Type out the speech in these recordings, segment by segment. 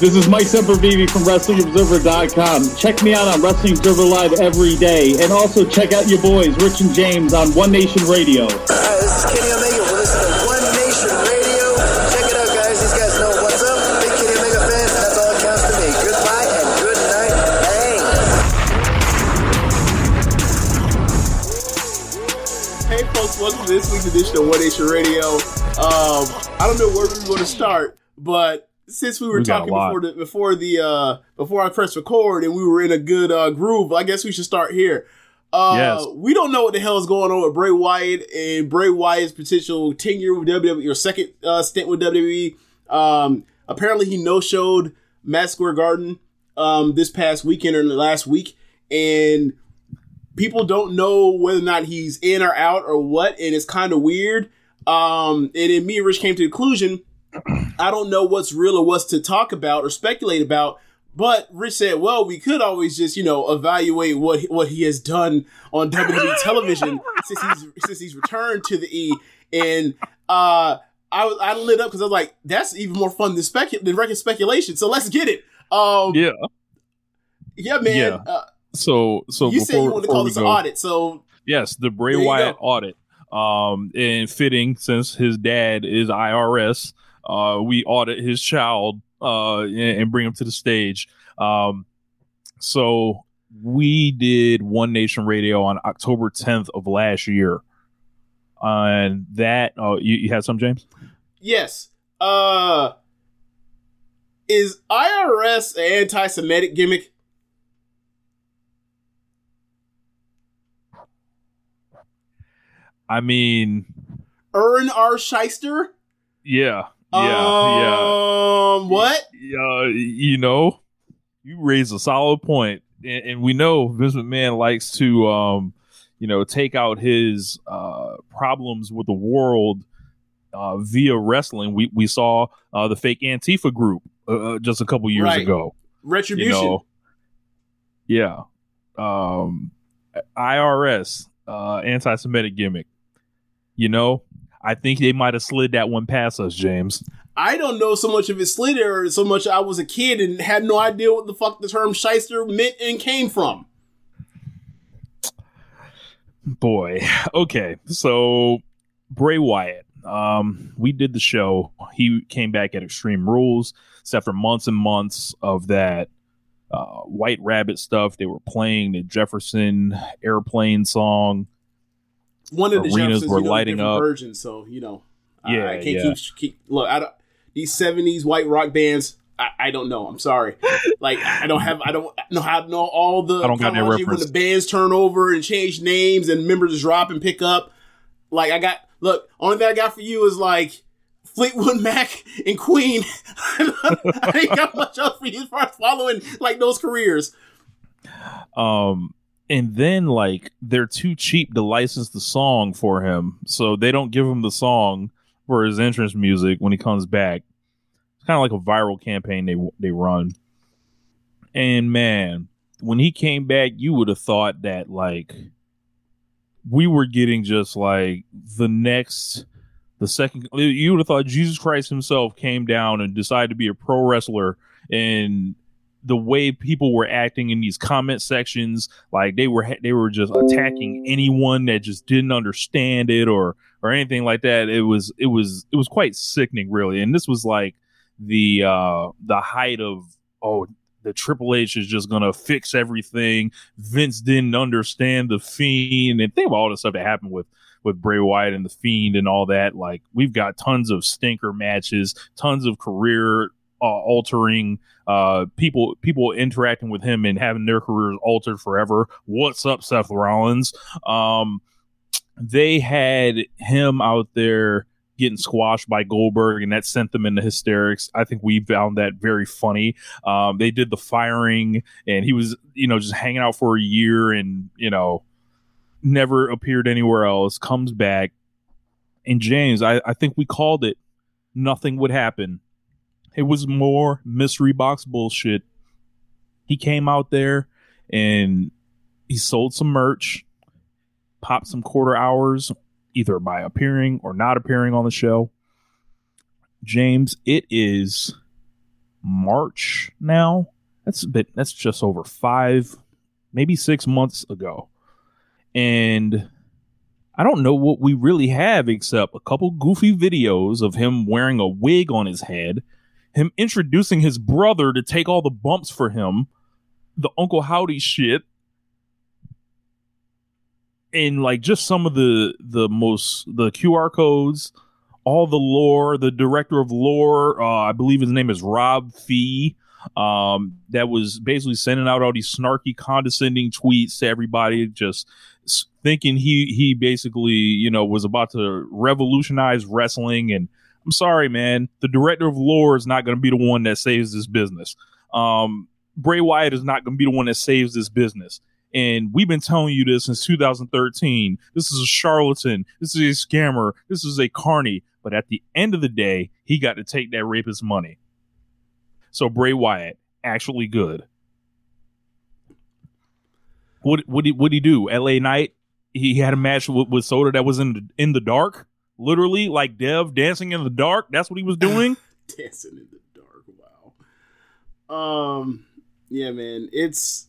This is Mike Sempervive from WrestlingObserver.com. Check me out on Wrestling Observer Live every day. And also check out your boys, Rich and James, on One Nation Radio. Hi, this is Kenny Omega. We're listening to One Nation Radio. Check it out, guys. These guys know what's up. Big Kenny Omega fans, and that's all that counts to me. Goodbye and good night. Bang. Hey folks, welcome to this week's edition of One Nation Radio. Um, I don't know where we were going to start, but since we were We talking before the before the uh before I pressed record and we were in a good uh groove, I guess we should start here. Uh Yes. we don't know what the hell is going on with Bray Wyatt and Bray Wyatt's potential tenure with WWE or second uh stint with WWE. Um apparently he no showed Matt Square Garden um this past weekend or in the last week and people don't know whether or not he's in or out or what, and it's kind of weird. Um, and then me and Rich came to the conclusion, I don't know what's real or what's to talk about or speculate about. But Rich said, "Well, we could always just, you know, evaluate what what he has done on WWE television since he's since he's returned to the E." And uh, I was I lit up because I was like, "That's even more fun than specu- than record speculation." So let's get it. Um, Yeah. yeah, man. Yeah. Uh, So so you before, said you want to call we this an audit, so yes, the Bray Wyatt go. audit. Um, and fitting since his dad is IRS, uh, we audit his child uh and, and bring him to the stage. Um, so we did One Nation Radio on October 10th of last year. And that, uh, you, you had some, James? Yes. Uh is IRS an anti-Semitic gimmick? I mean, Irwin R. Schyster? yeah, yeah, yeah. Um, what? uh, you know, you raise a solid point, and, and we know Vince McMahon likes to, um, you know, take out his uh, problems with the world uh, via wrestling. We we saw uh, the fake Antifa group uh, just a couple years Right. ago. You Retribution. know, yeah, um, IRS uh, anti-Semitic gimmick. You know, I think they might have slid that one past us, James. I don't know so much of his slither or so much I was a kid and had no idea what the fuck the term shyster meant and came from. boy. Okay. So bray wyatt. Um we did the show. He came back at extreme rules. Except for months and months of that uh white rabbit stuff. They were playing the jefferson airplane song One of the Arenas were you know, lighting up. versions, so you know, I- Yeah, I, can't yeah. keep keep look. I don't these seventies white rock bands. I, I don't know. I'm sorry. Like I don't have. I don't know how to know all the. I don't got any chronology when the bands turn over and change names and members drop and pick up. Like I got. Look, only thing I got for you is like Fleetwood Mac and Queen. I ain't got much else for you as far as following like those careers. um and then like they're too cheap to license the song for him so they don't give him the song for his entrance music when he comes back. It's kind of like a viral campaign they they run. And man when he came back you would have thought that like we were getting just like the next the second you would have thought jesus christ himself came down and decided to be a pro wrestler and the way people were acting in these comment sections like they were they were just attacking anyone that just didn't understand it or or anything like that it was it was it was quite sickening really and this was like the uh the height of oh the Triple H is just gonna fix everything. Vince didn't understand the Fiend, and think about all the stuff that happened with with Bray Wyatt and the Fiend and all that. Like we've got tons of stinker matches, tons of career altering uh, people people interacting with him and having their careers altered forever. What's up, Seth Rollins? Um, they had him out there getting squashed by Goldberg, and that sent them into hysterics. I think we found that very funny. Um, they did the firing, and he was, you know, just hanging out for a year, and you know, never appeared anywhere else. Comes back, and James, I, I think we called it. Nothing would happen. It was more mystery box bullshit. He came out there and he sold some merch, popped some quarter hours, either by appearing or not appearing on the show. James, it is March now. That's a bit that's just over five, maybe six months ago. And I don't know what we really have except a couple goofy videos of him wearing a wig on his head, him introducing his brother to take all the bumps for him, the Uncle Howdy shit, and like just some of the the most the QR codes, all the lore. The director of lore, uh, I believe his name is Rob Fee. Um, that was basically sending out all these snarky, condescending tweets to everybody, just thinking he he basically you know was about to revolutionize wrestling. And I'm sorry, man, the director of lore is not going to be the one that saves this business. Um, Bray Wyatt is not going to be the one that saves this business. And we've been telling you this since 2013. This is a charlatan. This is a scammer. This is a carny. But at the end of the day, he got to take that rapist money. So Bray Wyatt, actually good. What what did what he do? L.A. Knight. He had a match with, with Soda that was in the, in the dark, literally like Dev dancing in the dark. That's what he was doing. Dancing in the dark. Wow. Um. Yeah, man. It's.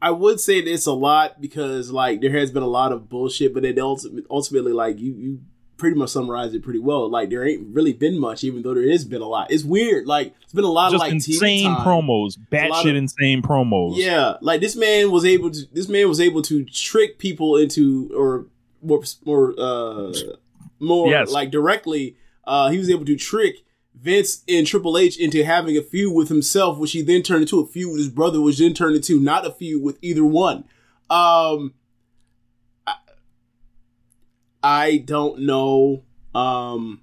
I would say that it's a lot because like there has been a lot of bullshit, but it ultimately, ultimately like you you pretty much summarized it pretty well. Like there ain't really been much, even though there has been a lot. It's weird. Like it's been a lot Just of like insane promos, batshit of- insane promos. Yeah, like this man was able to. This man was able to trick people into, or more, more, uh, more Yes. like directly. Uh, he was able to trick Vince and Triple H into having a feud with himself, which he then turned into a feud with his brother, which then turned into not a feud with either one. Um, I, I don't know, um,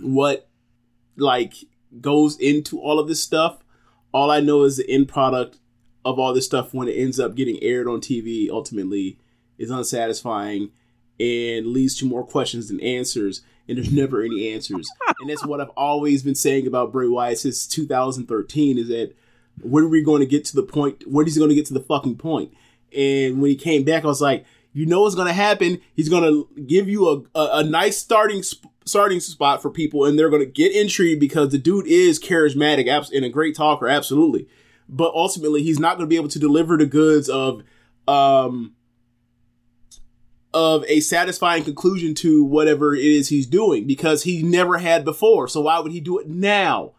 what like goes into all of this stuff. All I know is the end product of all this stuff when it ends up getting aired on TV ultimately is unsatisfying and leads to more questions than answers. And there's never any answers. and that's what I've always been saying about Bray Wyatt since 2013 is that when are we going to get to the point? When is he going to get to the fucking point? And when he came back, I was like, you know what's going to happen? He's going to give you a, a, a nice starting starting spot for people, and they're going to get intrigued because the dude is charismatic and a great talker, absolutely. But ultimately, he's not going to be able to deliver the goods of um of a satisfying conclusion to whatever it is he's doing because he never had before. So why would he do it now?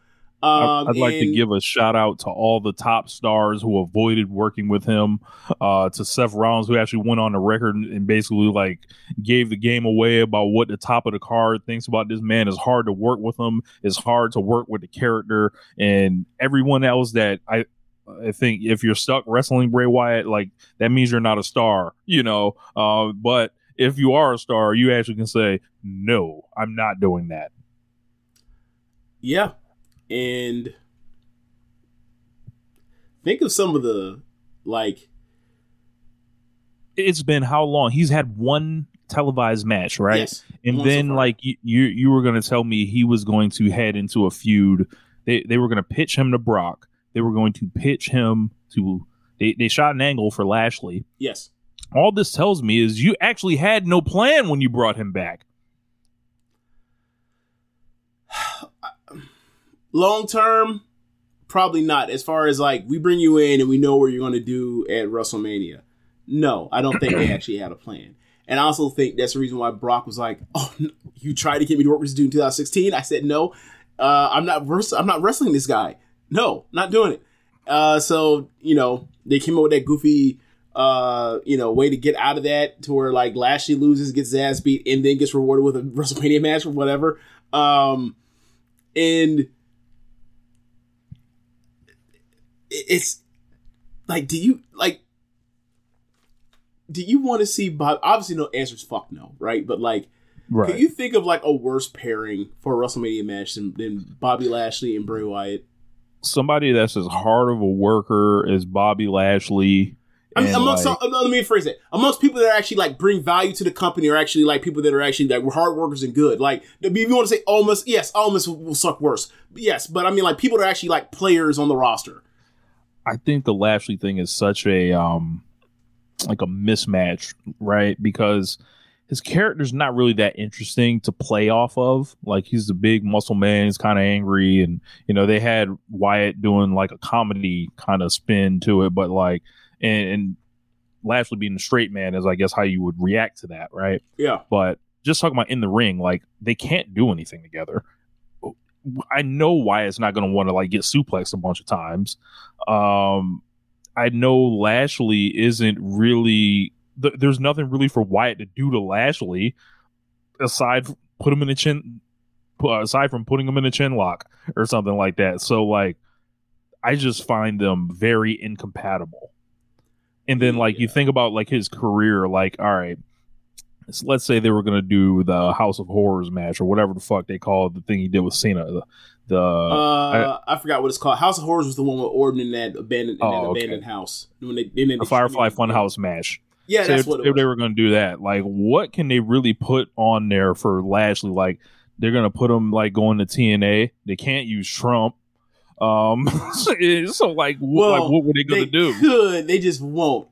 Um, I'd like to give a shout out to all the top stars who avoided working with him. Uh, to Seth Rollins, who actually went on the record and, and basically like gave the game away about what the top of the card thinks about this man. It's hard to work with him. It's hard to work with the character and everyone else that I. I think if you're stuck wrestling Bray Wyatt, like that means you're not a star, you know. Uh, but if you are a star, you actually can say, "No, I'm not doing that." Yeah. And think of some of the like it's been how long? He's had one televised match, right? Yes, and one so then like you, you you were going to tell me he was going to head into a feud. They they were going to pitch him to Brock. They were going to pitch him to. They they shot an angle for Lashley. yes. All this tells me is you actually had no plan when you brought him back. Long term, probably not. As far as like we bring you in and we know what you're going to do at WrestleMania. No, I don't think they actually had a plan. And I also think that's the reason why Brock was like, "Oh, no, you tried to get me to work with this dude in 2016." I said, "No, uh, I'm not. I'm not wrestling this guy. No, not doing it." Uh, so you know they came up with that goofy, uh, you know, way to get out of that to where like Lashley loses, gets his ass beat, and then gets rewarded with a WrestleMania match or whatever. Um, and it's like, do you like? Do you want to see Bob? Obviously, no answer is fuck no, right? But like, Right. can you think of like a worse pairing for a WrestleMania match than, than Bobby Lashley and Bray Wyatt? Somebody that's as hard of a worker as Bobby Lashley. I mean, amongst like- some, let me rephrase it. Amongst people that actually like bring value to the company, are actually like people that are actually like we're hard workers and good. Like if you want to say almost, yes, almost will, will suck worse. Yes, but I mean like people that are actually like players on the roster. I think the Lashley thing is such a um like a mismatch, right? Because his character's not really that interesting to play off of. Like he's a big muscle man, he's kind of angry, and you know they had Wyatt doing like a comedy kind of spin to it, but like and, and Lashley being a straight man is I guess how you would react to that, right? Yeah, But just talking about in the ring, like they can't do anything together. I know Wyatt's not going to want to like get suplexed a bunch of times. Um, I know Lashley isn't really. Th- there's nothing really for Wyatt to do to Lashley aside put him in a chin. pu- Aside from putting him in a chin lock or something like that. So like, I just find them very incompatible. And then like you think about like his career, like all right, so let's say they were gonna do the House of Horrors match or whatever the fuck they call the thing he did with Cena. The, the uh, I, forgot what it's called. House of Horrors was the one with Orton in that abandoned, in Oh, that okay. abandoned house when they, then they the Firefly Funhouse match. Yeah, So that's if, if they were going to do that, like, what can they really put on there for Lashley? Like, they're going to put him like going to TNA. They can't use Trump. Um, so like, Well, like what were they going to do? could, they just won't.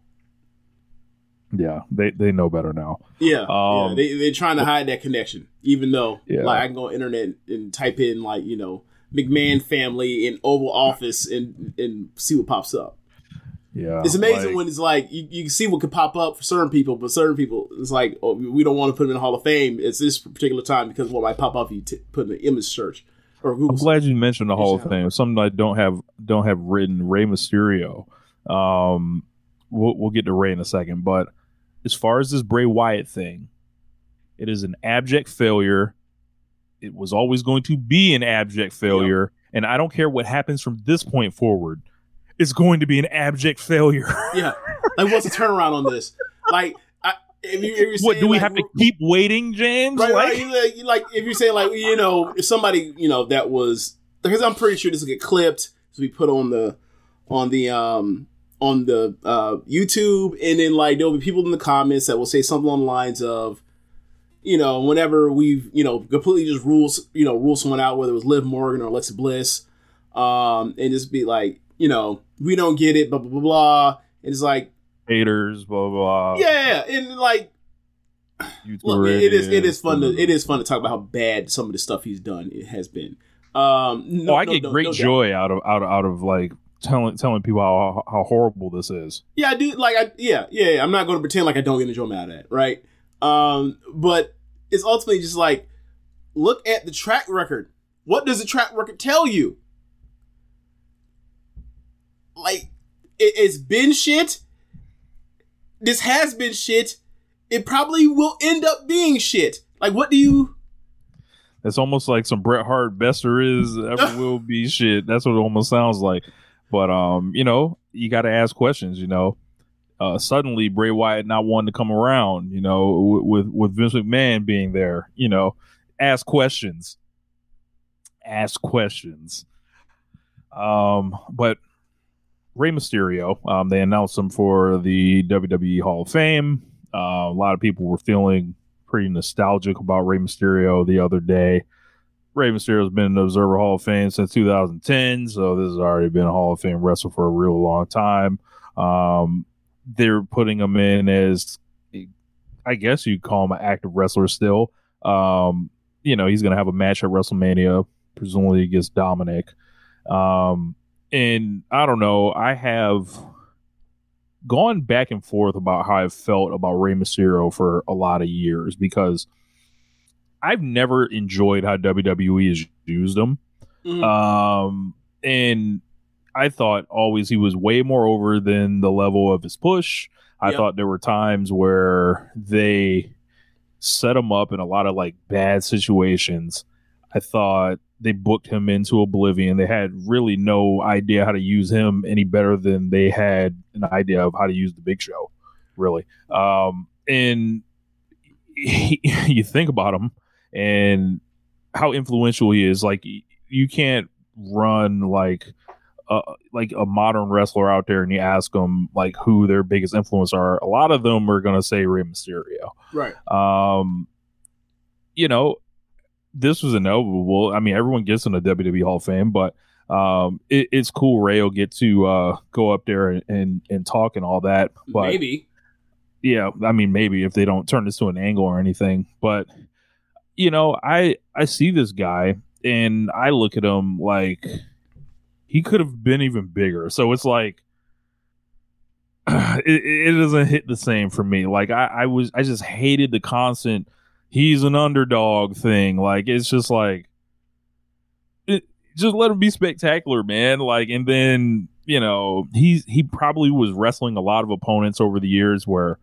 Yeah, they they know better now. Yeah, Um, yeah. They they're trying to hide that connection, even though Yeah. like I can go on internet and type in like you know McMahon family in Oval Office and and see what pops up. Yeah, It's amazing like- when it's like you, you can see what could pop up for certain people, but certain people it's like oh we don't want to put them in the Hall of Fame. It's this particular time because what might pop up if you t- put in the image search or Google. I'm glad you mentioned the Hall of should Fame. Something I don't have don't have written. Rey Mysterio. Um, we'll we'll get to Rey in a second, but as far as this Bray Wyatt thing, it is an abject failure. It was always going to be an abject failure, and I don't care what happens from this point forward. It's going to be an abject failure. yeah, like what's the turnaround on this? Like, I, if you, what do we like, have to keep waiting, James? Right, like, right. Like, like if you're saying like you know if somebody you know that was because I'm pretty sure this will get clipped to be put on the on the um on the uh YouTube and then like there'll be people in the comments that will say something on the lines of you know whenever we've you know completely just rules you know rule someone out whether it was Liv Morgan or Alexa Bliss um and just be like you know we don't get it blah blah blah blah it's like haters, blah blah. blah. yeah and like Look, it is it is fun to it is fun to talk about how bad some of the stuff he's done it has been. Um, no, oh, I no- get no- great joy out of out of, out of like telling telling people how how horrible this is. Yeah, I do. Like, I yeah, yeah. yeah. I'm not going to pretend like I don't get enjoyment out of that, right? Um, but it's ultimately just like look at the track record. What does the track record tell you? Like, it, it's been shit. This has been shit. It probably will end up being shit. Like, what do you? It's almost like some Bret Hart best there is ever will be shit. That's what it almost sounds like. But um, you know, you got to ask questions. You know, uh, suddenly Bray Wyatt not wanting to come around. You know, with with Vince McMahon being there. You know, ask questions. Ask questions. Um, but Rey Mysterio, um, they announced him for the WWE Hall of Fame. Uh, a lot of people were feeling pretty nostalgic about Rey Mysterio the other day. Rey Mysterio's been in the Observer Hall of Fame since 2010, so this has already been a Hall of Fame wrestler for a real long time. Um, they're putting him in as, I guess you'd call him an active wrestler still. Um, you know, he's going to have a match at WrestleMania, presumably against Dominic. Um, and I don't know, I have gone back and forth about how I've felt about Rey Mysterio for a lot of years because I've never enjoyed how WWE has used him. Mhm. Um, and I thought always he was way more over than the level of his push. I Yep. thought there were times where they set him up in a lot of like bad situations. I thought they booked him into oblivion. They had really no idea how to use him any better than they had an idea of how to use the Big Show. Really, um, and he, you think about him and how influential he is. Like you can't run like uh, like a modern wrestler out there and you ask them like who their biggest influence are. A lot of them are gonna say Rey Mysterio. Right. Um, you know, this was inevitable. I mean, everyone gets in the WWE Hall of Fame, but um, it, it's cool. Rey will get to uh, go up there and, and and talk and all that. But Maybe. yeah, I mean, maybe if they don't turn this to an angle or anything, but you know, I I see this guy and I look at him like he could have been even bigger. So it's like it, it doesn't hit the same for me. Like I, I was, I just hated the constant he's an underdog thing. Like it's just like it, just let him be spectacular, man. Like and then you know he's he probably was wrestling a lot of opponents over the years where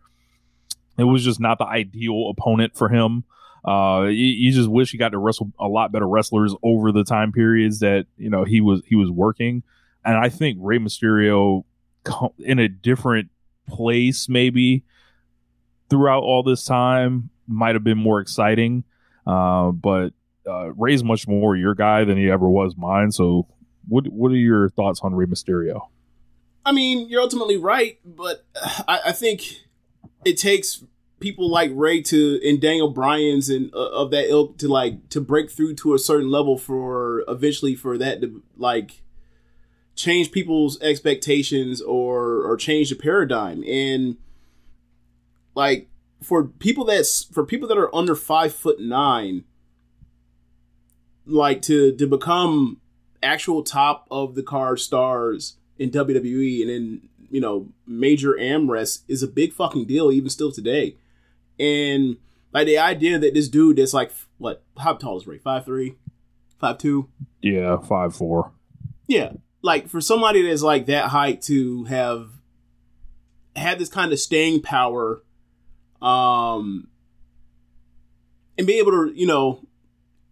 it was just not the ideal opponent for him. Uh, you, you just wish he got to wrestle a lot better wrestlers over the time periods that you know he was he was working, and I think Rey Mysterio in a different place maybe throughout all this time might have been more exciting. Uh, but uh, Rey's much more your guy than he ever was mine. So, what what are your thoughts on Rey Mysterio? I mean, you're ultimately right, but I, I think it takes people like Rey to and Daniel Bryan's and uh, of that ilk to like to break through to a certain level for eventually for that to like change people's expectations or or change the paradigm and like for people that's for people that are under five foot nine like to to become actual top of the card stars in WWE and in you know major AmRest is a big fucking deal even still today. And like the idea that this dude that's like what how tall is Rey? Five three, five two? Yeah, five four. Yeah. Like for somebody that's like that height to have had this kind of staying power, um and be able to, you know,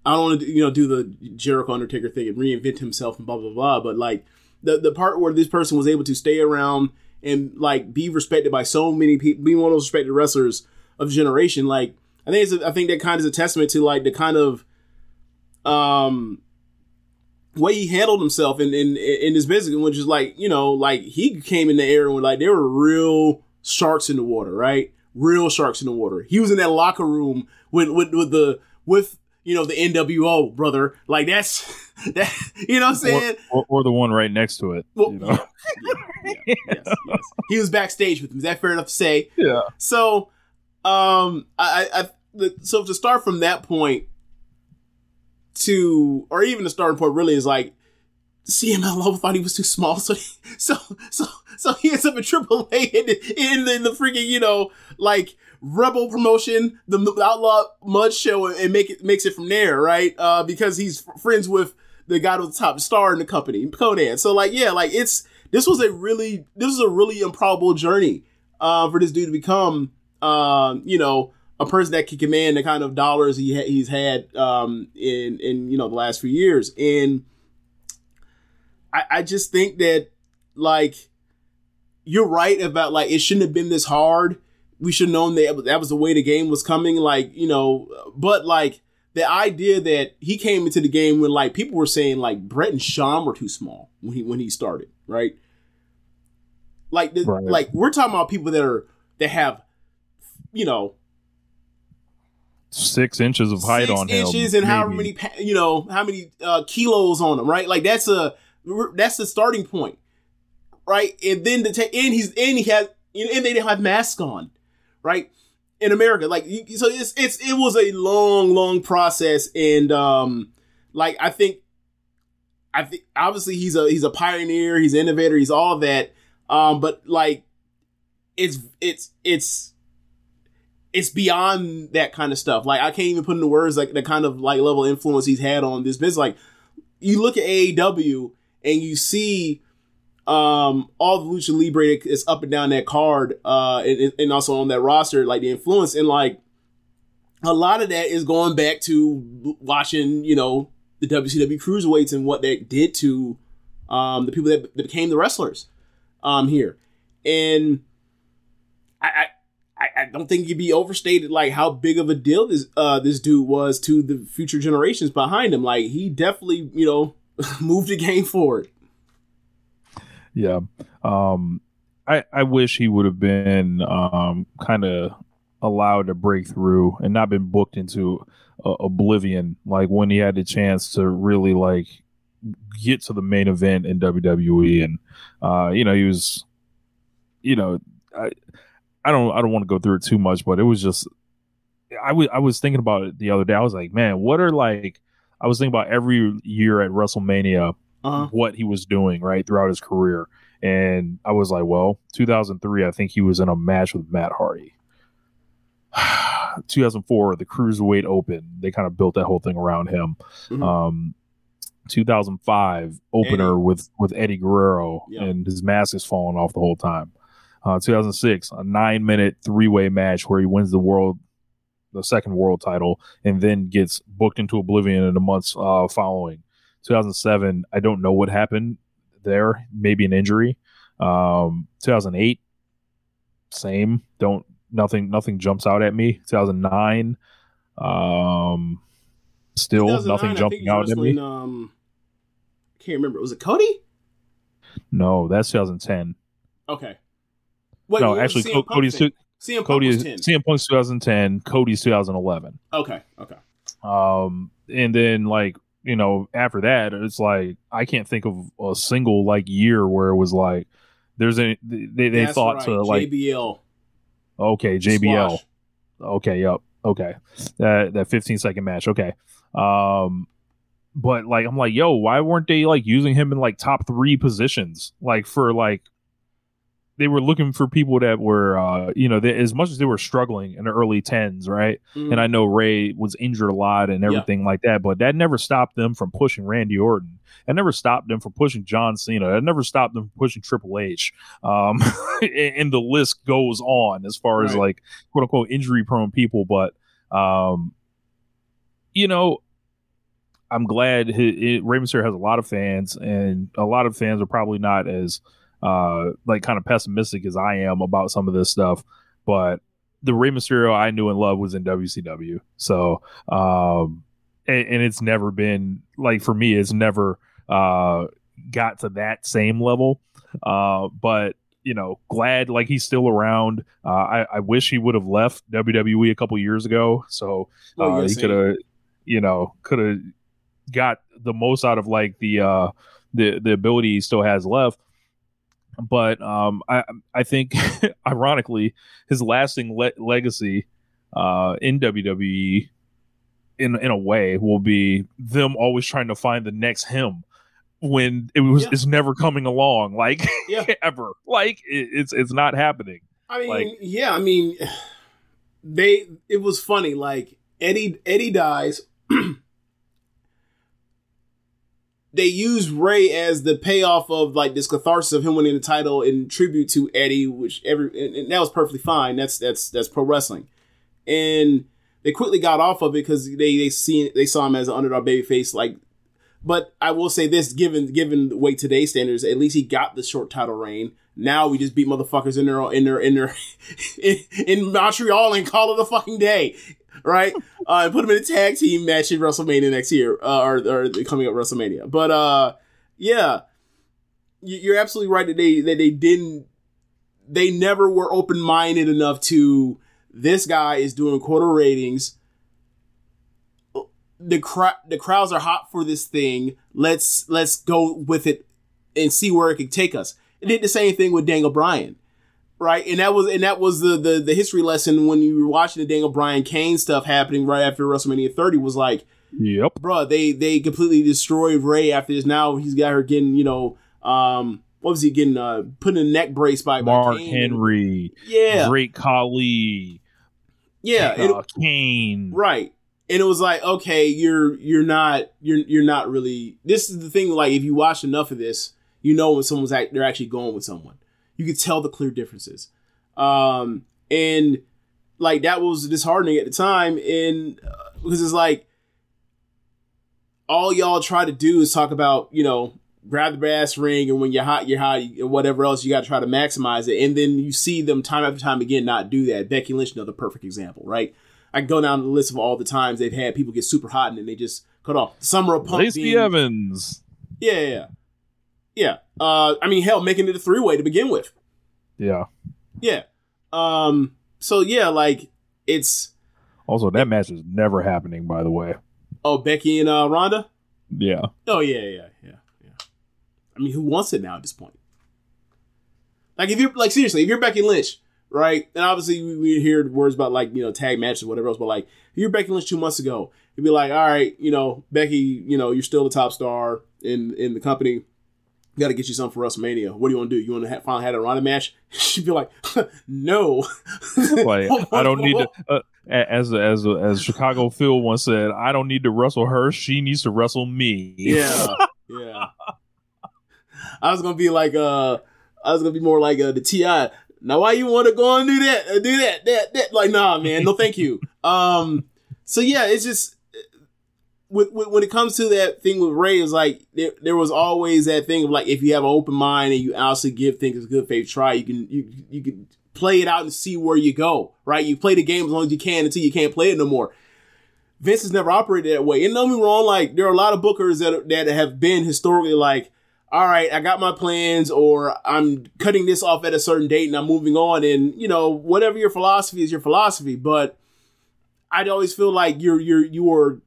I don't want to, you know, do the Jericho Undertaker thing and reinvent himself and blah blah blah. But like the the part where this person was able to stay around and like be respected by so many people, be one of those respected wrestlers of generation. Like I think it's a, I think that kind of is a testament to like the kind of um way he handled himself in in in his business, which is like you know like he came in the air and like there were real sharks in the water, right? Real sharks in the water. He was in that locker room with with with the with you know the NWO brother. Like that's that you know what I'm saying? Or, or, or the one right next to it. Well, you know? yeah, yes, yes. He was backstage with him. Is that fair enough to say? yeah. So, um, I, I, I the, so to start from that point to, or even the starting point really is like, CMLL thought he was too small, so so so so he ends up in AAA in, in, in the freaking you know like Rebel promotion, the, the Outlaw Mud Show, and make it makes it from there, right? Uh, because he's friends with the guy with the top star in the company, Konnan. So like, yeah, like it's this was a really this was a really improbable journey uh, for this dude to become, um, you know, a person that can command the kind of dollars he ha- he's had um, in in you know the last few years, and I, I just think that like you're right about like it shouldn't have been this hard. We should have known that that was the way the game was coming. Like you know, but like the idea that he came into the game when like people were saying like Bret and Shawn were too small when he when he started, right? Like the, Right. like we're talking about people that are that have you know Six inches of height six on him. inches and however maybe. many you know how many uh, kilos on him, right? Like that's a that's the starting point, right? And then the and he's and he has and they didn't have masks on, right? In America, like so it's it's it was a long long process, and um like I think I think obviously he's a he's a pioneer, he's an innovator, he's all that, um but like it's it's it's it's beyond that kind of stuff. Like I can't even put into words like the kind of like level influence he's had on this business. Like you look at AEW and you see um, all the lucha libre is up and down that card, uh, and, and also on that roster, like the influence and like a lot of that is going back to watching, you know, the WCW cruiserweights and what that did to um, the people that, that became the wrestlers um, here, and I, I I don't think you'd be overstated like how big of a deal this uh, this dude was to the future generations behind him. Like he definitely, you know, moved the game forward. Yeah. Um, I I wish he would have been um, kind of allowed to break through and not been booked into uh, oblivion like when he had the chance to really like get to the main event in WWE and uh, you know he was you know I I don't I don't want to go through it too much but it was just I was I was thinking about it the other day I was like man what are like I was thinking about every year at WrestleMania Uh-huh. what he was doing right throughout his career. And I was like, well, 2003, I think he was in a match with Matt Hardy. 2004, the Cruiserweight Open, they kind of built that whole thing around him. Mhm. Um, 2005 opener Eddie. with with Eddie Guerrero, Yeah. and his mask is falling off the whole time. Uh, 2006, a nine minute three way match where he wins the world, the second world title, and then gets booked into oblivion in the months uh, following. 2007, I don't know what happened there, maybe an injury. Um, 2008, same. Don't nothing nothing jumps out at me. 2009, um, still 2009, nothing jumping out at me. Um, I can't remember. Was it Cody? No, that's 2010. Okay. Wait, no, actually, Co- Cody's CM Punk Cody was is 10. CM Punk's 2010. Cody's 2011. Okay, okay. Um, and then like you know after that, it's like I can't think of a single like year where it was like there's a they they That's thought right, to like JBL. okay JBL Squash. okay yep okay that that 15 second match okay um but like i'm like yo why weren't they like using him in like top three positions like for like they were looking for people that were uh you know they, as much as they were struggling in the early 10s right? Mhm. and i know rey was injured a lot and everything like that but that never stopped them from pushing randy orton. That never stopped them from pushing john cena. That never stopped them from pushing triple h. Um and, the list goes on as far as like quote unquote injury prone people but um you know i'm glad Rey Mysterio has a lot of fans and a lot of fans are probably not as uh like kind of pessimistic as i am about some of this stuff but the Rey Mysterio I knew and loved was in WCW. So, um, and, and it's never been like for me, it's never uh got to that same level. Uh, but you know, glad like he's still around. Uh, I, I wish he would have left WWE a couple years ago, so Oh, uh, yeah, he could have, you know, could have got the most out of like the uh the the ability he still has left. But um, I I think ironically his lasting le- legacy uh, in WWE in in a way will be them always trying to find the next him when it was Yeah. it's never coming along like Yeah. ever like it, it's it's not happening I mean, Like- yeah, I mean, they. It was funny. Like Eddie, Eddie dies. they used Rey as the payoff of like this catharsis of him winning the title in tribute to Eddie, which every and, and that was perfectly fine. That's that's that's pro wrestling, and they quickly got off of it because they they see they saw him as an underdog babyface. Like, but I will say this: given given the way today's standards, at least he got the short title reign. Now we just beat motherfuckers in their in their in their in, in Montreal and call it a fucking day, right? Uh, put them in a tag team match in WrestleMania next year, uh, or or coming up WrestleMania. But uh, yeah, you- you're absolutely right that they that they didn't they never were open minded enough to this guy is doing quarter ratings. The cra- the crowds are hot for this thing. Let's let's go with it and see where it can take us. It did the same thing with Daniel Bryan, right? And that was and that was the the, the history lesson when you were watching the Daniel Bryan Kane stuff happening right after WrestleMania 30 was like, yep bruh, they they completely destroyed Rey after this. Now he's got her getting, you know, um, what was he getting? Uh, put in a neck brace by, mark henry Yeah, great khali yeah, it- uh, kane right. And it was like, okay, you're you're not you're you're not really. This is the thing. Like, if you watch enough of this, You know when someone's act, they're actually going with someone. You could tell the clear differences. Um, and like that was disheartening at the time, and uh, because it's like all y'all try to do is talk about you know grab the brass ring and when you're hot you're hot and whatever else you got to try to maximize it. And then you see them time after time again not do that. Becky lynch another perfect example right? I can go down the list of all the times they've had people get super hot and then they just cut off. Summer of punk Lacey being- Evans. yeah yeah yeah uh i mean hell making it a three-way to begin with Yeah. yeah um so yeah like it's Also, that match is never happening. By the way. oh becky and uh ronda Yeah. Oh yeah, yeah, yeah, yeah. I mean, who wants it now at this point? Like, if you're like seriously, if you're Becky Lynch, right? And obviously, we, we hear words about like you know tag matches, or whatever else. But like, if you're Becky Lynch two months ago, you'd be like, all right, you know, Becky, you know, you're still the top star in in the company. Got to get you something for WrestleMania. What do you want to do? You want to ha- finally have a Ronda match? She'd be like, no. Like I don't need to. Uh, as as as Chicago Phil once said, I don't need to wrestle her. She needs to wrestle me. Yeah, yeah. I was gonna be like, uh, I was gonna be more like uh, the Ti. Now, why you want to go and do that? Uh, do that? That? That? Like, nah, man. No, thank you. Um. So yeah, it's just with, with when it comes to that thing with Rey, is like there, there was always that thing of like if you have an open mind and you honestly give things a good faith try, you can you you can play it out and see where you go. Right? You play the game as long as you can until you can't play it no more. Vince has never operated that way. And don't me wrong, like there are a lot of bookers that that have been historically like, all right, I got my plans, or I'm cutting this off at a certain date and I'm moving on. And you know, whatever your philosophy is, your philosophy. But I'd always feel like you're you're you're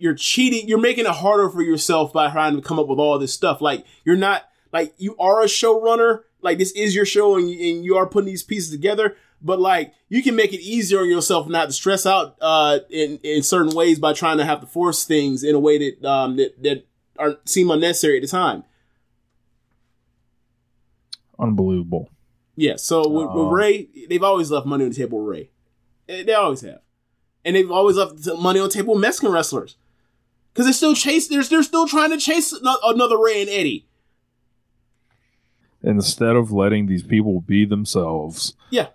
you're cheating. You're making it harder for yourself by trying to come up with all this stuff. Like you're not like you are a showrunner. Like this is your show, and you, and you are putting these pieces together. But like you can make it easier on yourself not to stress out uh, in in certain ways by trying to have to force things in a way that um, that that are seem unnecessary at the time. Unbelievable. Yeah. So with, with Oh. Rey, they've always left money on the table. With Rey, they, they always have, and they've always left money on the table with Mexican wrestlers because they're still chase. They're they're still trying to chase another Rey and Eddie. Instead of letting these people be themselves, Yeah.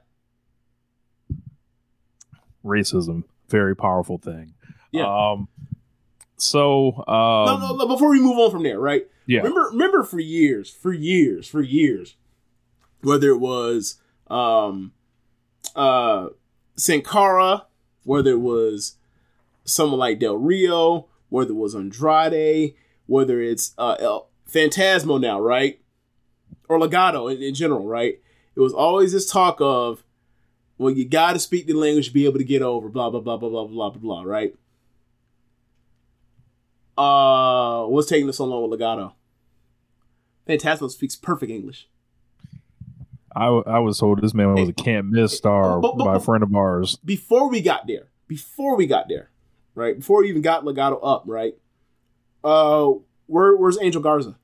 racism, very powerful thing. Yeah. Um. So. Um, no, no, no. Before we move on from there, right? Yeah. Remember, remember for years, for years, for years, whether it was um, uh, Sin Cara, whether it was someone like Del Rio, whether it was Andrade, whether it's uh, El Phantasmo now, right? Or Legado in, in general, right? It was always this talk of, well, you got to speak the language to be able to get over, blah, blah, blah, blah, blah, blah, blah, blah, right? Uh, what's taking us so long with Legado? Phantasmo speaks perfect English. I, I was told this man was a can't miss star But- but- by a friend of ours. Before we got there, before we got there, right? Before we even got Legado up, right? Uh, where, where's Angel Garza?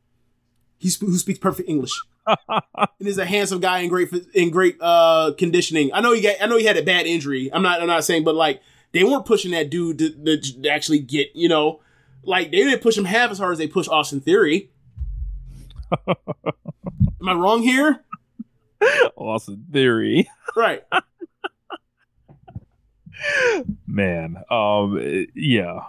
He who speaks perfect English and is a handsome guy in great in great uh conditioning. I know he got I know he had a bad injury. I'm not I'm not saying, but like they weren't pushing that dude to, to, to actually get you know like they didn't push him half as hard as they pushed Austin Theory. Am I wrong here? Austin Theory, Right. Man. Um, yeah,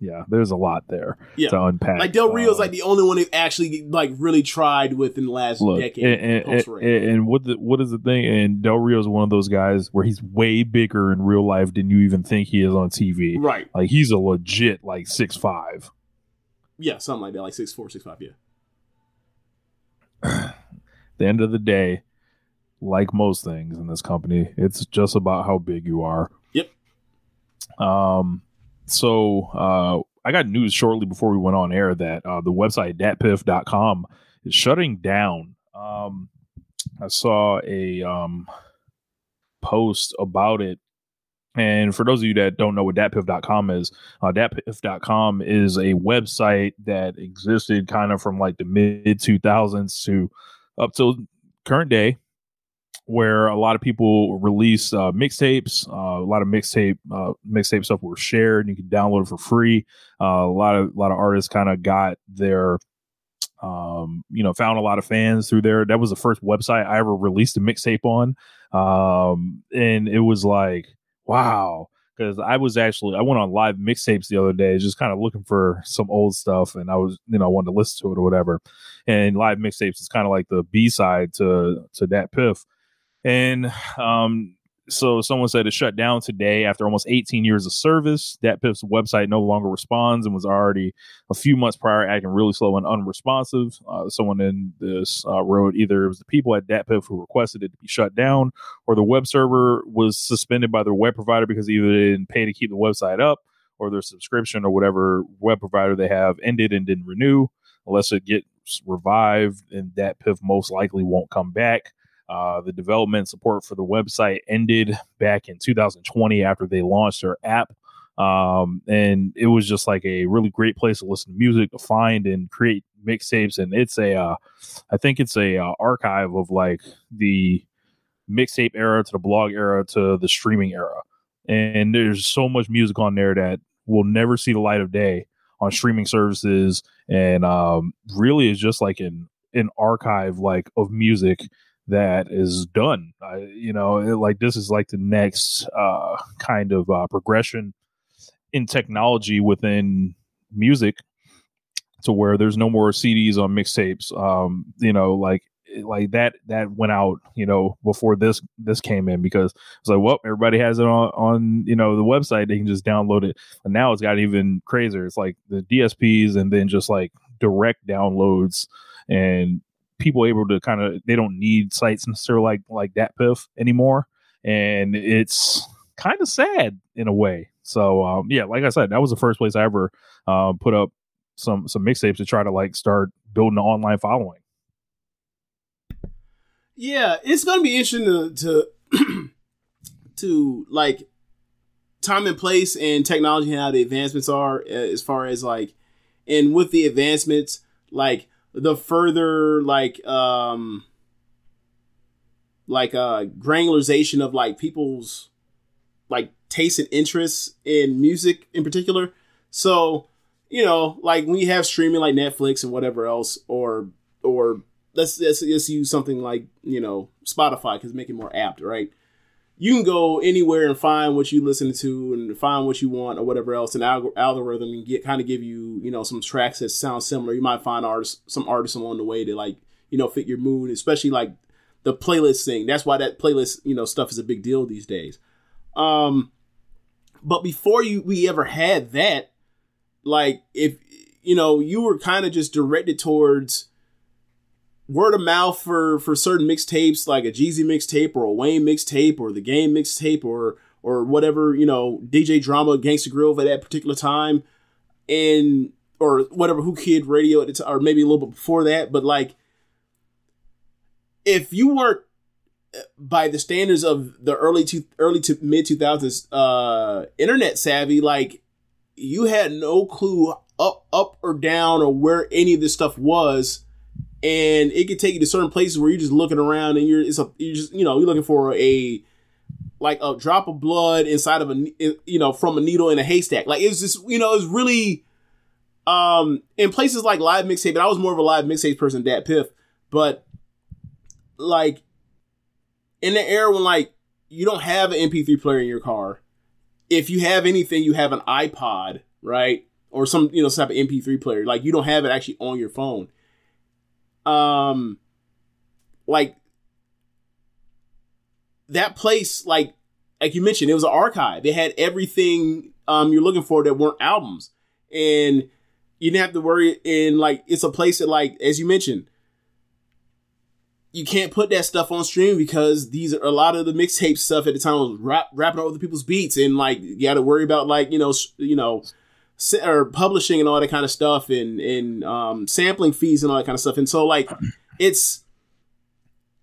yeah. There's a lot there Yeah. to unpack. Like Del Rio's Uh, like the only one who actually like really tried within the last look, decade. and, and, and, and what the, what is the thing? And Del Rio's one of those guys where he's way bigger in real life than you even think he is on TV. right. Like he's a legit like six five. Yeah, something like that, like six four, six five. Yeah. the end of the day, like most things in this company, it's just about how big you are. Um. So, uh, I got news shortly before we went on air that uh, the website datpiff.com is shutting down. Um, I saw a um post about it. And for those of you that don't know what datpiff.com is, uh, datpiff.com is a website that existed kind of from like the mid 2000s to up till current day where a lot of people release uh, mixtapes uh, a lot of mixtape uh, mixtape stuff were shared and you can download it for free uh, a lot of a lot of artists kind of got their Um, you know, found a lot of fans through there. That was the first website I ever released a mixtape on. Um, and it was like, wow. Because I was actually I went on live mixtapes the other day, just kind of looking for some old stuff, and I was you know I wanted to listen to it or whatever. And live mixtapes is kind of like the B side to to DatPiff. And um, so someone said it shut down today after almost 18 years of service. Piff's website no longer responds and was already a few months prior acting really slow and unresponsive. Uh, someone in this uh, wrote either it was the people at DatPiff who requested it to be shut down, or the web server was suspended by their web provider because either they didn't pay to keep the website up, or their subscription or whatever web provider they have ended and didn't renew. Unless it gets revived, and DatPiff most likely won't come back. Uh, the development support for the website ended back in 2020 after they launched their app. Um, and it was just like a really great place to listen to music, to find and create mixtapes. And it's a, uh, I think it's a uh, archive of like the mixtape era to the blog era to the streaming era. And there's so much music on there that will never see the light of day on streaming services. And um, really is just like an, an archive like of music that is done. I, you know, it, like this is like the next uh, kind of uh, progression in technology within music to where there's no more CDs on mixtapes. Um, you know, like like that that went out you know before this this came in because it's like well everybody has it on on you know the website they can just download it and now it's got even crazier it's like the dsps and then just like direct downloads and people able to kind of they don't need sites necessarily like like DatPiff anymore, and it's kind of sad in a way. So um, yeah, like I said, that was the first place I ever uh, put up some some mixtapes to try to like start building an online following. Yeah, it's gonna be interesting to to, to like time and place and technology and how the advancements are uh, as far as like and with the advancements like the further like um like uh granularization of like people's like taste and interests in music in particular. So, you know, like when you have streaming like Netflix and whatever else, or or let's let's, let's use something like you know Spotify because make it more apt, right? You can go anywhere and find what you listen to and find what you want or whatever else. An alg- algorithm can get kind of give you you know some tracks that sound similar. You might find artists some artists along the way to like you know fit your mood, especially like the playlist thing. That's why that playlist you know stuff is a big deal these days. Um, but before you we ever had that, like if you know you were kind of just directed towards word of mouth for for certain mixtapes like a Jeezy mixtape or a Wayne mixtape or the Game mixtape or or whatever you know DJ Drama Gangsta Grillz at that particular time, and or whatever Whoo Kid Radio at the time, or maybe a little bit before that. But like, if you weren't by the standards of the early to early to mid 2000s uh internet savvy like you had no clue up up or down or where any of this stuff was and it could take you to certain places where you're just looking around and you're it's a you just you know you're looking for a like a drop of blood inside of a you know from a needle in a haystack like it's just you know it's really um in places like live mixtape but i was more of a live mixtape person than DatPiff but like in the era when like you don't have an MP3 player in your car, if you have anything, you have an iPod, right? Or some, you know, some type of MP3 player. Like you don't have it actually on your phone. Um like that place, like like you mentioned, it was an archive. It had everything um you're looking for that weren't albums. And you didn't have to worry and like it's a place that like as you mentioned you can't put that stuff on stream because these are a lot of the mixtape stuff at the time was rap, rapping over people's beats and like you got to worry about like you know you know or publishing and all that kind of stuff and and um, sampling fees and all that kind of stuff and so like it's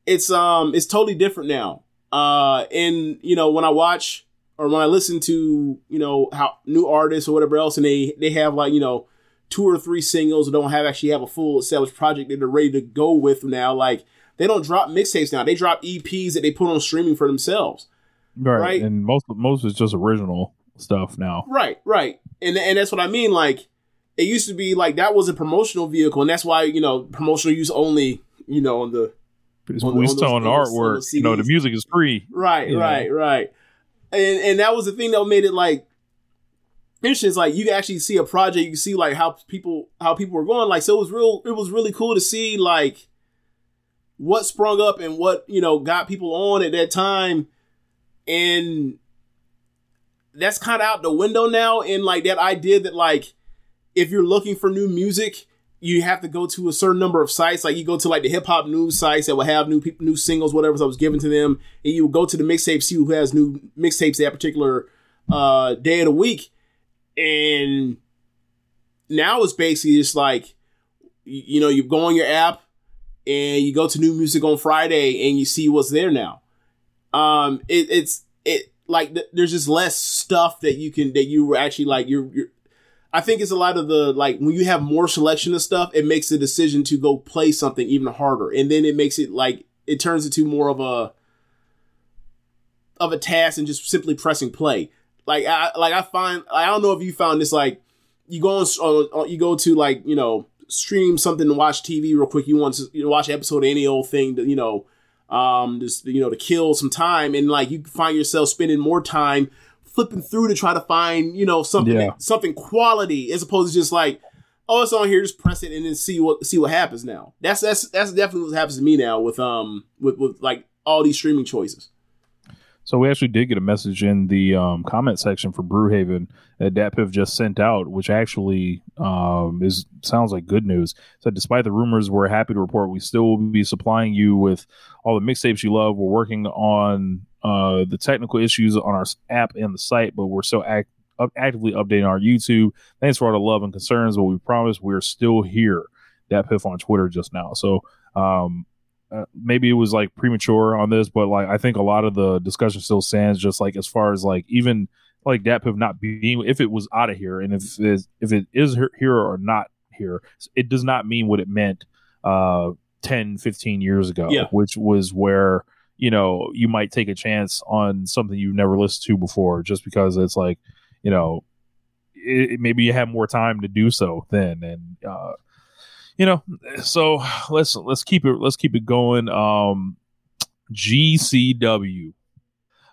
it's um it's totally different now uh and you know when I watch or when I listen to you know how new artists or whatever else and they they have like you know two or three singles or don't have actually have a full established project that they're ready to go with now like they don't drop mixtapes now. They drop EPs that they put on streaming for themselves. Right. right. And most most is just original stuff now. Right, right. And and that's what I mean. Like, it used to be like that was a promotional vehicle, and that's why you know promotional use only. You know, on the Because on still on the on those- on artwork. those You know, the music is free. Right, right, right. And and that was the thing that made it like interesting. It's like you can actually see a project, you can see like how people how people were going. Like so it was real it was really cool to see like what sprung up and what, you know, got people on at that time. And that's kind of out the window now. And like that idea that like if you're looking for new music, you have to go to a certain number of sites. Like you go to like the hip hop news sites that will have new people, new singles, whatever that was given to them, and you go to the mixtape, see who has new mixtapes that particular uh, day of the week. And now it's basically just like you, you know you go on your app and you go to new music on Friday and you see what's there now. Um, it, it's it like th- there's just less stuff that you can that you were actually like you're, you're I think it's a lot of the like when you have more selection of stuff, it makes the decision to go play something even harder, and then it makes it like it turns into more of a of a task and just simply pressing play. Like I like I find I don't know if you found this like you go on, you go to like you know stream something to watch TV real quick. You want to you know, watch an episode of any old thing to you know um just you know to kill some time and like you find yourself spending more time flipping through to try to find you know something Yeah. something quality as opposed to just like oh it's on here just press it and then see what see what happens now that's that's that's definitely what happens to me now with um with with like all these streaming choices So we actually did get a message in the um, comment section for Brewhaven that DatPiff just sent out, which actually um, is sounds like good news. So despite the rumors, we're happy to report we still will be supplying you with all the mixtapes you love. We're working on uh, the technical issues on our app and the site, but we're still act- actively updating our YouTube. Thanks for all the love and concerns, but we promise we're still here. DatPiff on Twitter just now. So um, uh, maybe it was like premature on this, but like I think a lot of the discussion still stands. Just like as far as like even like DatPiff not being if it was out of here and if it, if it is here- or not here, it does not mean what it meant uh 10, 15 years ago, Yeah. which was where you know you might take a chance on something you've never listened to before just because it's like you know it- maybe you have more time to do so then and uh you know so let's let's keep it let's keep it going um gcw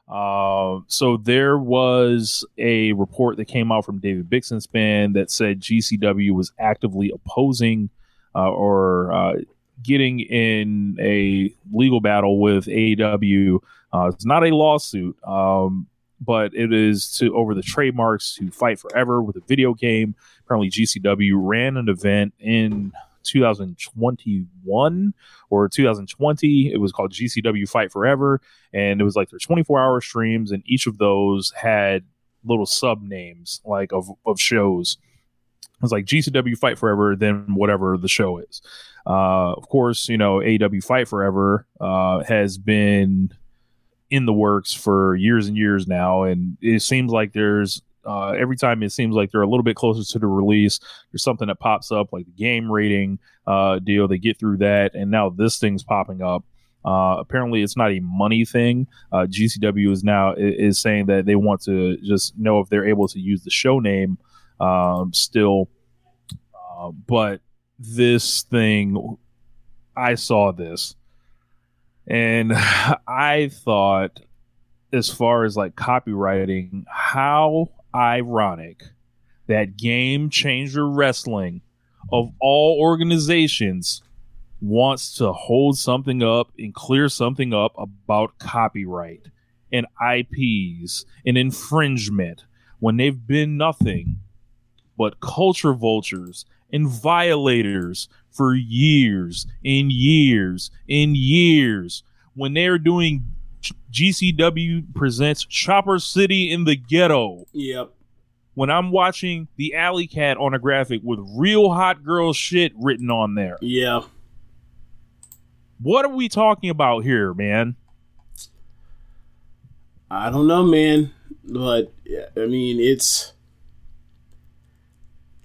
uh, so there was a report that came out from David Bixenspan span that said GCW was actively opposing uh, or uh, getting in a legal battle with AEW. Uh, it's not a lawsuit, um, but it is to over the trademarks to fight forever with a video game. Apparently, GCW ran an event in 2021 or 2020. It was called GCW Fight Forever, and it was like their 24 hour streams, and each of those had little sub names like of of shows. It was like GCW Fight Forever, then whatever the show is. Uh, of course, you know AEW Fight Forever uh, has been in the works for years and years now, and it seems like there's uh, every time it seems like they're a little bit closer to the release. There's something that pops up, like the game rating uh, deal. They get through that, and now this thing's popping up. Uh, apparently, it's not a money thing. Uh, GCW is now is saying that they want to just know if they're able to use the show name um, still. Uh, but this thing, I saw this, and I thought, as far as like copywriting, how ironic that Game Changer Wrestling, of all organizations, wants to hold something up and clear something up about copyright and IPs and infringement when they've been nothing but culture vultures and violators for years and years and years when they're doing GCW presents Chopper City in the Ghetto yep when I'm watching the Alley Cat on a graphic with real hot girl shit written on there. yeah What are we talking about here, man? I don't know, man, but I mean, it's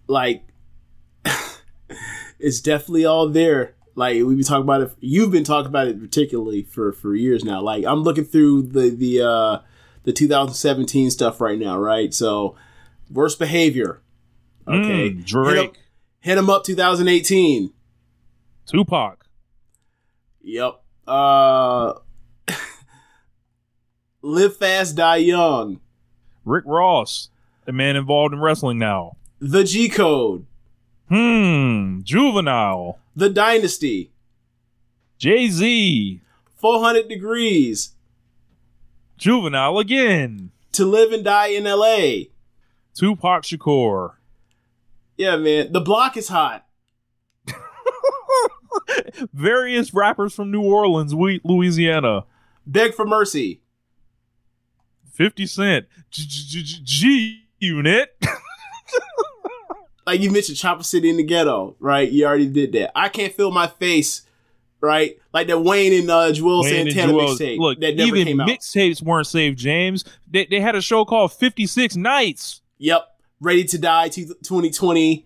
like it's definitely all there. Like we've been talking about it. You've been talking about it particularly for for years now. Like I'm looking through the the uh the 2017 stuff right now, right? So worst behavior. Okay, Mm, Drake, hit him up 2018. Tupac, Yep. Uh, live fast, die young. Rick Ross, the man involved in wrestling now. The G Code. Hmm, Juvenile, The Dynasty. Jay Z, 400 degrees. Juvenile again, To live and die in L.A. Tupac Shakur. Yeah, man. The block is hot. Various rappers from New Orleans, Louisiana. Beg for mercy. 50 Cent, G- Unit. Like you mentioned, Chopper City in the ghetto, right? You already did that. I can't feel my face, right? Like that Wayne and uh, Juelz Wayne Santana mixtape Look, that never even came out. mixtapes weren't saved, James. They, they had a show called 56 Nights. Yep. Ready to Die 2020.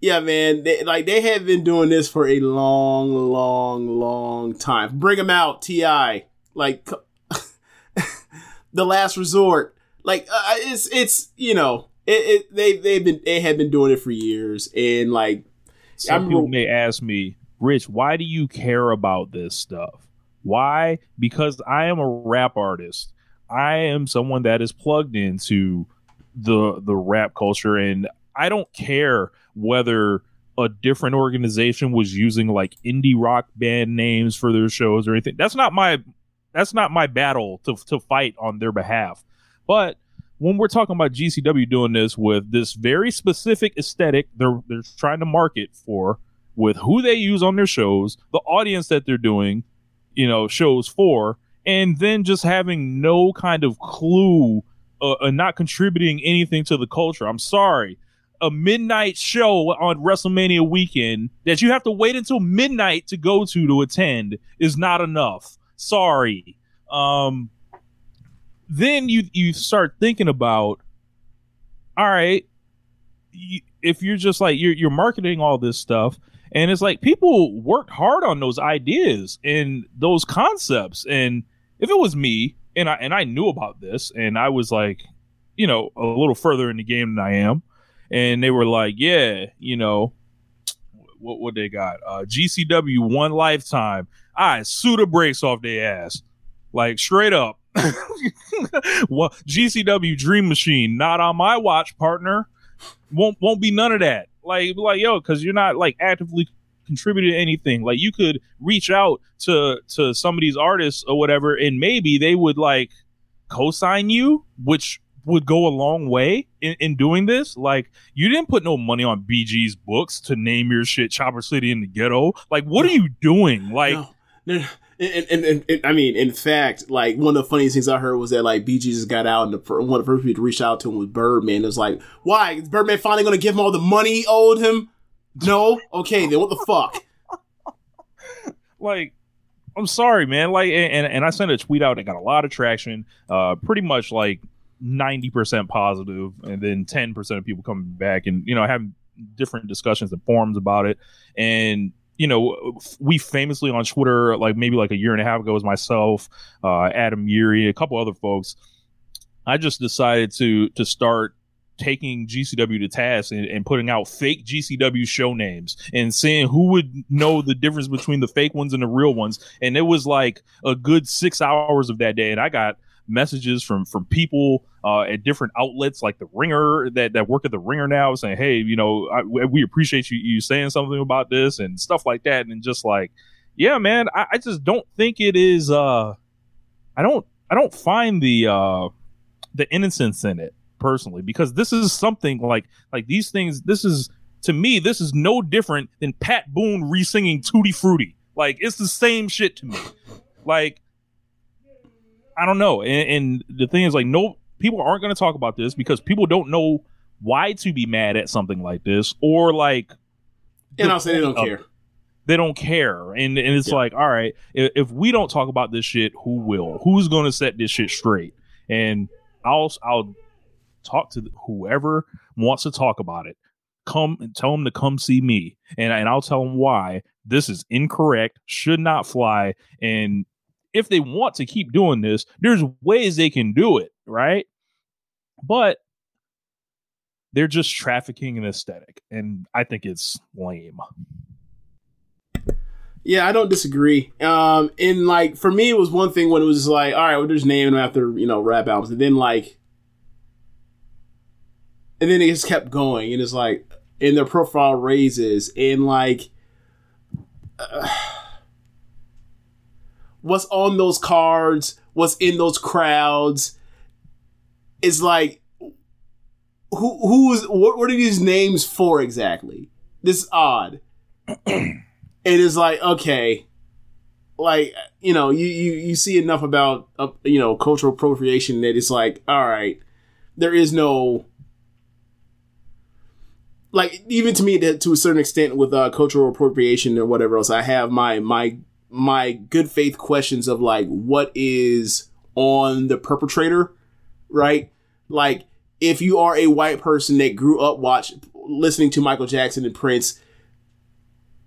Yeah, man. They, like they have been doing this for a long, long, long time. Bring them out, Ti. Like the last resort. Like uh, it's it's you know it, it they they've been they have been doing it for years and like Some people may ask me, Rich, why do you care about this stuff? Why? Because I am a rap artist. I am someone that is plugged into the the rap culture and I don't care whether a different organization was using like indie rock band names for their shows or anything. That's not my that's not my battle to to fight on their behalf. But when we're talking about GCW doing this with this very specific aesthetic they're they're trying to market for with who they use on their shows, the audience that they're doing, you know, shows for, and then just having no kind of clue uh, and not contributing anything to the culture. I'm sorry. A midnight show on WrestleMania weekend that you have to wait until midnight to go to to attend is not enough. Sorry. Um then you you start thinking about all right, you, if you're just like you're you're marketing all this stuff and it's like people worked hard on those ideas and those concepts. And if it was me and I and I knew about this and I was like you know a little further in the game than I am and they were like yeah you know what what they got? Uh GCW one lifetime. I sue the brakes off their ass. Like straight up well GCW Dream Machine not on my watch partner won't won't be none of that. Like like yo, because you're not like actively contributing to anything. Like you could reach out to to some of these artists or whatever, and maybe they would like co-sign you, which would go a long way in, in doing this. Like you didn't put no money on BG's books to name your shit Chopper City in the Ghetto. Like what are you doing? Like no, no, and, and, and, and I mean, in fact, like one of the funniest things I heard was that like BG just got out, and the, one of the first people to reach out to him was Birdman. It was like, why is Birdman finally going to give him all the money he owed him? No, okay, then what the fuck? like I'm sorry, man. Like, and and I sent a tweet out that got a lot of traction. Uh, pretty much like ninety percent positive, and then ten percent of people coming back and you know having different discussions and forums about it. And you know, we famously on Twitter, like maybe like a year and a half ago, was myself, uh, Adam Yuri, a couple other folks. I just decided to to start taking GCW to task and, and putting out fake GCW show names and seeing who would know the difference between the fake ones and the real ones. And it was like a good six hours of that day. And I got messages from from people uh, at different outlets like the Ringer that that work at the Ringer now saying, "Hey, you know, I, we appreciate you you saying something about this and stuff like that." And just like, yeah, man, I, I just don't think it is. uh I don't I don't find the uh the innocence in it personally because this is something like like these things this is to me this is no different than pat boone re-singing tutti frutti like it's the same shit to me like i don't know. And, and the thing is like no people aren't going to talk about this because people don't know why to be mad at something like this or like And I'll say they don't care. they don't care. And, and it's Yeah. like all right if, if we don't talk about this shit who will? Who's going to set this shit straight? And i'll i'll talk to whoever wants to talk about it. Come and tell them to come see me. And, and i'll tell them why. This is incorrect should not fly. And if they want to keep doing this there's ways they can do it right but they're just trafficking an aesthetic, and I think it's lame. Yeah, I don't disagree. Um, and like for me, it was one thing when it was like, all right, we're just naming them after you know rap albums, and then like, and then it just kept going, and it's like, and their profile raises, and like, uh, what's on those cards, what's in those crowds, It's like, who who's what? What are these names for exactly? This is odd. it is like okay like you know you you, you see enough about uh, you know cultural appropriation that it's like all right there is no like even to me to, to a certain extent with uh, cultural appropriation or whatever else i have my my my good faith questions of like what is on the perpetrator right? Like if you are a white person that grew up watch listening to michael jackson and prince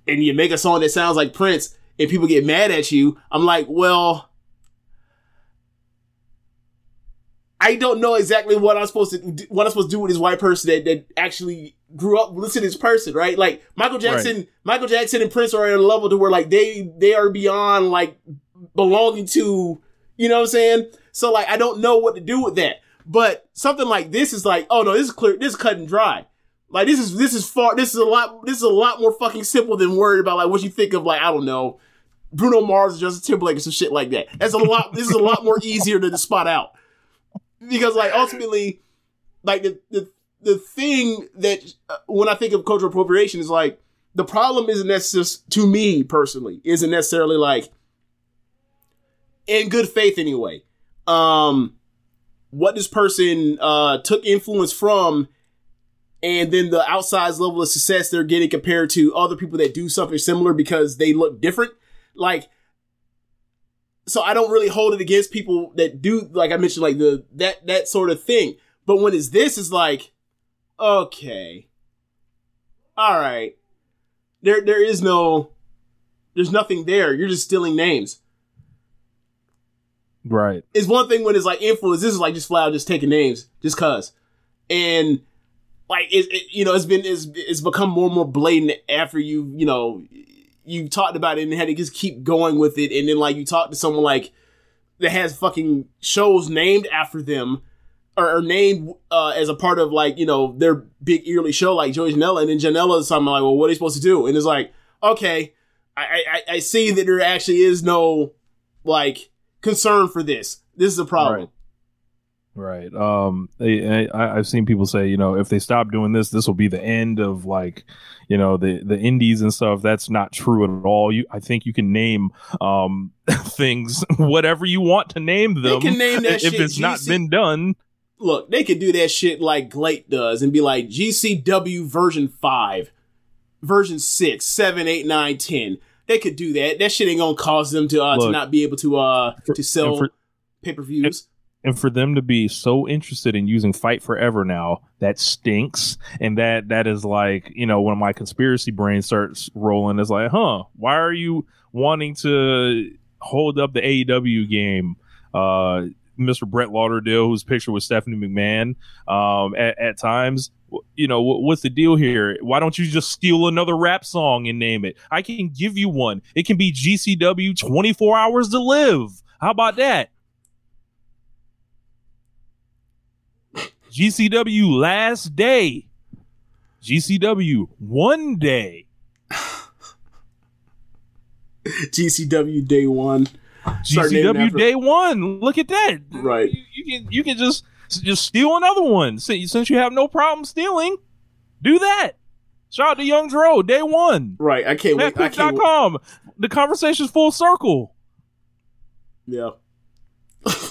and you make a song that sounds like Prince and people get mad at you, I'm like, well, I don't know exactly what I'm supposed to do, what I'm supposed to do with this white person that, that actually grew up listening to this person, right? Like Michael Jackson, right. Michael Jackson and Prince are at a level to where like they they are beyond like belonging to, you know what I'm saying? So like I don't know what to do with that. But something like this is like, oh no, this is clear, this is cut and dry. Like this is this is far this is a lot this is a lot more fucking simple than worried about like what you think of like I don't know Bruno Mars, Justin Timberlake, and some shit like that. That's a lot. this is a lot more easier to spot out because like ultimately, like the the the thing that uh, when I think of cultural appropriation is like the problem isn't necessarily to me personally isn't necessarily like in good faith anyway. Um, what this person uh took influence from and then the outsized level of success they're getting compared to other people that do something similar because they look different. Like, so I don't really hold it against people that do, like I mentioned, like the that that sort of thing. But when it's this, is like, okay, all right, there there is no, there's nothing there. You're just stealing names. Right. It's one thing when it's like influence. This is like just flat out just taking names just cause, and like it, it, you know it's been it's, it's become more and more blatant after you you know you talked about it and had to just keep going with it and then like you talk to someone like that has fucking shows named after them or, or named uh, as a part of like you know their big yearly show like Joey Janela and then Janela is something like well what are you supposed to do and it's like okay I, I I see that there actually is no like concern for this this is a problem. Right. Right. Um, I, I, I've seen people say, you know, if they stop doing this, this will be the end of like, you know, the the indies and stuff. That's not true at all. You, I think you can name um things whatever you want to name them. They can name that if shit it's not been done. Look, they could do that shit like Glate does and be like GCW version 5, version 6, 7, 8, 9, 10. They could do that. That shit ain't gonna cause them to uh, to not be able to uh to sell pay per views. And for them to be so interested in using fight forever now that stinks. And that that is like you know when my conspiracy brain starts rolling it's like huh why are you wanting to hold up the aew game? Uh mr brett lauderdale whose picture was stephanie mcmahon um at, at times you know wh- what's the deal here? Why don't you just steal another rap song and name it? I can give you one. It can be gcw 24 hours to live. How about that GCW last day. GCW one day. GCW day one. GCW day one. Look at that. Right. You, you can you can just just steal another one since since you have no problem stealing. Do that. Shout out to Young Dro, day one. Right. I can't wait. I can't. MattCook.com. The conversation's full circle. Yeah.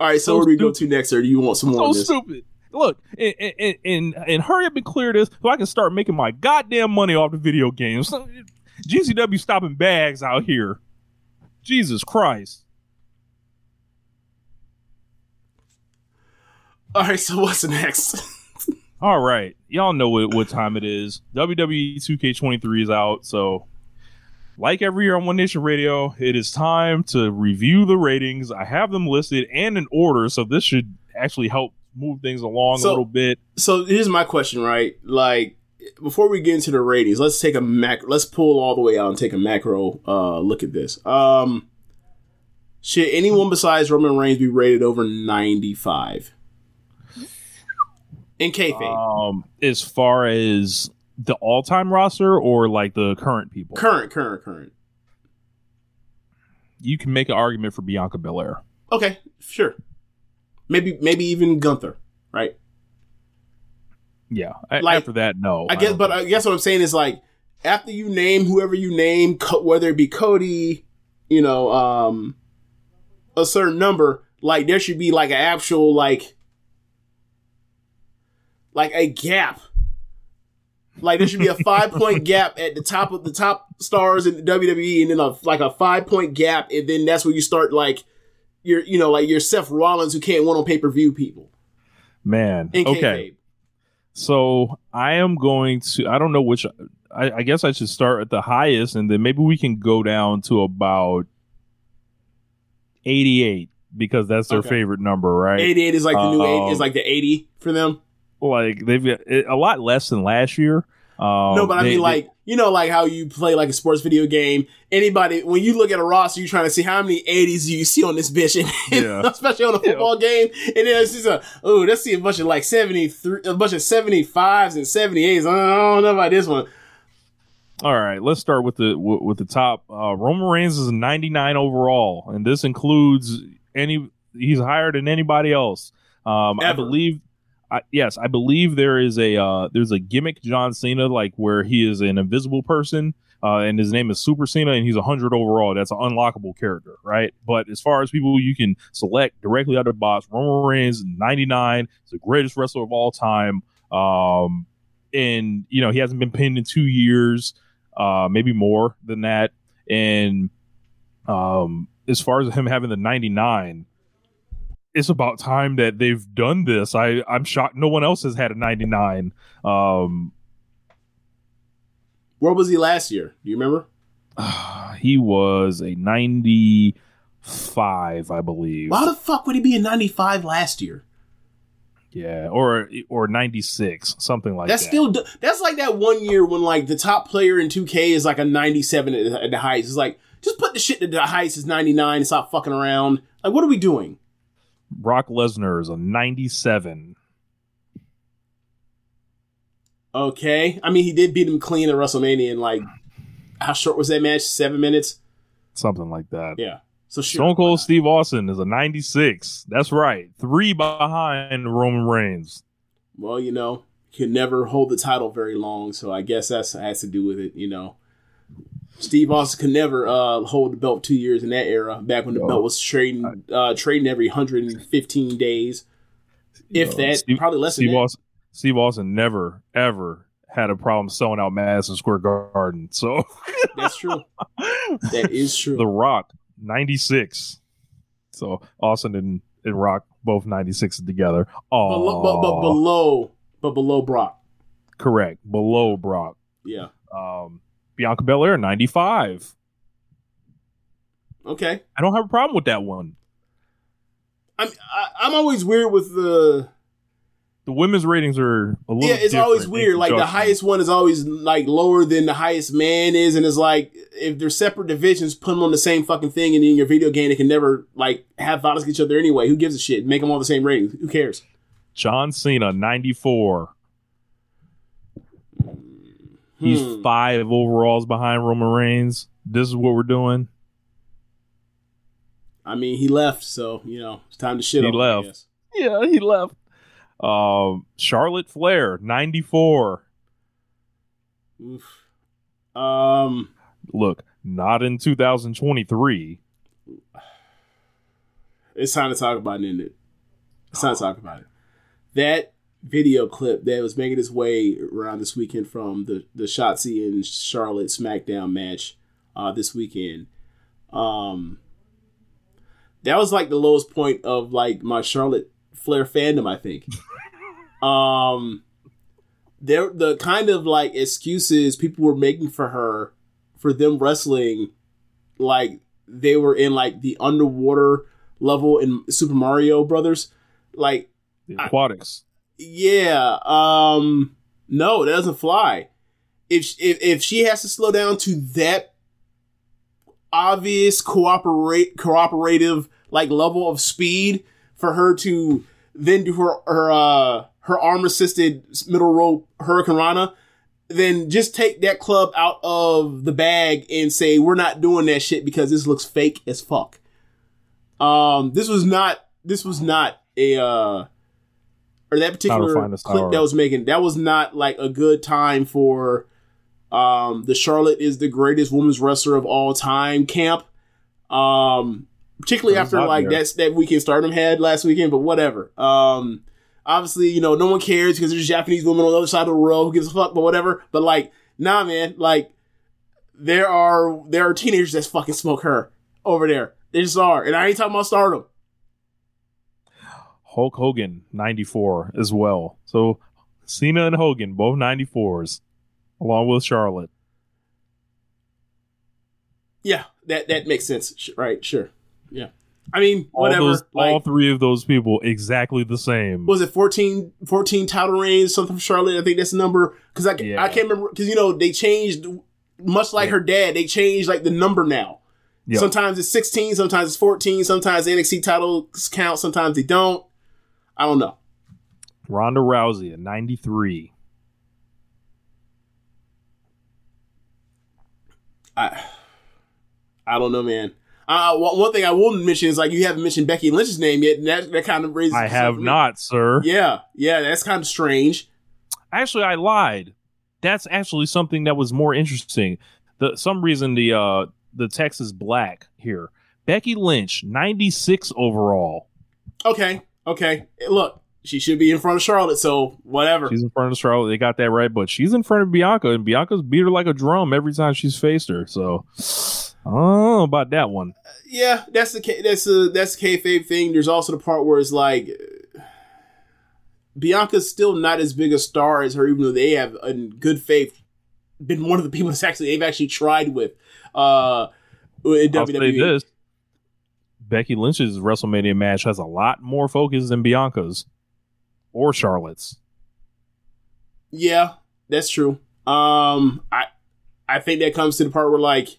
All right, so, So where do we go to next, or do you want some more so stupid. Look, and, and, and, and hurry up and clear this so I can start making my goddamn money off the video games. GCW stopping bags out here. Jesus Christ. All right, so what's next? All right. Y'all know what, what time it is. WWE 2K23 is out. So, like every year on One Nation Radio, it is time to review the ratings. I have them listed and in order. So, this should actually help move things along So- a little bit. So here's my question, right? Like before we get into the ratings, let's take a mac. Let's pull all the way out and take a macro uh, look at this. Um, should anyone besides Roman Reigns be rated over 95? In kayfabe, Um, as far as the all-time roster or like the current people, current, current, current. you can make an argument for Bianca Belair. Okay, sure. Maybe, maybe even Gunther, right? Yeah. Like, After that, no. I guess, don't but I guess what I'm saying is like after you name whoever you name, whether it be Cody, you know, um, a certain number, like there should be like an actual like, like a gap. Like there should be a five point gap at the top of the top stars in the WWE, and then a like a five point gap, and then that's where you start like your you know like your Seth Rollins who can't win on pay per view people. man. Okay. So I am going to. I don't know which. I, I guess I should start at the highest, and then maybe we can go down to about eighty-eight because that's their Okay. favorite number, right? 88 is like the new eight Um, is like the 80 for them. Like they've got a lot less than last year. Um, no, but I they- mean, like you know, like how you play like a sports video game. Anybody, when you look at a roster, you're trying to see how many 80s do you see on this bitch, and Yeah. especially on a football game. And then it's just a oh, let's see a bunch of like 73, a bunch of 75s and 78s. I don't know about this one. All right, let's start with the with, with the top. Uh, Roman Reigns is a 99 overall, and this includes any. He's higher than anybody else. Um, I believe. I, yes, I believe there is a uh, there's a gimmick John Cena like where he is an invisible person, uh, and his name is Super Cena, and he's a hundred overall. That's an unlockable character, right? But as far as people you can select directly out of the box, Roman Reigns 99 is the greatest wrestler of all time. Um, and you know he hasn't been pinned in two years uh, maybe more than that. And um, as far as him having the 99, it's about time that they've done this. I I'm shocked no one else has had a 99. Um, Where was he last year? Do you remember? he was a 95, I believe. Why the fuck would he be a 95 last year? Yeah, or or 96, something like That's that. That's still that's like that one year when like the top player in 2K is like a 97 at, at the heights. It's like just put the shit to the heights is 99 and stop fucking around. Like what are we doing? Brock Lesnar is a 97. Okay, I mean he did beat him clean at WrestleMania and like how short was that match? Seven minutes. Something like that. Yeah. So sure. Stone Cold Steve Austin is a 96. That's right. Three behind Roman Reigns. Well, you know, he could never hold the title very long, so I guess that's has to do with it. You know, Steve Austin could never uh, hold the belt two years in that era. Back when the belt was trading uh, trading every 115 days, if know, that, Steve- probably less Steve than that. Austin, Steve Austin never, ever had a problem selling out Madison Square Garden. So That's true. That is true. The Rock, 96. So Austin and, and Rock both 96 together. Oh, Below, but, but below, but below Brock. correct. Below Brock. Yeah. Um, Bianca Belair, 95. Okay. I don't have a problem with that one. I'm I, I'm always weird with the The women's ratings are a little yeah. It's always weird. Like the highest one is always like lower than the highest man is, and it's like if they're separate divisions, put them on the same fucking thing, and in your video game, they can never like have violence against each other anyway. Who gives a shit? Make them all the same ratings. Who cares? John Cena, 94. He's Hmm. five overalls behind Roman Reigns. This is what we're doing. I mean, he left, so you know it's time to shit He on him, left. guess. Yeah, he left. Um, Charlotte Flair, 94. Oof. Um, Look, not in 2023. it's time to talk about it, isn't it? It's time to talk about it. That video clip that was making its way around this weekend from the the Shotzi and Charlotte SmackDown match uh, this weekend. Um, that was like the lowest point of like my Charlotte Flair fandom. I think. um, there the kind of like excuses people were making for her for them wrestling, like they were in like the underwater level in Super Mario Brothers. Like, The I- aquatics. Yeah, um, no, that doesn't fly. If if if she has to slow down to that obvious cooperate cooperative like level of speed for her to then do her her uh her arm assisted middle rope hurricane rana then just take that club out of the bag and say we're not doing that shit because this looks fake as fuck um this was not this was not a uh or that particular clip that was making that was not like a good time for um the Charlotte is the greatest women's wrestler of all time camp. Um particularly after like there. that's that weekend stardom had last weekend, but whatever. Um obviously, you know, no one cares because there's a Japanese women on the other side of the world who gives a fuck, but whatever. But like, nah man, like there are there are teenagers that fucking smoke her over there. They just are. And I ain't talking about stardom. Hulk Hogan, 94 as well. So Cena and Hogan, both 94s, along with Charlotte. Yeah, that that makes sense. Right, sure. Yeah. I mean, All, whatever. those, like, all three of those people exactly the same. was it 14, 14 title reigns, something for Charlotte? I think that's the number. Because I, Yeah. I can't remember. Because, you know, they changed, much like her dad, they changed like the number now. Yeah. Sometimes it's 16, sometimes it's 14, sometimes NXT titles count, sometimes they don't. I don't know. Ronda Rousey at 93. I I don't know, man. Uh, one thing I will mention is like you haven't mentioned Becky Lynch's name yet, and that, that kind of raises. I have not, sir. Yeah, yeah, that's kind of strange. Actually, I lied. That's actually something that was more interesting. The some reason the uh the text is black here. Becky Lynch, 96 overall. Okay, okay. Look, she should be in front of Charlotte, so whatever. She's in front of Charlotte. They got that right, but she's in front of Bianca, and Bianca's beat her like a drum every time she's faced her. So I don't know about that one. yeah, that's the that's the that's the kayfabe thing. There's also the part where it's like Bianca's still not as big a star as her, even though they have, in good faith, been one of the people that's actually they've actually tried with. Uh, in I'll WWE. Becky Lynch's WrestleMania match has a lot more focus than Bianca's or Charlotte's. Yeah, that's true. Um, I I think that comes to the part where like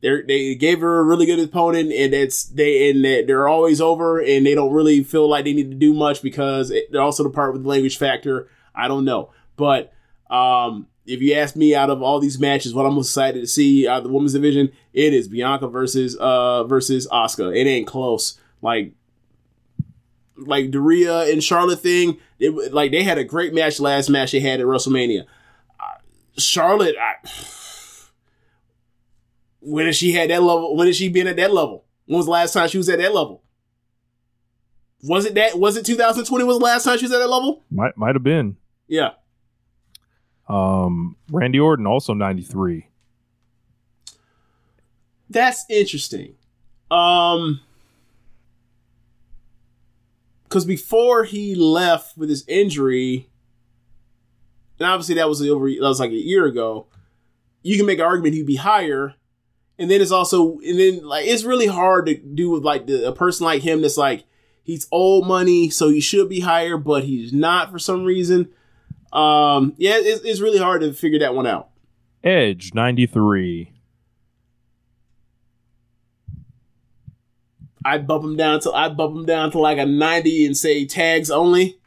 they they gave her a really good opponent, and it's they and that they're always over, and they don't really feel like they need to do much because it, they're also the part with the language factor. I don't know, but um, if you ask me, out of all these matches, what I'm most excited to see out of the women's division, it is Bianca versus uh versus Asuka. It ain't close. Like like Rhea and Charlotte thing, it, like they had a great match last match they had at WrestleMania. Uh, Charlotte, I, when has she had that level? When has she been at that level? When was the last time she was at that level? Was it that? Was it 2020? Was the last time she was at that level? Might might have been. Yeah. Um, Randy Orton also 93. That's interesting. Um, because before he left with his injury, and obviously that was over that was like a year ago. You can make an argument he'd be higher, and then it's also and then like it's really hard to do with like the, a person like him that's like he's old money, so he should be higher, but he's not for some reason. Um, yeah, it's, it's really hard to figure that one out. Edge 93. I bump him down to I bump him down to like a ninety and say tags only.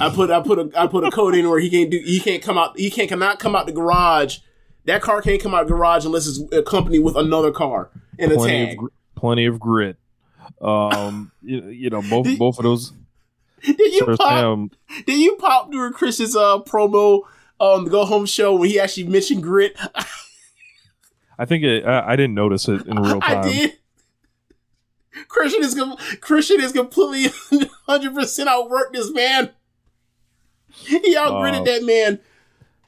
I put I put a I put a code in where he can't do he can't come out he can't come out come out the garage. That car can't come out the garage unless it's accompanied with another car and a Plenty tag. of, gr- plenty of grit. Um, you, you know, both both of those. Did you Sir pop? Sam, Did you pop during Chris's uh promo on the Go Home show when he actually mentioned grit? I think it, I, I didn't notice it in real I time. did. Christian is Christian is completely hundred percent outworked this man. He outgritted Wow. that man.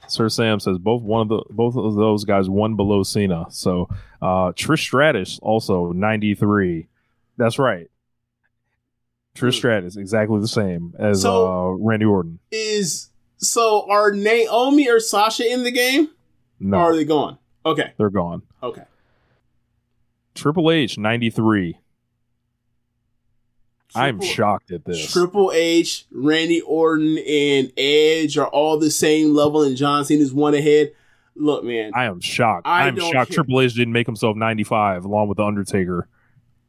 Sir Sam says both one of the both of those guys one below Cena. So uh Trish Stratus also 93. That's right. Trish Stratus exactly the same as So- uh Randy Orton. is so are Naomi or Sasha in the game? No, Or are they gone? Okay. they're gone. Okay. Triple H 93. I'm shocked at this. Triple H, Randy Orton, and Edge are all the same level, and John Cena's one ahead. Look, man, I am shocked. I I'm shocked care. Triple H didn't make himself 95 along with The Undertaker.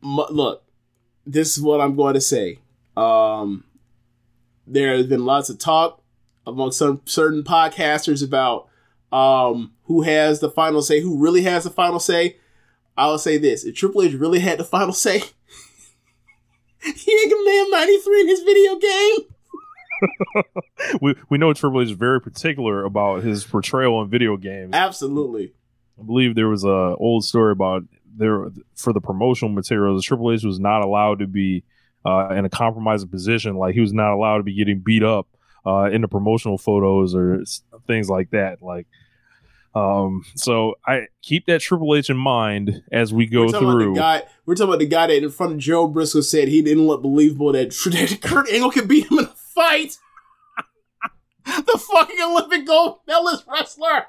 look, this is what I'm going to say. Um, there has been lots of talk among some certain podcasters about um, who has the final say, who really has the final say. I'll say this: if Triple H really had the final say, he ain't gonna name 93 in his video game. We we know Triple H is very particular about his portrayal in video games. Absolutely. I believe there was a old story about there for the promotional materials. The Triple H was not allowed to be uh, in a compromising position. Like he was not allowed to be getting beat up uh, in the promotional photos or things like that. Like, um, so I keep that Triple H in mind as we go we're through. guy. We're talking about the guy that in front of Joe Briscoe said he didn't look believable that, that Kurt Angle could beat him in a fight. the fucking Olympic gold medalist wrestler.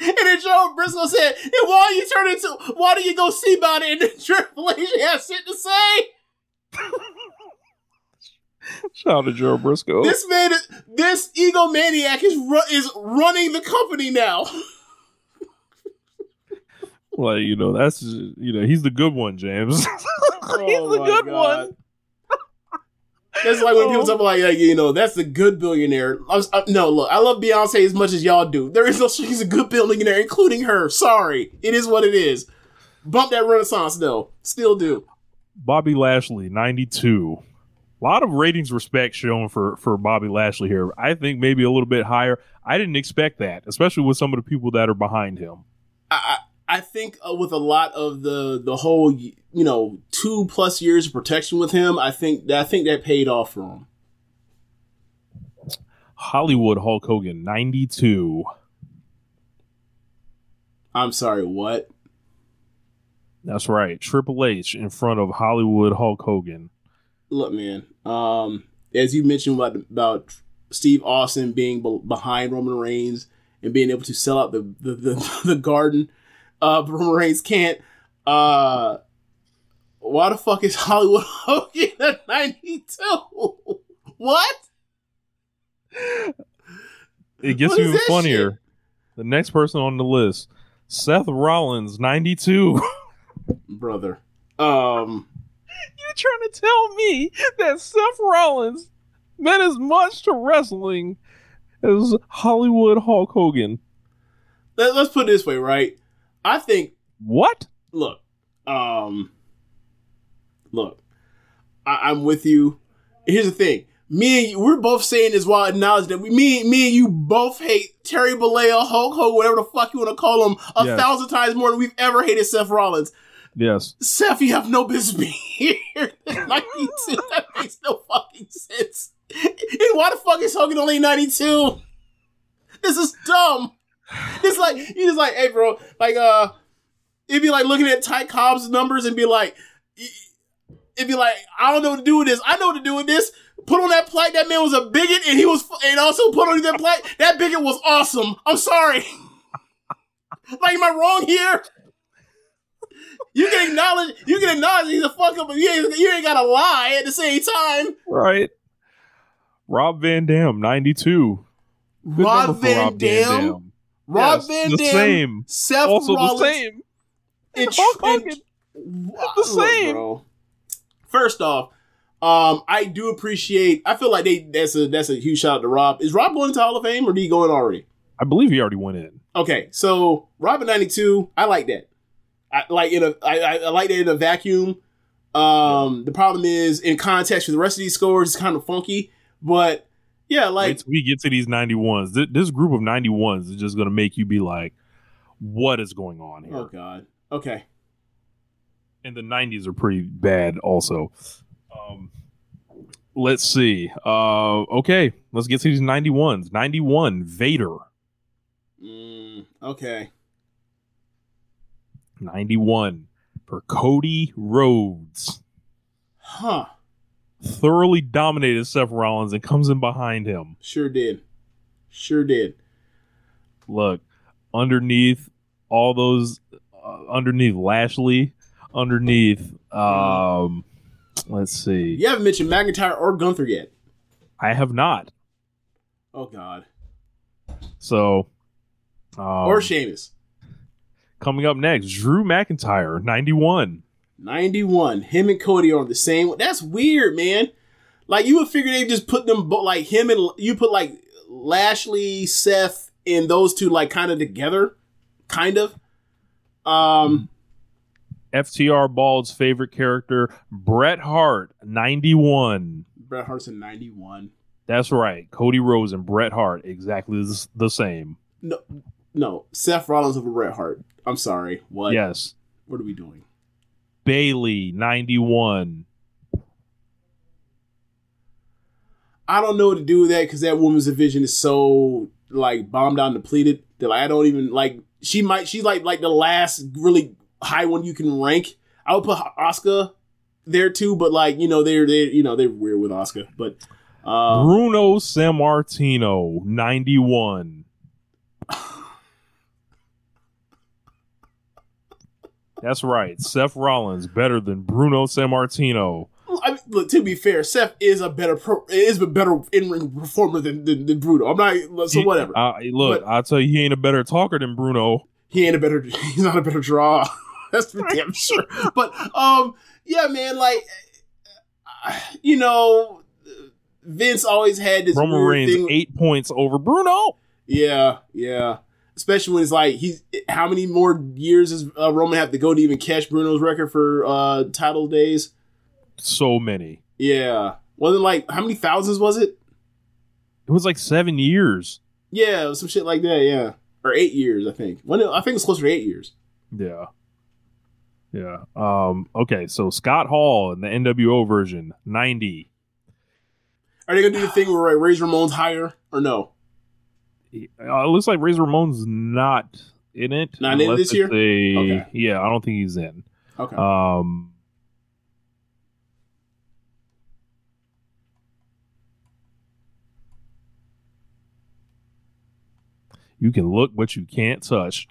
And then Joe Briscoe said, "And why you turn into? Why do you go see about it?" And then Triple H has shit to say. Shout out to Joe Briscoe. This man, this egomaniac is ru- is running the company now. like you know, that's you know, he's the good one, James. he's Oh the good God. one. That's like when people Oh. talk about like, like, you know, that's the good billionaire. I was, uh, no, look, I love Beyonce as much as y'all do. There is no she's a good billionaire, including her. Sorry, it is what it is. Bump that Renaissance though, still do. Bobby Lashley, 92. A lot of ratings respect shown for, for Bobby Lashley here. I think maybe a little bit higher. I didn't expect that, especially with some of the people that are behind him. I I, think uh, with a lot of the the whole you know two plus years of protection with him, I think I think that paid off for him. Hollywood Hulk Hogan, 92. I'm sorry, what? That's right. Triple H in front of Hollywood Hulk Hogan. Look, man. Um, as you mentioned about about Steve Austin being be- behind Roman Reigns and being able to sell out the the the, the garden, uh, Roman Reigns can't. Uh, why the fuck is Hollywood Hogan at ninety two? What? It gets What even funnier. shit? The next person on the list, Seth Rollins, 92. brother? Um, You're trying to tell me that Seth Rollins meant as much to wrestling as Hollywood Hulk Hogan? let's put it this way, right? I think What? look, um, look, I, I'm with you. Here's the thing. Me and you, we're both saying this while acknowledging that we, me, me and you both hate Terry Bollea, Hulk Hogan, whatever the fuck you want to call him, a Yes. thousand times more than we've ever hated Seth Rollins. Yes. Seth, you have no business being here. 92, that makes no fucking sense. And why the fuck is Hogan only 92? This is dumb. It's like, you just like, hey, bro, like, uh, it'd be like looking at Ty Cobb's numbers and be like, it'd be like, I don't know what to do with this. I know what to do with this. Put on that plaque. That man was a bigot, and he was, and also put on that plaque. That bigot was awesome. I'm sorry. like, am I wrong here? You can acknowledge, you can acknowledge he's a fuck up, but you ain't, you ain't gotta lie at the same time. Right. Rob Van Dam, 92. Good Rob number for Van Dam, Rob Yes, Van Dam, same. Seth also Rollins, the same. and Hulk Hogan. Wow, The same. bro. First off, um, I do appreciate. I feel like they that's a that's a huge shout out to Rob. Is Rob going to Hall of Fame or did he go in already? I believe he already went in. Okay, so Rob at ninety two, I like that. I like in a I, I, I like that in a vacuum. Um, the problem is in context with the rest of these scores, it's kind of funky. But yeah, like we get to these 91s. Th- This group of 91s is just going to make you be like, what is going on here? oh god, okay. and the 90s are pretty bad also um let's see uh okay let's get to these 91s 91 vader Mm, okay. 91 for cody rhodes Huh. Thoroughly dominated seth rollins and comes in behind him Sure did. Sure did. look underneath all those uh, underneath lashley underneath. Um, let's see. You haven't mentioned McIntyre or Gunther yet. I have not. Oh God. So, um, or Sheamus. coming up next, Drew McIntyre, ninety-one. 91. Him and Cody are on the same. That's weird, man. Like you would figure they just put them bo- like him and you put like Lashley, Seth, and those two like kind of together, kind of. Um, FTR Bald's favorite character, Bret Hart, ninety-one. Bret Hart's in 91. That's right. Cody Rhodes and Bret Hart, exactly the- the same. No, no, Seth Rollins over Bret Hart. I'm sorry. What? Yes. What are we doing? Bayley, ninety-one. I don't know what to do with that because that woman's division is so like bombed out and depleted that like, I don't even like. She might. She's like like the last really high one you can rank. I would put Asuka there too, but like you know they're they you know they're weird with Asuka, but uh, Bruno Sammartino, ninety-one. That's right. Seth Rollins better than Bruno Sammartino. I mean, look, to be fair, Seth is a better pro, is a better in ring performer than, than than Bruno. I'm not so He- whatever. Uh, look, But- I'll tell you, he ain't a better talker than Bruno. he ain't a better he's not a better draw that's for damn sure but um yeah man like you know vince always had this Roman Reigns thing eight points over Bruno. yeah yeah especially when it's like he's how many more years does uh, roman have to go to even catch bruno's record for uh title days So many. yeah wasn't like how many thousands was it It was like seven years. yeah some shit like that yeah or eight years i think when i think it's closer to eight years Yeah. Yeah. Um, okay, so Scott Hall in the NWO version, 90. are they gonna do the thing where Razor Ramon's higher or no it looks like Razor Ramon's not in it. Not in this year? a- Okay. Yeah, I don't think he's in. okay Um, you can look, but you can't touch.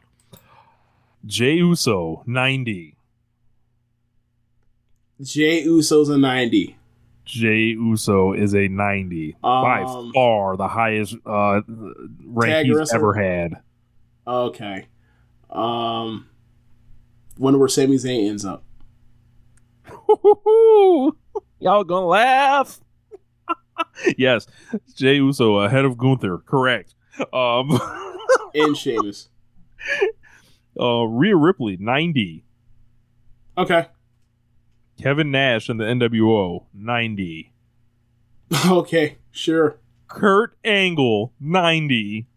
Jay Uso, 90. Jay Uso's a 90. Jay Uso is a 90. by Um, far the highest uh, rank he's wrestler? ever had. Okay. Um, wonder where Sami Zayn ends up. Y'all gonna laugh? yes, Jay Uso ahead of Gunther. Correct. Um, And Sheamus. uh, Rhea Ripley, 90. Okay. Kevin Nash in the NWO, 90. Okay. Sure. Kurt Angle, 90.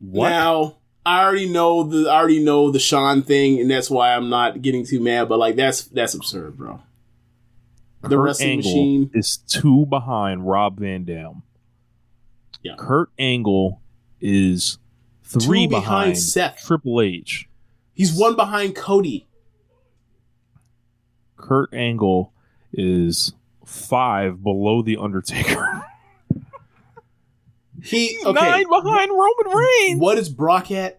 What? Now, I already know the I already know the Shawn thing, and that's why I'm not getting too mad. But like, that's that's absurd, bro. The Kurt wrestling Angle machine. is two behind Rob Van Dam. Yeah. Kurt Angle is three behind behind Seth. Triple H. He's one behind Cody. Kurt Angle is five below the Undertaker. He okay. Nine behind Roman Reigns. What is Brock at?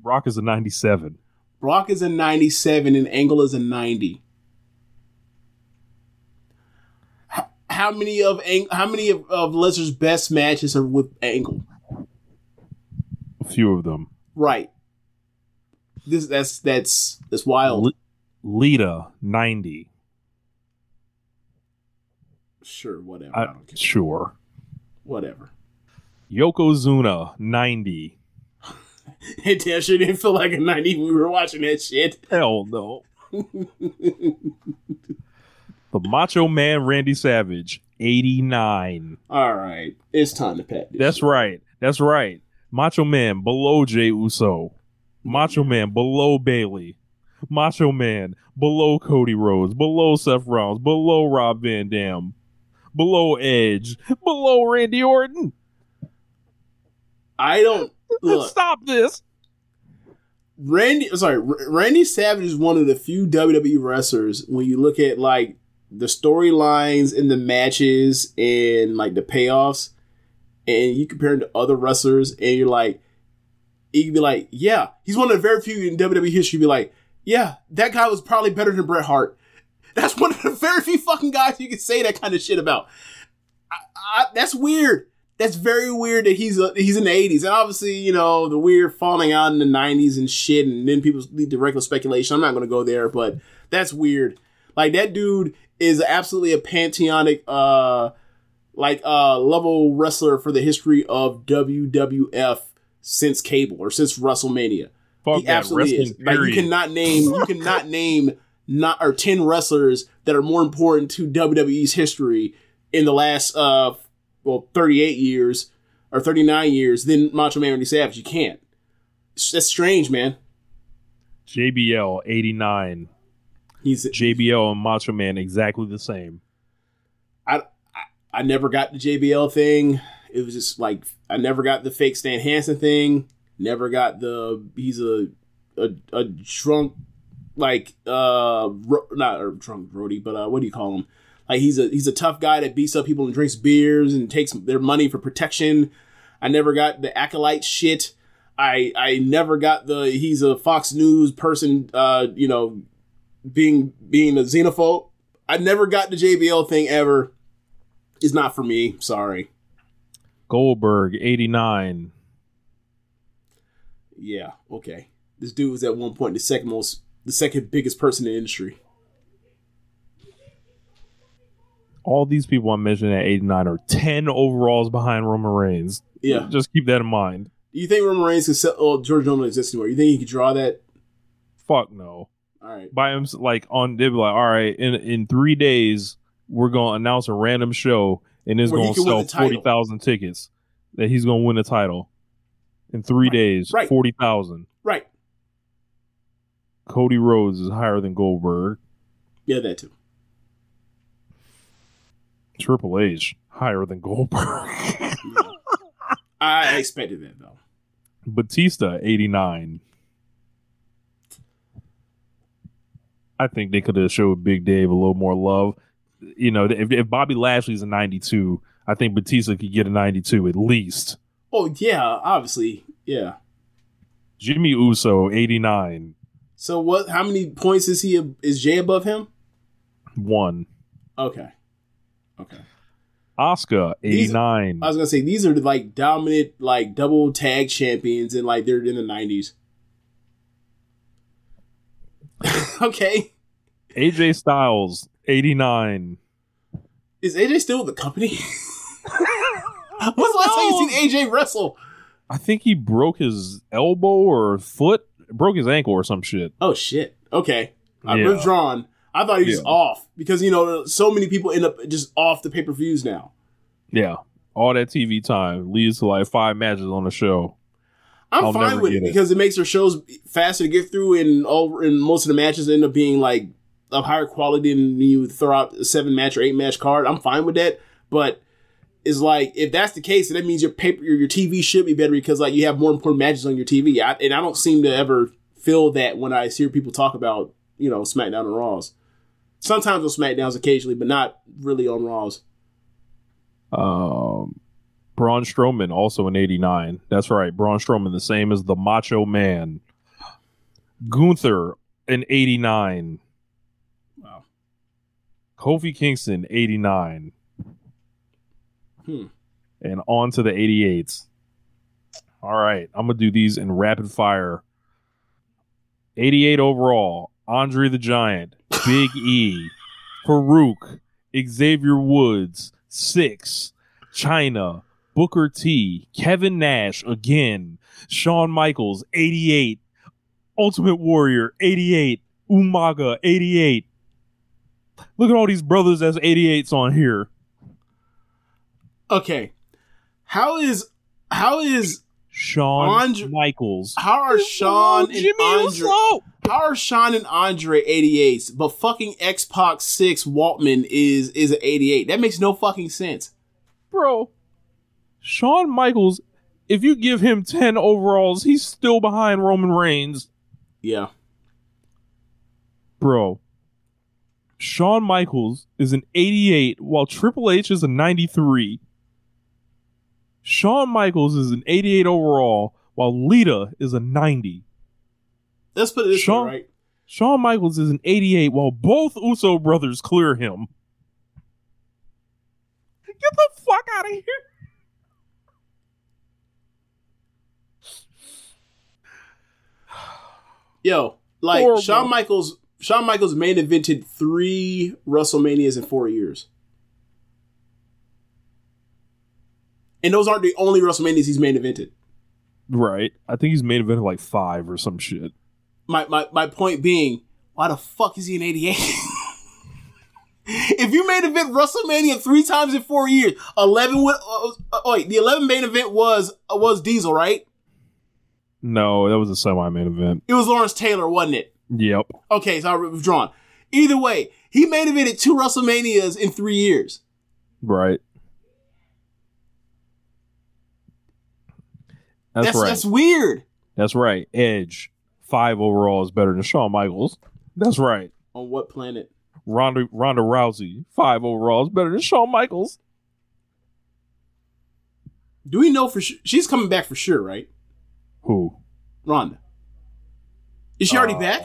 Brock is a ninety-seven. Brock is a 97 and Angle is a 90. H- How many of Ang- how many of, of Lesnar's best matches are with Angle? A few of them. Right. This that's that's that's wild. Lita ninety. sure, whatever. I, I, don't care. sure. Whatever. Yokozuna ninety. It damn sure didn't feel like a 90 when we were watching that shit. Hell no. the Macho Man Randy Savage eighty-nine. All right, it's time to pat. This That's shit. right. That's right. Macho Man below Jay Uso. Macho Man below Bayley. Macho Man below Cody Rhodes. Below Seth Rollins. Below Rob Van Dam. Below Edge. Below Randy Orton. I don't look. Stop this. Randy, sorry, Randy Savage is one of the few WWE wrestlers when you look at like the storylines and the matches and like the payoffs, and you compare him to other wrestlers, and you're like, can be like, yeah, he's one of the very few in WWE history. Be like, yeah, that guy was probably better than Bret Hart. That's one of the very few fucking guys you can say that kind of shit about. I, I, that's weird. That's very weird that he's a, he's in the eighties, and obviously, you know, the weird falling out in the nineties and shit, and then people lead to regular speculation. I'm not to go there, but that's weird. Like that dude is absolutely a pantheonic, uh, like uh, level wrestler for the history of WWF since cable or since WrestleMania. Fuck he that absolutely wrestling is. Like you cannot name you cannot name not or ten wrestlers that are more important to WWE's history in the last uh well thirty eight years or thirty nine years than Macho Man Randy Savage. You can't. That's strange, man. JBL eighty nine. He's JBL and Macho Man exactly the same. I, I I never got the JBL thing. It was just like I never got the fake Stan Hansen thing. Never got the he's a a, a drunk like uh ro- not a drunk Brody, but uh what do you call him? Like he's a he's a tough guy that beats up people and drinks beers and takes their money for protection. I never got the acolyte shit. I I never got the he's a Fox News person uh you know being being a xenophobe. I never got the JBL thing ever. It's not for me. Sorry. Goldberg eighty nine. Yeah. Okay. This dude was at one point the second most, the second biggest person in the industry. All these people I'm mentioning at eighty nine are ten overalls behind Roman Reigns. Yeah. Just keep that in mind. Do you think Roman Reigns could sell? Oh, George don't exist anymore. You think he could draw that? Fuck no. All right. By him like on they'd be like, all right, in in three days we're gonna announce a random show and is gonna sell forty thousand tickets that he's gonna win the title in three Right. days. Right. Forty thousand. Right. Cody Rhodes is higher than Goldberg. Yeah, that too. Triple H higher than Goldberg. I expected that though. Batista eighty nine. I think they could have showed Big Dave a little more love. You know, if, if Bobby Lashley's a ninety two, I think Batista could get a ninety two at least. Oh yeah, obviously. Yeah. Jimmy Uso eighty nine So what? How many points is he? Is Jay above him? one. Okay. Okay. Asuka 89. These- I was gonna say these are like dominant, like double tag champions, and like they're in the nineties. okay. AJ Styles eighty nine. Is AJ still with the company? When's the last time you seen AJ wrestle? I think he broke his elbow or foot, broke his ankle or some shit. Oh shit. Okay. I'm Yeah. withdrawn. I thought he was Yeah. off because you know so many people end up just off the pay per views now. Yeah, all that TV time leads to like five matches on the show. I'm I'll fine with it, it. because it makes their shows faster to get through, and all and most of the matches end up being like of higher quality than you throw out a seven match or eight match card. I'm fine with that, but it's like if that's the case, that means your paper your, your TV should be better because like you have more important matches on your TV. I, and I don't seem to ever feel that when I hear people talk about you know SmackDown and Raws. Sometimes on SmackDowns occasionally, but not really on Raws. Um, Braun Strowman also in '89. That's right, Braun Strowman, the same as the Macho Man. Gunther in '89. Kofi Kingston '89. Hmm. And on to the '88s. All right, I'm gonna do these in rapid fire. 88 overall. Andre the Giant, Big E, Faarooq, Xavier Woods, Syxx, Chyna, Booker T, Kevin Nash again, Shawn Michaels, 88, Ultimate Warrior, 88, Umaga, 88. Look at all these brothers as 88s on here. Okay, how is how is Shawn Andre- Michaels. how are Shawn and Jimmy Andre Uso. how are Shawn and Andre 88s, but fucking X Pac Syxx Waltman is is an 88? That makes no fucking sense. Bro, Shawn Michaels, if you give him 10 overalls, he's still behind Roman Reigns. Yeah, Bro, Shawn Michaels is an 88 while Triple H is a 93. Shawn Michaels is an 88 overall while Lita is a 90. Let's put it this Shawn- way, right? Shawn Michaels is an 88 while both Uso brothers clear him. Get the fuck out of here. Yo, like Horrible. Shawn Michaels, Shawn Michaels main evented three WrestleManias in four years, and those aren't the only WrestleManias he's main evented. Right. I think he's main evented like five or some shit. My my my point being, why the fuck is he in '88? if you main event WrestleMania three times in four years, eleven with uh, uh, wait, the eleven main event was uh, was Diesel, right? No, that was a semi main event. It was Lawrence Taylor, wasn't it? Yep. Okay, so I withdrawn. Either way, he made main evented two WrestleManias in three years. Right. That's, That's right. that's weird. That's right. Edge, five overall is better than Shawn Michaels. That's right. On what planet? Ronda Ronda Rousey, five overall is better than Shawn Michaels. Do we know for sure? She's coming back for sure, right? Who? Ronda. Is she already Uh, back?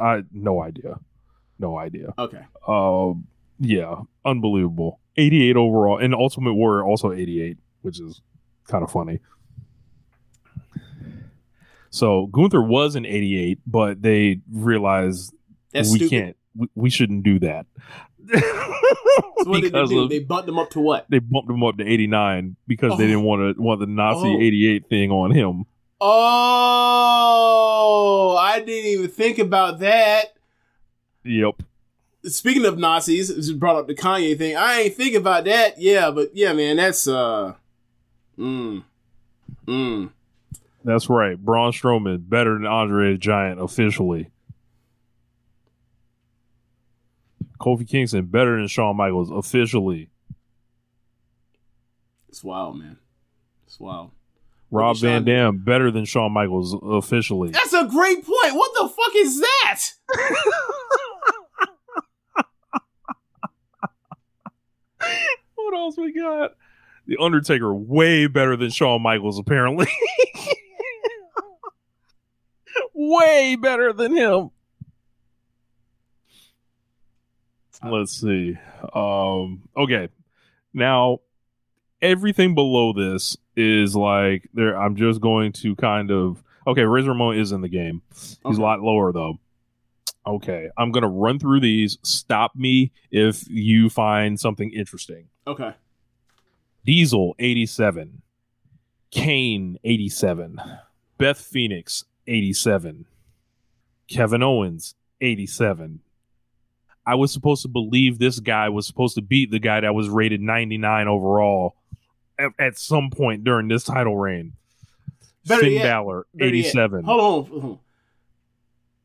I no idea. No idea. Okay. Um, yeah, unbelievable. 88 overall, and Ultimate Warrior also 88, which is kind of funny. So Gunther was an 88, but they realized That's we stupid. can't, we, we shouldn't do that. So what did they because do? of- They bumped them up to what? they bumped him up to 89 because they Oh. didn't want to want the Nazi Oh. 88 thing on him. Oh, I didn't even think about that. Yep. Speaking of Nazis, this brought up the Kanye thing. I ain't think about that. Yeah, but yeah, man, that's uh, mm, mm. That's right. Braun Strowman better than Andre the Giant officially. Kofi Kingston better than Shawn Michaels officially. It's wild, man. It's wild. Rob Van Dam better than Shawn Michaels officially. That's a great point. What the fuck is that? what else we got? The Undertaker way better than Shawn Michaels apparently. way better than him. Let's see. Um okay. Now everything below this is like there I'm just going to kind of okay, Razor Ramon is in the game. He's Okay. a lot lower though. Okay, I'm gonna run through these. Stop me if you find something interesting. Okay. Diesel 87, Kane 87, Beth Phoenix 87, Kevin Owens 87. I was supposed to believe this guy was supposed to beat the guy that was rated 99 overall at, at some point during this title reign. Better Finn yet- Balor 87. Hold on, hold on.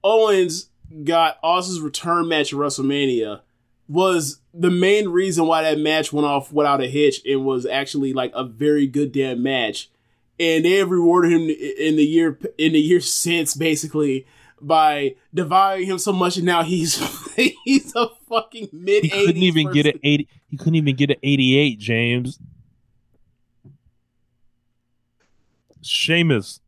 Owens got Austin's return match at WrestleMania was the main reason why that match went off without a hitch and was actually like a very good damn match. And they have rewarded him in the year in the year since basically by devaluing him so much and now he's he's a fucking mid He couldn't even get an 80 he couldn't even get an 88, James. Sheamus,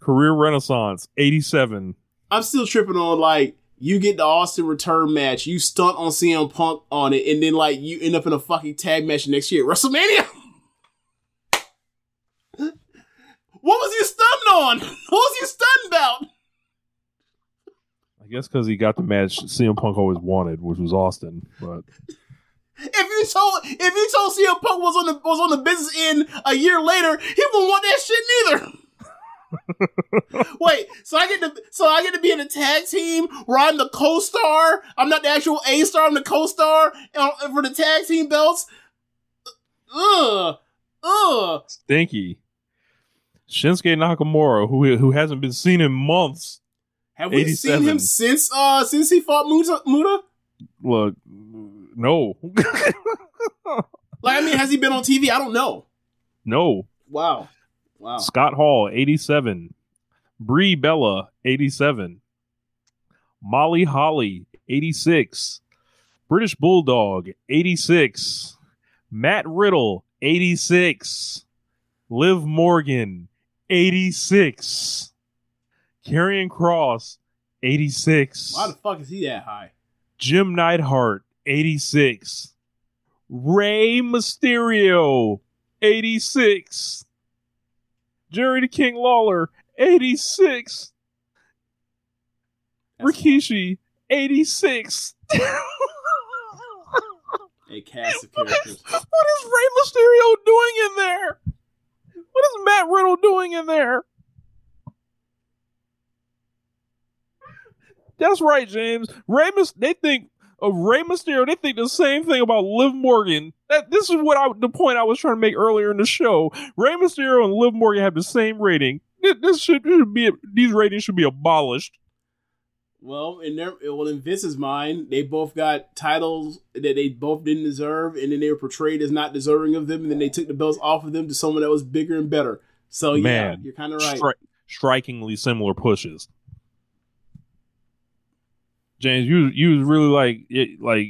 career renaissance, 87. I'm still tripping on like you get the Austin return match, you stunt on CM Punk on it, and then like you end up in a fucking tag match next year at WrestleMania. what was you stunned on? What was you stunned about? I guess because he got the match CM Punk always wanted, which was Austin. But If you told if you told CM Punk was on the was on the business end a year later, he wouldn't want that shit neither. Wait, so I get to so I get to be in a tag team where I'm the co-star. I'm not the actual A star. I'm the co-star uh, for the tag team belts. Ugh, ugh. stinky. Shinsuke Nakamura, who who hasn't been seen in months. Have we 87. seen him since uh since he fought Muta? Muta? Look, no, Like I mean, has he been on TV? I don't know. no. Wow, wow. Scott Hall, 87. Brie Bella, 87. Molly Holly, 86. British Bulldog, 86. Matt Riddle, 86. Liv Morgan, 86. Karrion Kross, 86. Why the fuck is he that high? Jim Neidhart, 86. Rey Mysterio, 86. Jerry the King Lawler, 86. That's Rikishi, 86. A cast of characters. what is Rey Mysterio doing in there? What is Matt Riddle doing in there? That's right, James. Rey Mys- they think of Rey Mysterio. They think the same thing about Liv Morgan. That this is what I the point I was trying to make earlier in the show. Rey Mysterio and Liv Morgan have the same rating. This, this should, should be these ratings should be abolished. Well, in their well in Vince's mind, they both got titles that they both didn't deserve, and then they were portrayed as not deserving of them, and then they took the belts off of them to someone that was bigger and better. So yeah, you're kind of right. Stri- strikingly similar pushes. James, you you was really like it, like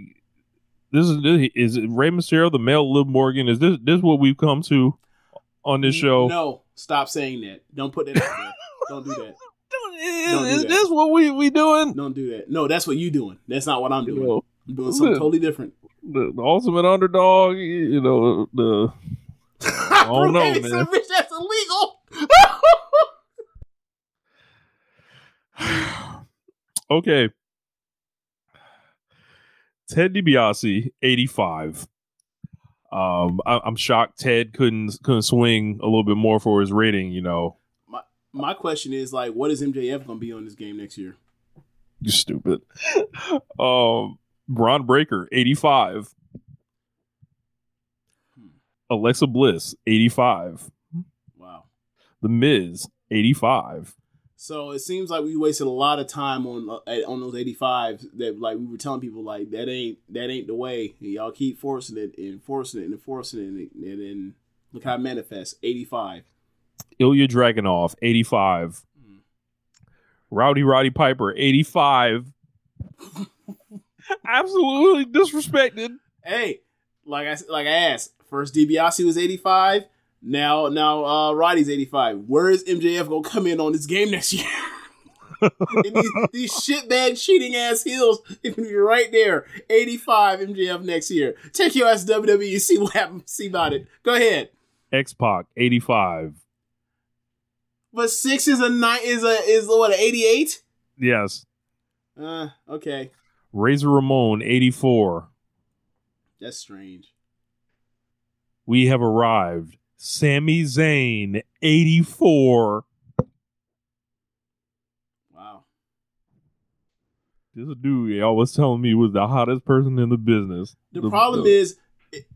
this is this, is it Rey Mysterio the male Liv Morgan? Is this this what we've come to on this show? No, stop saying that. Don't put that out there. Don't do that. Is, do is that. this what we we doing? Don't do that. No, that's what you doing. That's not what I'm You doing. know, I'm doing something Liv. totally different. the, the ultimate underdog. You know the. I don't know, man. bitch, that's illegal. okay. Ted DiBiase, eighty-five. Um, I, I'm shocked Ted couldn't couldn't swing a little bit more for his rating. You know, My my question is like, what is MJF gonna be on this game next year? you stupid. um, Bron Breakker, eighty-five. Alexa Bliss, eighty-five. Wow. The Miz, eighty-five. So it seems like we wasted a lot of time on uh, on those 85s that like we were telling people like that ain't that ain't the way. And y'all keep forcing it and forcing it and forcing it and, and then look how it manifests. 85. Ilya Dragunov, 85. Hmm. Rowdy Roddy Piper, 85. Absolutely disrespected. Hey, like I like I asked, first DiBiase was 85. Now now uh Roddy's 85. Where is MJF gonna come in on this game next year? These, these shitbag cheating ass heels, you're right there, 85 MJF next year. Take your ass WWE, see what happens, see about it. Go ahead. X Pac, 85. But Syxx is a nine is a is what an 88? Yes. Uh, okay, Razor Ramon, 84. that's strange. We have arrived. Sami Zayn, 84. Wow. This dude y'all was telling me was the hottest person in the business. The, problem is,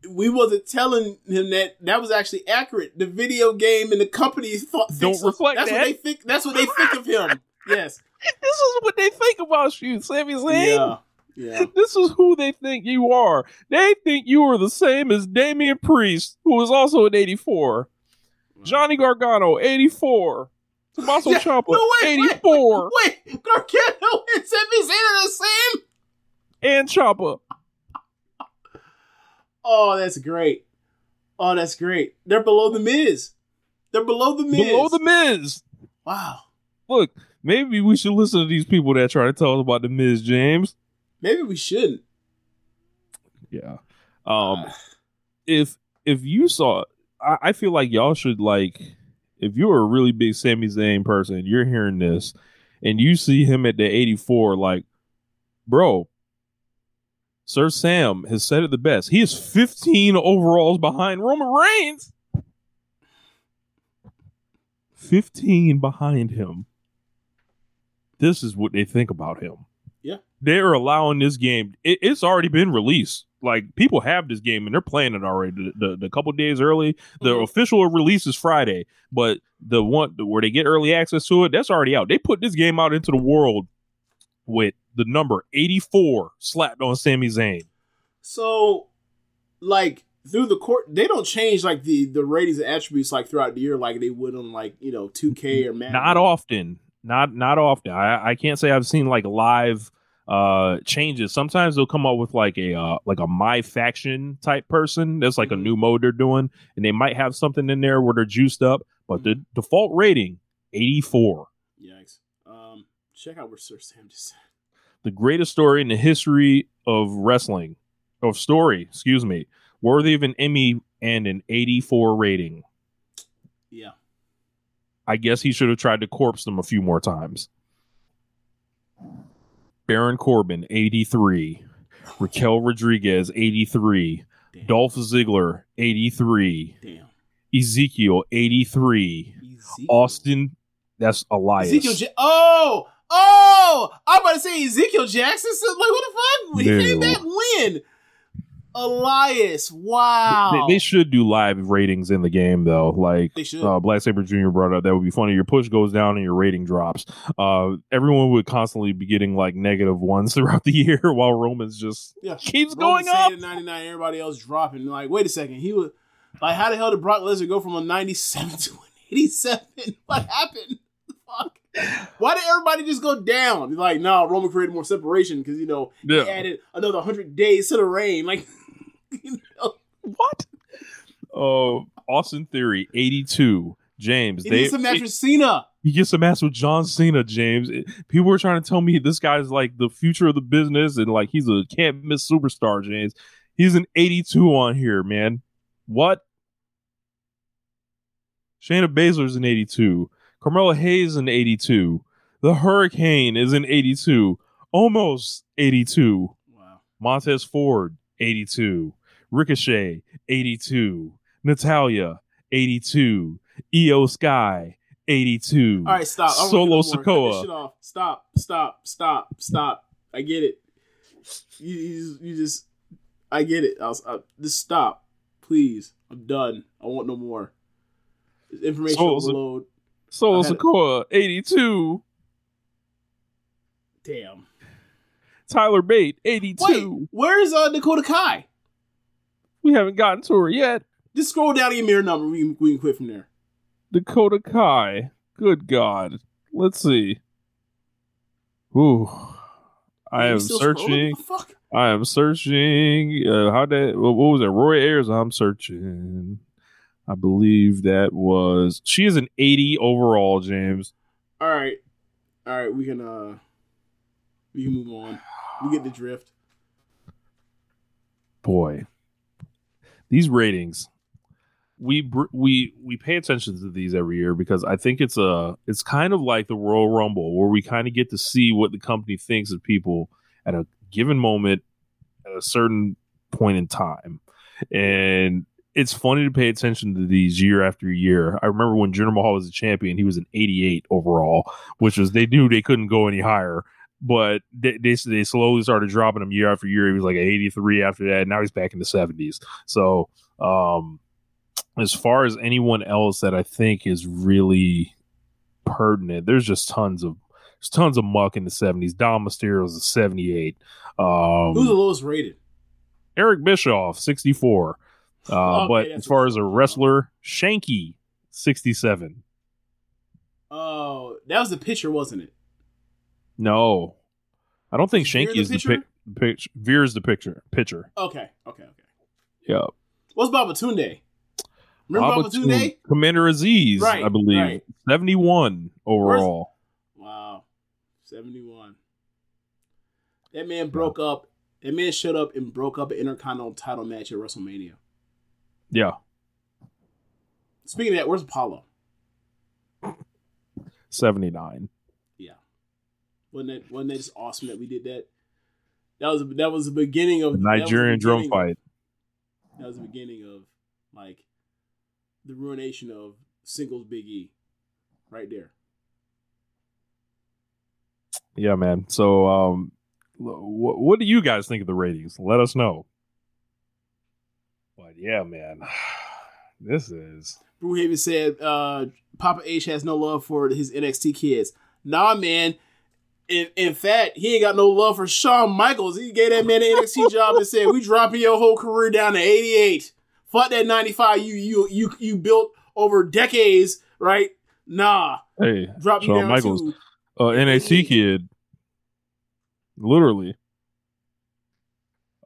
we wasn't telling him that that was actually accurate. The video game and the company thought Don't reflect That's that. what they think. That's what they think of him. Yes. this is what they think about you, Sami Zayn. Yeah. Yeah. This is who they think you are. They think you are the same as Damian Priest, who was also an 84. Johnny Gargano, 84. Tommaso Yeah, Ciampa, no, wait, wait, 84. Wait, Gargano and Sami Zayn are the same. And Ciampa. Oh, that's great. Oh, that's great. They're below the Miz. They're below the Miz. Below the Miz. wow. Look, maybe we should listen to these people that try to tell us about the Miz, James. Maybe we shouldn't. Yeah. Um, Uh, if if you saw, I, I feel like y'all should like, if you're a really big Sami Zayn person, you're hearing this, and you see him at the 84, like, bro, Sir Sam has said it the best. He is 15 overalls behind Roman Reigns. 15 behind him. This is what they think about him. Yeah. They're allowing this game. It, it's already been released. Like people have this game and they're playing it already. The, the, the couple days early, the Mhm. official release is Friday, but the one where they get early access to it, that's already out. They put this game out into the world with the number 84 slapped on Sami Zayn. So, like through the court, they don't change like the the ratings and attributes like throughout the year, like they would on like you know 2K or Madden. Not often. Not not often. I, I can't say I've seen like live uh changes. Sometimes they'll come up with like a uh, like a my faction type person. That's like Mhm. a new mode they're doing, and they might have something in there where they're juiced up. but the default rating 84. Yikes. Um, check out where Sir Sam just said. The greatest story in the history of wrestling, of story, excuse me, worthy of an Emmy and an 84 rating. Yeah. I guess he should have tried to corpse them a few more times. Baron Corbin, 83. Raquel Rodriguez, 83. Damn. Dolph Ziggler, 83. Damn. Ezekiel, 83. Ezekiel. Austin, that's Elias. Ezekiel. Ja- oh, oh! I'm about to say Ezekiel Jackson. So, like, what the fuck? He No. came back, when? Elias. Wow. They, they should do live ratings in the game though. Like They should. uh, Black Saber Jr. brought up, that would be funny. Your push goes down and your rating drops. Uh, everyone would constantly be getting like negative ones throughout the year, while Roman's just yeah. keeps Roman going up. 99. Everybody else dropping. Like, wait a second. He was like, how the hell did Brock Lesnar go from a 97 to an 87? What happened? Fuck. Why did everybody just go down? Like, no, Roman created more separation because you know Yeah. he added another 100 days to the reign. Like, you know, What? Oh, Austin Theory, eighty-two. James, he they needs a match with Cena. he gets a match with John Cena. James, It- people were trying to tell me this guy's like the future of the business and like he's a can't miss superstar. James, he's an eighty-two on here, man. What? Shayna Baszler's an eighty-two. Carmelo Hayes an eighty-two. The Hurricane is an eighty-two. Almost eighty-two. Wow. Montez Ford, 82. Ricochet, 82. Natalya, 82. Iyo Sky, 82. All right, stop. I don't Solo wanna hear no more. Cut this Sikoa. shit off. Stop. Stop. Stop. Stop. I get it. You, you, you just. I get it. I was, I, just stop, please. I'm done. I want no more. Information Solo- overload. Solo it. 82. Damn. Tyler Bate, 82. Wait, where's uh, Dakota Kai? We haven't gotten to her yet. Just scroll down to your mirror number. We can, we can quit from there. Dakota Kai. Good God. Let's see. Ooh. I am searching. What the fuck? I am searching. Uh, how that? What, what was it? Roy Ayers. I'm searching. I believe that was. She is an 80 overall, James. All right, all right. We can uh, we can move on. We get the drift. Boy, these ratings. We we we pay attention to these every year because I think it's a it's kind of like the Royal Rumble where we kind of get to see what the company thinks of people at a given moment at a certain point in time. And it's funny to pay attention to these year after year. I remember when Jinder Mahal was a champion, he was an 88 overall, which was they knew they couldn't go any higher. But they, they they slowly started dropping him year after year. He was like an 83 after that. Now he's back in the 70s. So um, as far as anyone else that I think is really pertinent, there's just tons of there's tons of muck in the 70s. Dom Mysterio is a 78. Um, Who's the lowest rated? Eric Bischoff, 64. Uh, Okay, but as far as a wrestler, Shanky, 67. Oh, that was the pitcher, wasn't it? No, I don't think Shanky is the pitcher? pic- pitch. Veer's the picture. Pitcher. Okay, okay, okay. Yeah. What's Babatunde? Remember Babatunde- Babatunde? Commander Azeez, Right, I believe. right. 71 overall. Wow, seventy-one. That man broke up. That man showed up and broke up an intercontinental title match at WrestleMania. Yeah. Speaking of that, where's Apollo? 79. Wasn't that wasn't that just awesome that we did that? That was that was the beginning of The Nigerian drum of- fight. That was the beginning of like the ruination of singles Big E, right there. Yeah, man. So, um, what, what do you guys think of the ratings? Let us know. But yeah, man, this is Brewhaven said uh, Papa H has no love for his NXT kids. Nah, man. In, in fact, he ain't got no love for Shawn Michaels. He gave that man an NXT job and said, "We dropping your whole career down to 88. Fuck that 95 you you you you built over decades, right? Nah, hey, drop Shawn down Michaels, to uh, NXT kid, literally.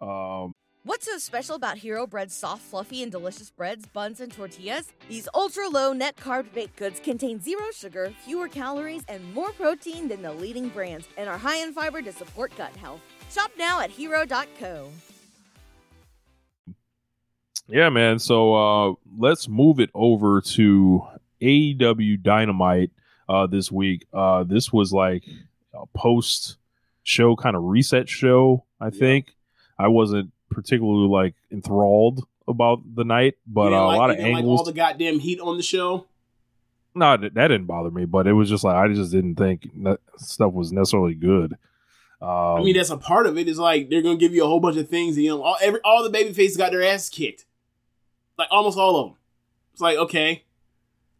Um, What's so special about Hero Bread's soft, fluffy, and delicious breads, buns, and tortillas? These ultra low net carb baked goods contain zero sugar, fewer calories, and more protein than the leading brands, and are high in fiber to support gut health. Shop now at hero.co. Yeah, man. So uh, let's move it over to AEW Dynamite uh, this week. Uh, this was like a post show kind of reset show. I think I wasn't particularly like enthralled about the night, but uh, like- a lot of didn't like angles. all the goddamn heat on the show. no, that, didn't bother me, but it was just like I just didn't think that stuff was necessarily good. Um, I mean, that's a part of it. Is like they're gonna give you a whole bunch of things. And, you know, all every all the baby faces got their ass kicked, like almost all of them. It's like okay,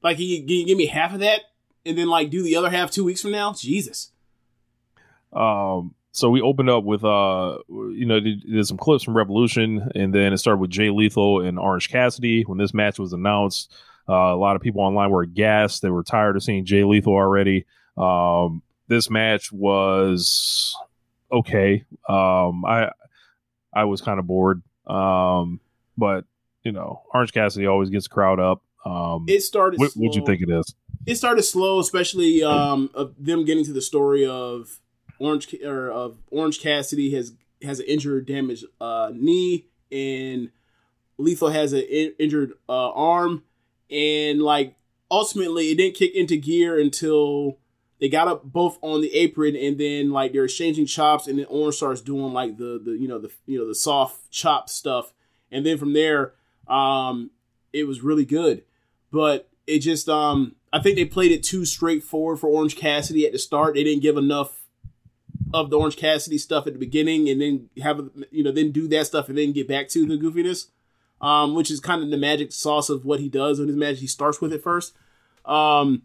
like can you, can you give me half of that, and then like do the other half two weeks from now? Jesus. Um, so we opened up with uh, you know, did, did some clips from Revolution, and then it started with Jay Lethal and Orange Cassidy. When this match was announced, uh, a lot of people online were aghast. They were tired of seeing Jay Lethal already. Um, this match was okay. Um, I I was kind of bored. Um, but you know, Orange Cassidy always gets crowd up. Um, It started. what would you think it is? it started slow, especially um, of them getting to the story of Orange or of Orange Cassidy has has an injured, damaged uh, knee, and Lethal has an in- injured uh, arm, and like ultimately, it didn't kick into gear until they got up both on the apron, and then like they're exchanging chops, and then Orange starts doing like the the you know the you know the soft chop stuff, and then from there, um, it was really good, but it just um I think they played it too straightforward for Orange Cassidy at the start. They didn't give enough of the Orange Cassidy stuff at the beginning, and then have you know then do that stuff and then get back to the goofiness, um, which is kind of the magic sauce of what he does in his magic. He starts with it first, um,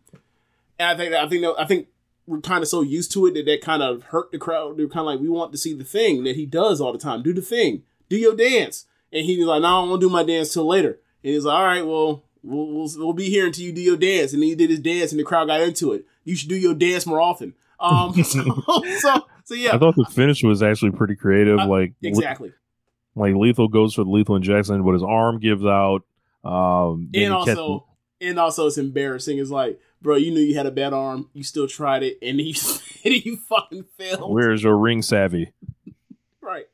and I think I think I think we're kind of so used to it that that kind of hurt the crowd. They're kind of like we want to see the thing that he does all the time. Do the thing, do your dance, and he's like, no, I to do my dance till later. And he's like, all right, well, we'll, we'll, we'll be here until you do your dance. And then he did his dance, and the crowd got into it. You should do your dance more often. Um, so, so, so yeah, I thought the finish was actually pretty creative. Uh, like exactly. like lethal goes for the lethal injection, but his arm gives out. Um, And also, and also, it's embarrassing. It's like, bro, you knew you had a bad arm, you still tried it, and you, and you fucking failed. where's your ring savvy? Right.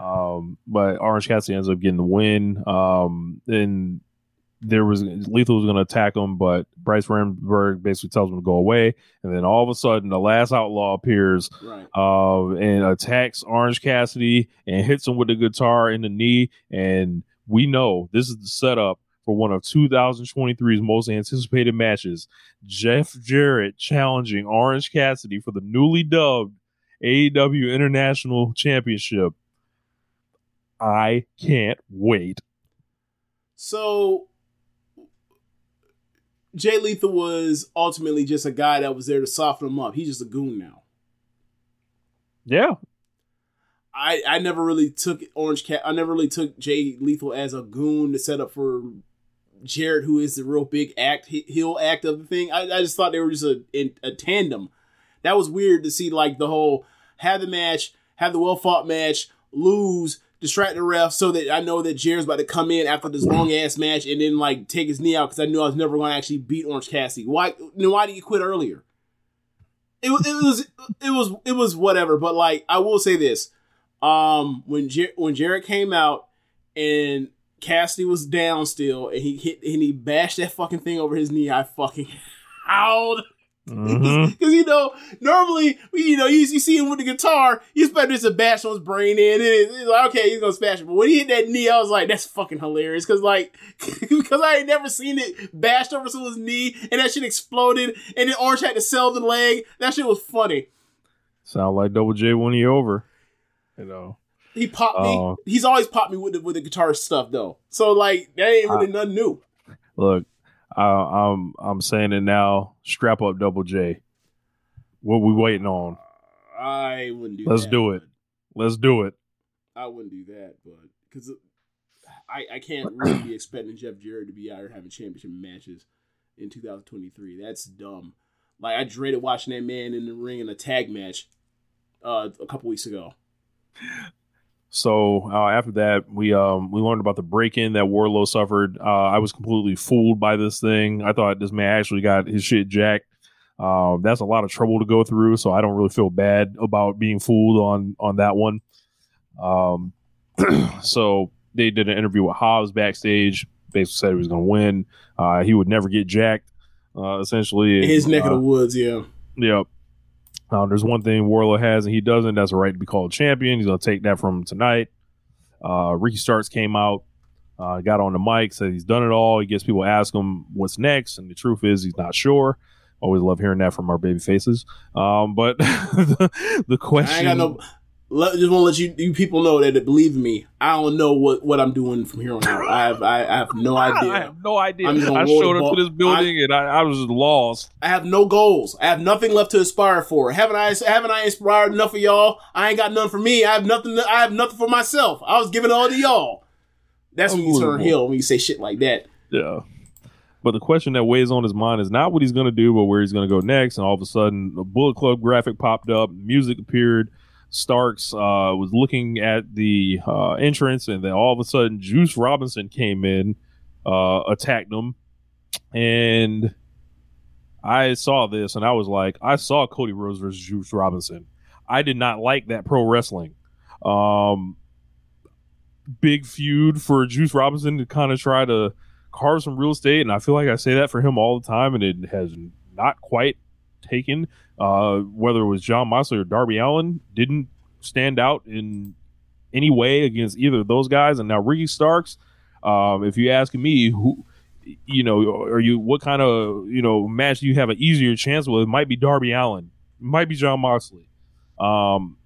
Um, but Orange Cassidy ends up getting the win. Um, and there was Lethal was going to attack him, but Bryce Remsburg basically tells him to go away. And then all of a sudden, the last outlaw appears Right. uh, and attacks Orange Cassidy and hits him with the guitar in the knee. And we know this is the setup for one of 2023's most anticipated matches. Jeff Jarrett challenging Orange Cassidy for the newly dubbed AEW International Championship. I can't wait. So Jay Lethal was ultimately just a guy that was there to soften him up. He's just a goon now. Yeah. I I never really took Orange Cat. I never really took Jay Lethal as a goon to set up for Jarrett, who is the real big act he- heel act of the thing. I, I just thought they were just a in, a tandem. That was weird to see, like the whole have the match, have the well fought match, lose, distract the ref, so that I know that Jarrett's about to come in after this long ass match and then like take his knee out because I knew I was never going to actually beat Orange Cassidy. Why? Then why did you quit earlier? It, it was it was it was whatever. But like I will say this um when Jer- when Jarrett came out and Cassidy was down still and he hit and he bashed that fucking thing over his knee, I fucking howled. Mm-hmm. Because you know, normally you know you, you see him with the guitar, you expect just to bash on his brain in, and it's, it's like okay, he's gonna smash it. But when he hit that knee, I was like, that's fucking hilarious. Because like, because I had never seen it bashed over someone's knee, and that shit exploded, and then Orange had to sell the leg. That shit was funny. Sound like Double J won you over. You know. He popped me. Oh. He's always popped me with the with the guitar stuff though. So like that ain't really nothing new. Look, I, I'm I'm saying it now. Strap up, Double J. What we waiting on? I wouldn't do. Let's that, do it. Let's do it. I wouldn't do that, but because I I can't really be expecting Jeff Jarrett to be out here having championship matches in 2023. That's dumb. Like I dreaded watching that man in the ring in a tag match uh, a couple weeks ago. So uh, after that, we um, we learned about the break in that Wardlow suffered. Uh, I was completely fooled by this thing. I thought this man actually got his shit jacked. Uh, that's a lot of trouble to go through, so I don't really feel bad about being fooled on on that one. Um, so they did an interview with Hobbs backstage. Basically said he was going to win. Uh, he would never get jacked. Uh, essentially, his neck of uh, the woods, yeah. Yep. Um, there's one thing Wardlow has and he doesn't. That's a right to be called champion. He's gonna take that from tonight. Uh, Ricky Starks came out, uh, got on the mic, said he's done it all. He gets people ask him what's next, and the truth is he's not sure. Always love hearing that from our baby faces. Um, but the, the question, I ain't no. Let, just want to let you, you people know that believe me. I don't know what, what I'm doing from here on out. I have I, I have no idea. I have no idea. I showed up to this building and I, I was lost. I have no goals. I have nothing left to aspire for. Haven't I? Haven't I inspired enough of y'all? I ain't got none for me. I have nothing. I have nothing for myself. I was giving all to y'all. That's when you turn heel when you say shit like that. Yeah. But the question that weighs on his mind is not what he's going to do, but where he's going to go next. And all of a sudden, a Bullet Club graphic popped up, music appeared. Starks uh, was looking at the uh, entrance, and then all of a sudden, Juice Robinson came in, uh, attacked him, and I saw this, and I was like, I saw Cody Rhodes versus Juice Robinson. I did not like that pro wrestling. Um, big feud for Juice Robinson to kind of try to carve some real estate, and I feel like I say that for him all the time, and it has not quite taken. Uh, whether it was Jon Moxley or Darby Allin, didn't stand out in any way against either of those guys. And now Ricky Starks, um, if you ask me, who you know, are you what kind of you know match do you have an easier chance with? It might be Darby Allin, it might be Jon Moxley. Um,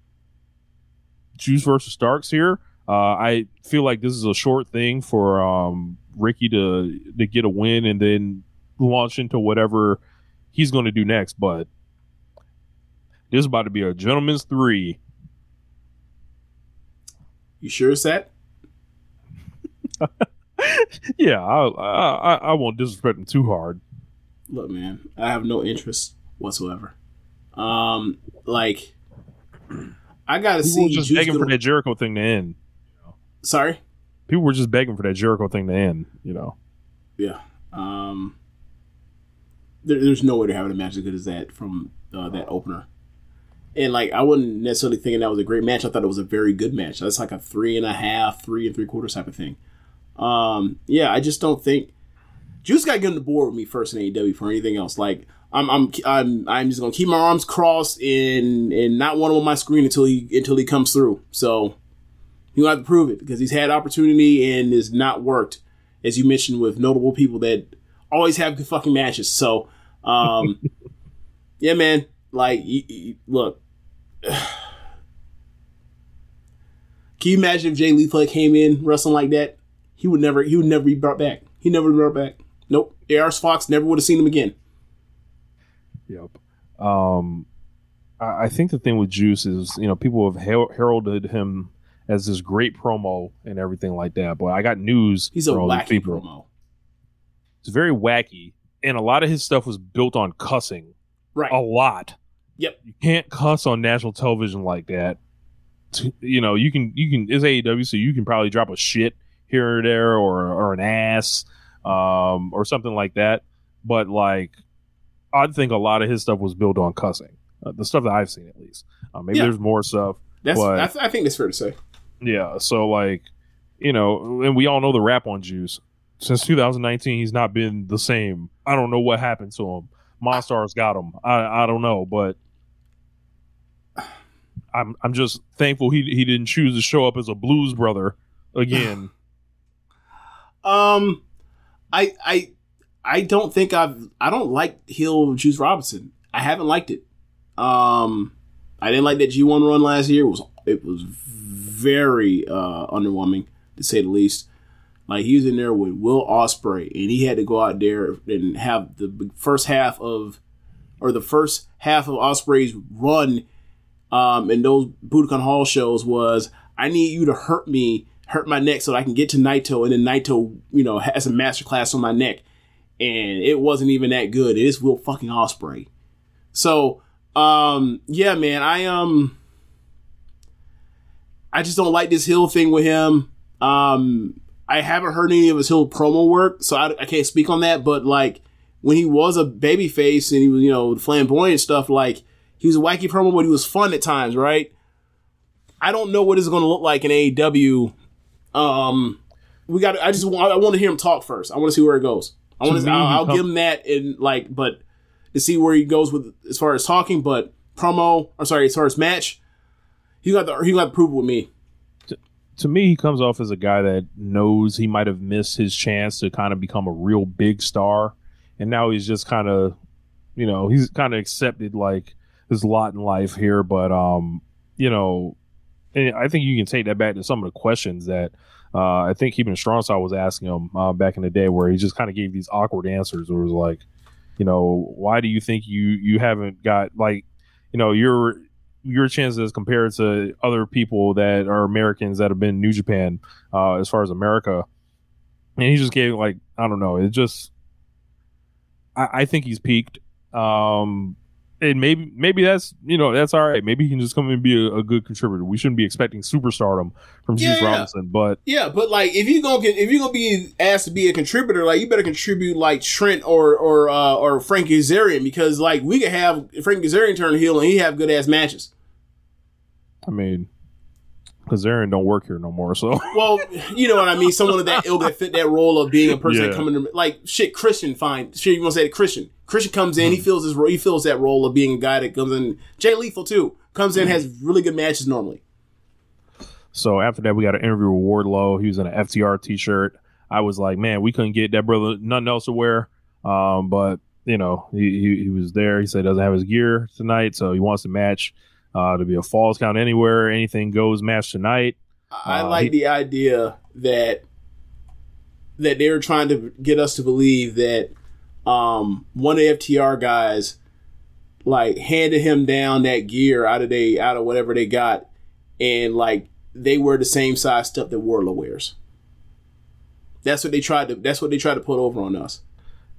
Juice versus Starks here. Uh, I feel like this is a short thing for um, Ricky to to get a win and then launch into whatever he's going to do next. But this is about to be a gentleman's three. You sure it's that? Yeah, I, I I- won't disrespect him too hard. Look, man, I have no interest whatsoever. Um, like, I gotta People were see. just Juice begging for that Jericho thing to end. Sorry. People were just begging for that Jericho thing to end. You know. Yeah. Um, there, there's no way they're having a match as good as that from uh, that opener. And like, I wasn't necessarily thinking that was a great match. I thought it was a very good match. That's like a three and a half, three and three quarters type of thing. Um, yeah, I just don't think Juice got to get on the board with me first in AEW for anything else. Like, I'm, I'm, I'm, I'm just gonna keep my arms crossed and and not want him on my screen until he until he comes through. So you have to prove it because he's had opportunity and has not worked, as you mentioned with notable people that always have good fucking matches. So, um, yeah, man, like, y- y- look, can you imagine if Jay Lethal came in wrestling like that? He would never, he would never be brought back. He never be brought back. Nope. AR Fox never would have seen him again. Yep. Um, I, I think the thing with Juice is, you know, people have her- heralded him as this great promo and everything like that. But I got news. He's a wacky promo. It's very wacky, and a lot of his stuff was built on cussing. Right. A lot. Yep. You can't cuss on national television like that. You know, you can you can it's AEW, so you can probably drop a shit here or there, or or an ass, um, or something like that. But like, I'd think a lot of his stuff was built on cussing. Uh, the stuff that I've seen, at least. Uh, maybe Yeah. there's more stuff. That's, but- I, th- I think that's fair to say. Yeah, so like, you know, and we all know the rap on Juice. Since 2019, he's not been the same. I don't know what happened to him. Monstars got him. I I don't know, but I'm I'm just thankful he he didn't choose to show up as a blues brother again. Um, I I I don't think I've I don't like Hill Juice Robinson. I haven't liked it. Um, I didn't like that G one run last year. It was it was very uh underwhelming to say the least. Like he was in there with Will Ospreay, and he had to go out there and have the first half of, or the first half of Ospreay's run, um, in those Budokan Hall shows was, I need you to hurt me, hurt my neck so I can get to Naito, and then Naito, you know, has a master class on my neck, and it wasn't even that good. It is Will fucking Ospreay. So, um, yeah, man, I um, I just don't like this Hill thing with him. Um, I haven't heard any of his Hill promo work, so I, I can't speak on that. But like when he was a babyface and he was, you know, flamboyant stuff, like he was a wacky promo, but he was fun at times, right? I don't know what it's going to look like in AEW. Um, we got. I just want. I want to hear him talk first. I want to see where it goes. I want To to. I'll, I'll give him that and like, but to see where he goes with as far as talking, but promo. I'm sorry, as far as match, he got the he got prove it with me. to me, he comes off as a guy that knows he might have missed his chance to kind of become a real big star, and now he's just kind of, you know, he's kind of accepted like his lot in life here. But um, you know, I think you can take that back to some of the questions that uh, I think even Strongstyle was asking him uh, back in the day, where he just kind of gave these awkward answers. Where it was like, you know, why do you think you you haven't got like, you know, your your chances compared to other people that are Americans that have been New Japan uh, as far as America, and he just gave like I don't know, it just I, I think he's peaked. Um, and maybe maybe that's you know that's all right. Maybe he can just come and be a, a good contributor. We shouldn't be expecting superstardom from Yeah. Robinson, but Yeah, but like if you gonna if you're gonna be asked to be a contributor, like you better contribute like Trent or or uh, or Frank Kazarian because like we could have Frank Kazarian turn heel and he have good ass matches. I mean, because Aaron don't work here no more, so Well, you know what I mean. Someone of that ilk that fit that role of being a person that Yeah. coming to like shit. Christian, fine. Shit, you want to say Christian? Christian comes in. Hmm. He feels his role. He feels that role of being a guy that comes in. Jay Lethal too comes in has really good matches normally. So after that, we got an interview with Wardlow. He was in an FTR T-shirt. I was like, man, we couldn't get that brother nothing else to wear. Um, but you know, he, he he was there. He said he doesn't have his gear tonight, so he wants to match. Uh, to be a falls count anywhere, anything goes match tonight. I Uh, like he- the idea that that they were trying to get us to believe that um, one of the FTR guys like handed him down that gear out of they out of whatever they got, and like they wear the same size stuff that Wardlow wears. That's what they tried to. That's what they tried to put over on us.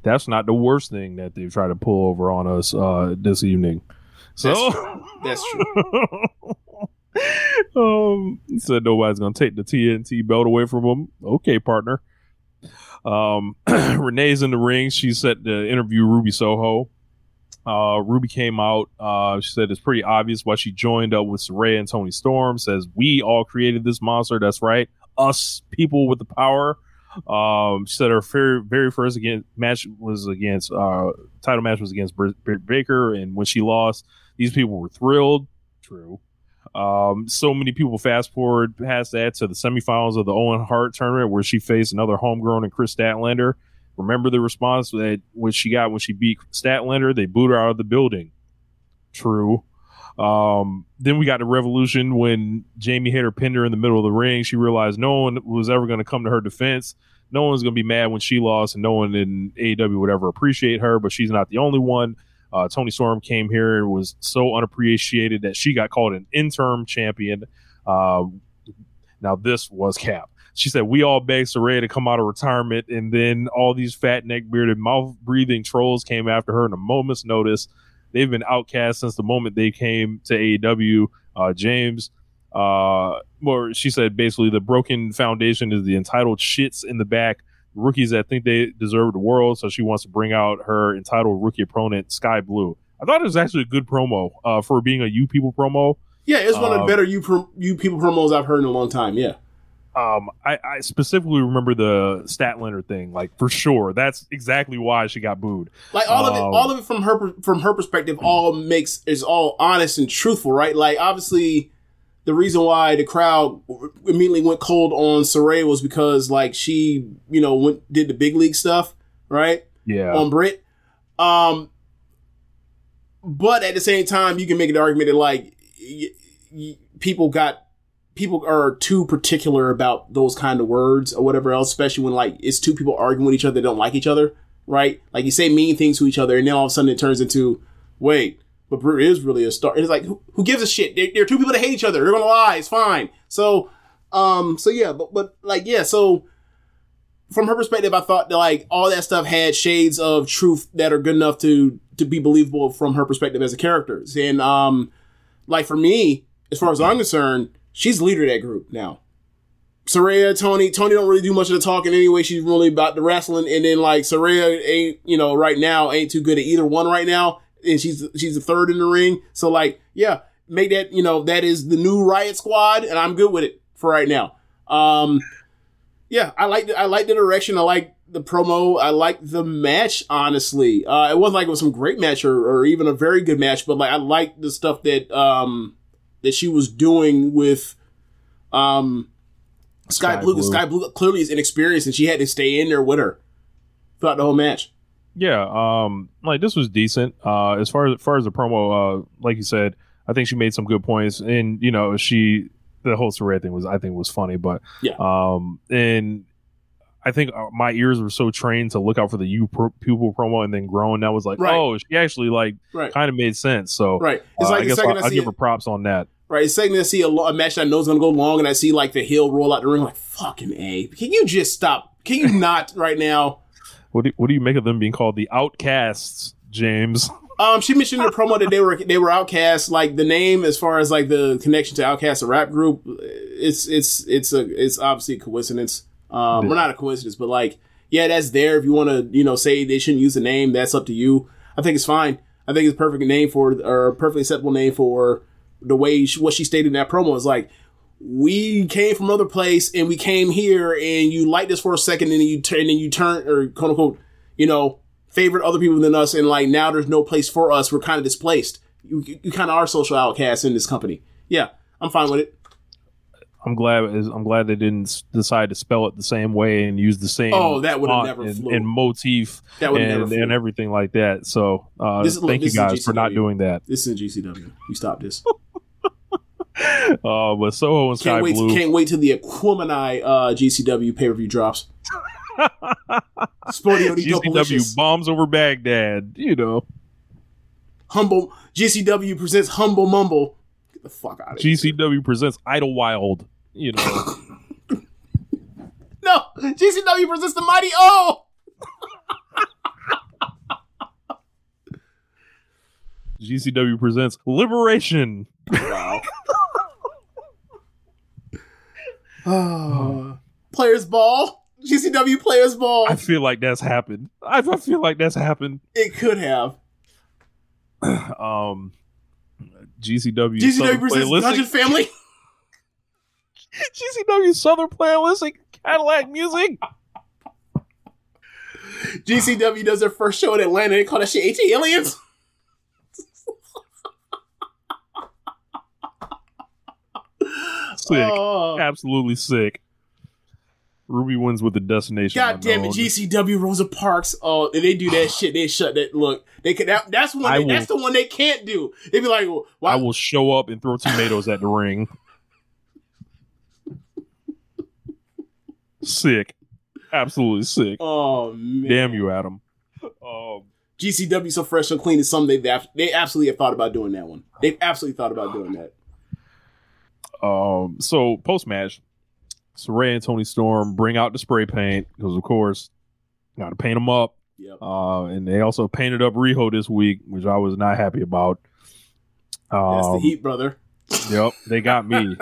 That's not the worst thing that they've tried to pull over on us uh, this evening. So That's true. um, said nobody's gonna take the TNT belt away from him. Okay, partner. Um, Renee's in the ring. She said to interview Ruby Soho. Uh, Ruby came out. Uh, she said it's pretty obvious why she joined up with Saraya and Toni Storm. Says we all created this monster. That's right, us people with the power. Um, she said her very very first against match was against uh title match was against Britt Baker, and when she lost, these people were thrilled. True. Um, so many people fast forward past that to the semifinals of the Owen Hart tournament where she faced another homegrown and Kris Statlander. Remember the response that when she got when she beat Statlander, they booed her out of the building. True. Um, then we got the revolution when Jamie hit her pinned her in the middle of the ring. She realized no one was ever going to come to her defense. No one's going to be mad when she lost, and no one in AEW would ever appreciate her. But she's not the only one. Uh, Toni Storm came here and was so unappreciated that she got called an interim champion. Um, now this was Cap. She said we all begged Saraya to come out of retirement, and then all these fat neck bearded mouth breathing trolls came after her in a moment's notice. They've been outcast since the moment they came to AEW. Uh, James, uh, or she said basically the broken foundation is the entitled shits in the back rookies that think they deserve the world. So she wants to bring out her entitled rookie opponent, Skye Blue. I thought it was actually a good promo uh, for being a you people promo. Yeah, it's one of the Um, better you pro- you people promos I've heard in a long time. Yeah. Um, I, I specifically remember the Statlander thing, like for sure. That's exactly why she got booed. Like all of it, Um, all of it from her from her perspective, all makes is all honest and truthful, right? Like obviously, the reason why the crowd immediately went cold on Saray was because like she, you know, went did the big league stuff, right? Yeah. On Britt, um, but at the same time, you can make an argument that like y- y- people got people are too particular about those kind of words or whatever else, especially when like it's two people arguing with each other that don't like each other, right? Like you say mean things to each other, and then all of a sudden it turns into, wait, but Britt is really a star. It's like, who, who gives a shit? They're, they're two people that hate each other. They're gonna lie. It's fine. So, um, so yeah, but but like yeah, so from her perspective, I thought that like all that stuff had shades of truth that are good enough to to be believable from her perspective as a character. And um, like for me, as far as I'm concerned, she's the leader of that group now. Saraya, Toni, Toni don't really do much of the talking anyway. She's really about the wrestling, and then like Saraya ain't, you know, right now ain't too good at either one right now, and she's she's the third in the ring. So like, yeah, make that you know that is the new Riot Squad, and I'm good with it for right now. Um, yeah, I like the, I like the direction. I like the promo. I like the match. Honestly, uh, it wasn't like it was some great match or, or even a very good match, but like I like the stuff that um that she was doing with um Skye, Skye Blue. Blue. Skye Blue clearly is inexperienced, and she had to stay in there with her throughout the whole match. Yeah, um, like this was decent. Uh, as far as, far as the promo, uh, like you said, I think she made some good points, and you know, she the whole Saraya thing was, I think, was funny, but Yeah. um, and I think uh, my ears were so trained to look out for the you pro- pupil promo, and then growing, that was like, Right. oh, she actually like Right, kind of made sense. So right. It's uh, like I guess I, I I see give her props on that. Right, it's second to see a, lo- a match I know is going to go long, and I see like the heel roll out the ring. Like fucking a, can you just stop? Can you not right now? What do, what do you make of them being called the Outcasts, James? Um, she mentioned in the promo that they were they were outcasts. Like the name, as far as like the connection to Outcast, a rap group, it's it's it's a it's obviously a coincidence. Um, well, not a coincidence, but like yeah, that's there. If you want to, you know, say they shouldn't use the name, that's up to you. I think it's fine. I think it's a perfect name for or a perfectly acceptable name for the way she, what she stated in that promo is like. We came from another place and we came here and you like this for a second and then you turn and then you turn or quote unquote, you know, favored other people than us, and like now there's no place for us. We're kind of displaced. You, you kind of are social outcasts in this company. Yeah, I'm fine with it. I'm glad I'm glad they didn't decide to spell it the same way and use the same Oh, that would've never and, and motif That and, and everything like that. So uh, This look, thank you guys for not doing that. This is GCW. You stop this. Uh, but Soho and Skye Can't wait. Blue, Can't wait till the Aquemini uh, GCW pay per view drops. Sporty GCW bombs over Baghdad. You know, Humble GCW presents Humble Mumble. Get the fuck out of here. GCW presents Idlewild. You know, No, GCW presents the Mighty O. GCW presents Liberation. Wow. Players Ball. GCW Players Ball. I feel like that's happened. I, I feel like that's happened. It could have. Um, GCW GCW Southern Playalistic- Dungeon Family. GCW Southern Playalistic Cadillac Music. GCW does their first show in Atlanta. They call that shit ATLiens. Sick. Oh. Absolutely sick. Ruby wins with the destination. God damn it. GCW Rosa Parks. Oh, if they do that shit. They shut that. Look, they can. That, that's one. I They, that's the one they can't do. They'd be like, well, why? I will show up and throw tomatoes at the ring. Sick. Absolutely sick. oh man, Damn you, Adam. Um, GCW so fresh and clean is something they they absolutely have thought about doing that one. They've absolutely thought about doing that. Um, so post match, Saray and Toni Storm bring out the spray paint because, of course, got to paint them up. Yep. Uh, and they also painted up Riho this week, which I was not happy about. That's the Um, heat, brother. Yep, they got me.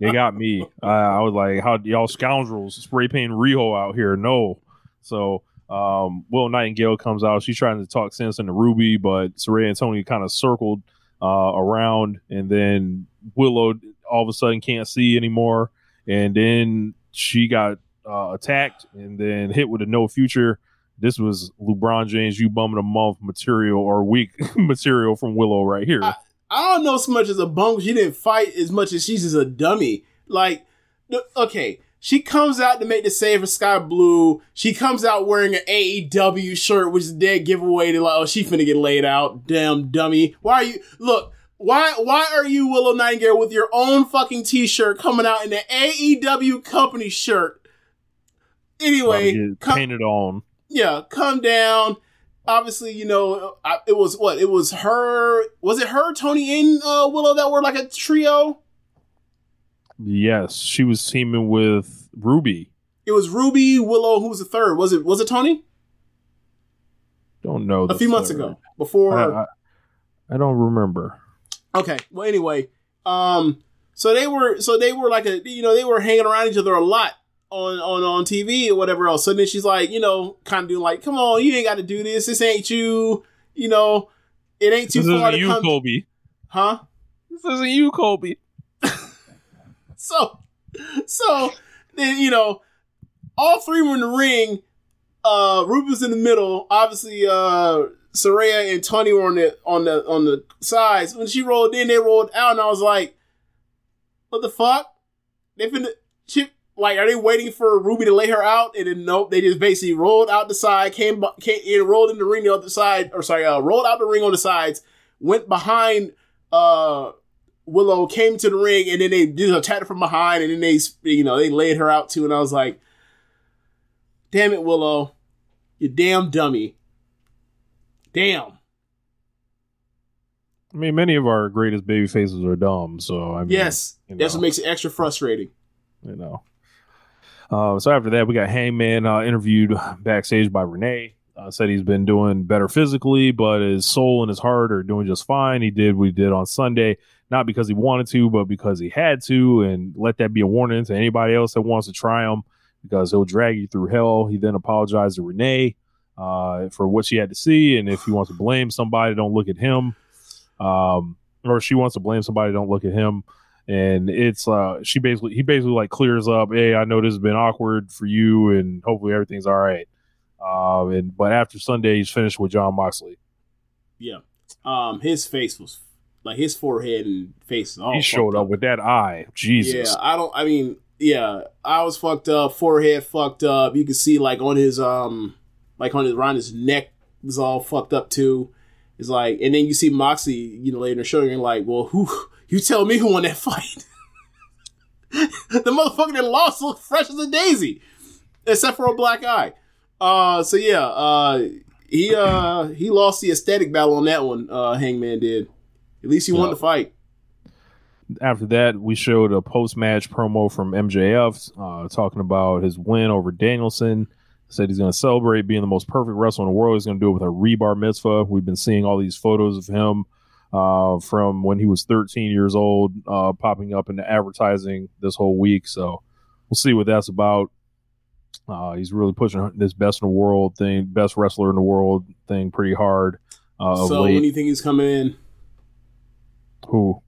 they got me. I, I was like, "How y'all scoundrels spray paint Riho out here?" No. So, um, Will Nightingale comes out. She's trying to talk sense into Ruby, but Saray and Toni kind of circled uh, around, and then Willow all of a sudden can't see anymore, and then she got uh, attacked and then hit with a no future. This was LeBron James, you bumming a month material or week material from Willow right here. I- I don't know so much as a bum. She didn't fight as much as she's just a dummy. Like, okay, she comes out to make the save for Skye Blue. She comes out wearing an AEW shirt, which is a dead giveaway. To like, oh, she finna get laid out. Damn dummy. Why are you? Look, why why are you Willow Nightingale with your own fucking T-shirt coming out in the AEW company shirt? Anyway, come- painted on. yeah, come down. Obviously, you know, I, it was what it was her. Was it her, Toni, and uh, Willow that were like a trio? Yes, she was teaming with Ruby. It was Ruby, Willow. Who was the third? Was it was it Toni? Don't know. A few months ago, before. I, I, I don't remember. Okay. Well, anyway, um, so they were so they were like a you know they were hanging around each other a lot on on on TV or whatever else. So then she's like, you know, kind of doing like, come on, you ain't got to do this. This ain't you. You know, it ain't too This far isn't to you, come. Colby. Huh? This isn't you, Colby. So, so then you know, all three were in the ring. Uh, Ruby was in the middle. Obviously, uh, Saraya and Toni were on the on the on the sides. When she rolled in, they rolled out, and I was like, "What the fuck?" They finna she like, are they waiting for Ruby to lay her out? And then nope, they just basically rolled out the side, came came in, rolled in the ring the other side, or sorry, uh, rolled out the ring on the sides, went behind uh Willow came to the ring and then they just attacked her from behind and then they, you know, they laid her out too. And I was like, damn it, Willow, you damn dummy. Damn. I mean, many of our greatest baby faces are dumb, so I mean, Yes. you That's what makes it extra frustrating. you know. Uh, so after that, we got Hangman uh, interviewed backstage by Renee. Uh, said he's been doing better physically, but his soul and his heart are doing just fine. He did what he did on Sunday, not because he wanted to, but because he had to. And let that be a warning to anybody else that wants to try him, because he'll drag you through hell. He then apologized to Renee uh, for what she had to see, and if he wants to blame somebody, don't look at him. Um, or if she wants to blame somebody, don't look at him and it's uh she basically he basically like clears up hey i know this has been awkward for you and hopefully everything's all right um and but after sunday he's finished with jon moxley Yeah. Um, his face was like his forehead and face. All he showed up with that eye jesus Yeah, I don't. I mean, yeah, I was fucked up. Forehead fucked up. You can see like on his um, like on his around his neck is all fucked up too. It's like, and then you see Moxie, you know, later in the show, and you're like, well, who? You tell me who won that fight. the motherfucker that lost looked fresh as a daisy, except for a black eye. Uh, so yeah, uh, he uh he lost the aesthetic battle on that one. Uh, Hangman did. At least he won the fight. after that we showed a post-match promo from mjf uh talking about his win over danielson said he's going to celebrate being the most perfect wrestler in the world he's going to do it with a rebar mitzvah we've been seeing all these photos of him uh, from when he was 13 years old, uh, popping up in the advertising this whole week. So we'll see what that's about. Uh, he's really pushing this best in the world thing, best wrestler in the world thing pretty hard. Uh, so late. when do you think he's coming in? Who?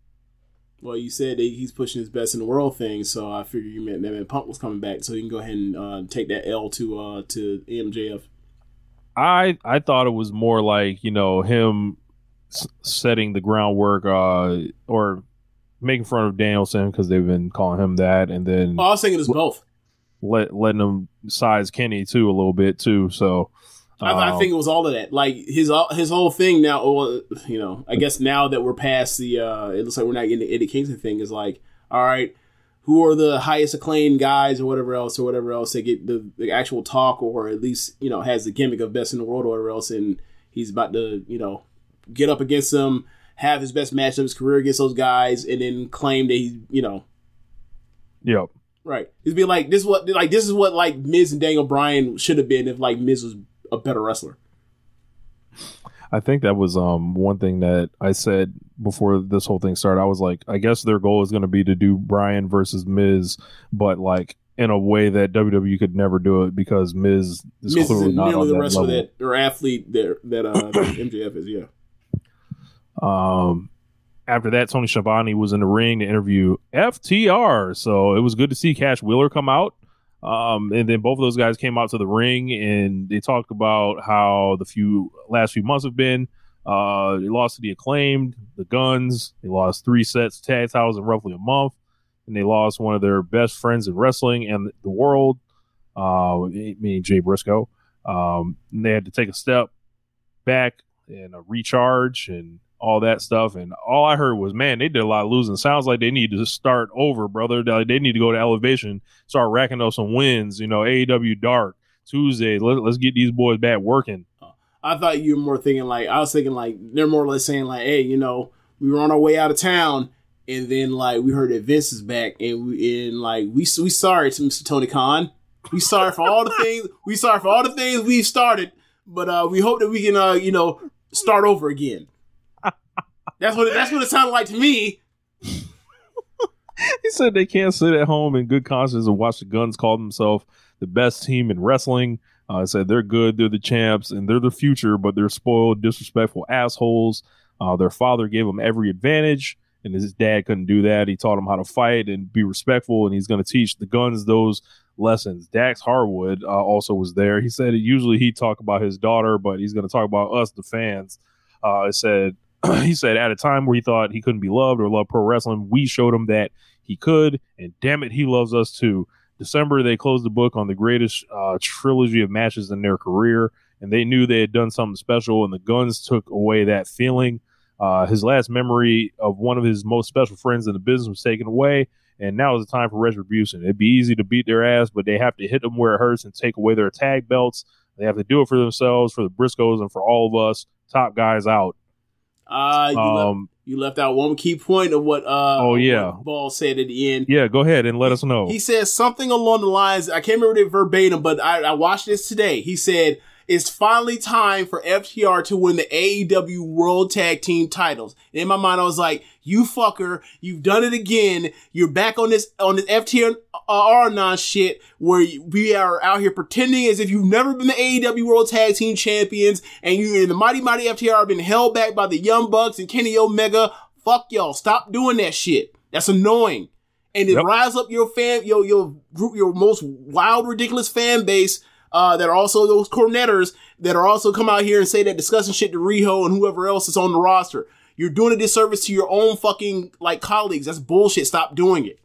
Well, you said that he's pushing his best in the world thing, so I figured you meant that Punk was coming back, so you can go ahead and uh, take that L to uh, to MJF. I I thought it was more like you know him s- setting the groundwork uh, or making fun of Danielson because they've been calling him that, and then Oh, I was thinking it's both. let letting him size Kenny too a little bit too. So I, I um, think it was all of that. Like his uh, his whole thing now. Well, you know, I guess now that we're past the, uh, it looks like we're not getting the Eddie Kingston thing. Is like, all right, who are the highest acclaimed guys or whatever else or whatever else that get the, the actual talk or at least you know has the gimmick of best in the world or whatever else, and he's about to you know get up against them, have his best match of his career against those guys, and then claim that he you know Yep. Right. It'd be like this. Is what like this is what like Miz and Daniel Bryan should have been if like Miz was a better wrestler. I think that was um one thing that I said before this whole thing started. I was like, I guess their goal is going to be to do Bryan versus Miz, but like in a way that WWE could never do it because Miz is Miz clearly isn't not on the that wrestler level. that or athlete that that uh that MJF is. Yeah. Um, after that, Tony Schiavone was in the ring to interview FTR. So it was good to see Cash Wheeler come out. Um, and then both of those guys came out to the ring and they talked about how the few last few months have been. Uh, they lost to the acclaimed, the Guns. They lost three sets tag titles in roughly a month, and they lost one of their best friends in wrestling and the world, uh, meaning Jay Briscoe. Um, and they had to take a step back and a recharge and all that stuff. And all I heard was, man, they did a lot of losing. Sounds like they need to start over, brother. They need to go to elevation, start racking up some wins. You know, AEW Dark Tuesday. Let, let's get these boys back working. I thought you were more thinking like I was thinking like they're more or less saying like, hey, you know, we were on our way out of town, and then like we heard that Vince is back, and we and like we we sorry to Mr. Tony Khan. We sorry for all the things we sorry for all the things we've started, but uh we hope that we can uh you know start over again. That's what it, that's what it sounded like to me. he said they can't sit at home in good conscience and watch the Guns call themselves the best team in wrestling. Uh, said they're good, they're the champs, and they're the future, but they're spoiled, disrespectful assholes. Uh, their father gave them every advantage, and his dad couldn't do that. He taught them how to fight and be respectful, and he's going to teach the Guns those lessons. Dax Harwood uh, also was there. He said usually he talk about his daughter, but he's going to talk about us, the fans. Uh, it said he said at a time where he thought he couldn't be loved or love pro wrestling, we showed him that he could, and damn it, he loves us too. December, they closed the book on the greatest uh, trilogy of matches in their career, and they knew they had done something special, and the Guns took away that feeling. Uh, his last memory of one of his most special friends in the business was taken away, and now is the time for retribution. It'd be easy to beat their ass, but they have to hit them where it hurts and take away their tag belts. They have to do it for themselves, for the Briscoes, and for all of us. Top guys out. Uh, you, left, Um, you left out one key point of what. Uh, Oh, yeah. Ball said at the end. yeah, go ahead and let us know. He says something along the lines. I can't remember it verbatim, but I, I watched this today. He said it's finally time for FTR to win the AEW World Tag Team titles. And in my mind, I was like, "You fucker, you've done it again. You're back on this on this FTR uh, non shit where we are out here pretending as if you've never been the AEW World Tag Team champions, and you and the Mighty Mighty FTR have been held back by the Young Bucks and Kenny Omega. Fuck y'all, stop doing that shit. That's annoying." and it Yep. rise up your fan, your your group, your most wild, ridiculous fan base. Uh, that are also those cornetters that are also come out here and say that discussing shit to Riho and whoever else is on the roster. You're doing a disservice to your own fucking like colleagues. That's bullshit. Stop doing it.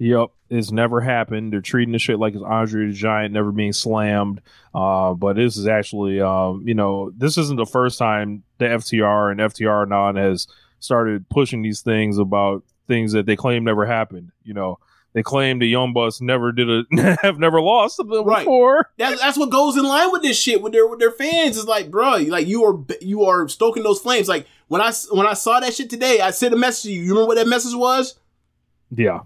Yep, it's never happened. They're treating the shit like it's Andre the Giant never being slammed. Uh, but this is actually, um, you know, this isn't the first time the FTR and FTR non has started pushing these things about things that they claim never happened. You know, they claim the Young Bucks never did a have never lost Right. before. That's that's what goes in line with this shit with their with their fans. Is like, bro, like you are you are stoking those flames. Like when I when I saw that shit today, I sent a message to you. You remember what that message was? Yeah,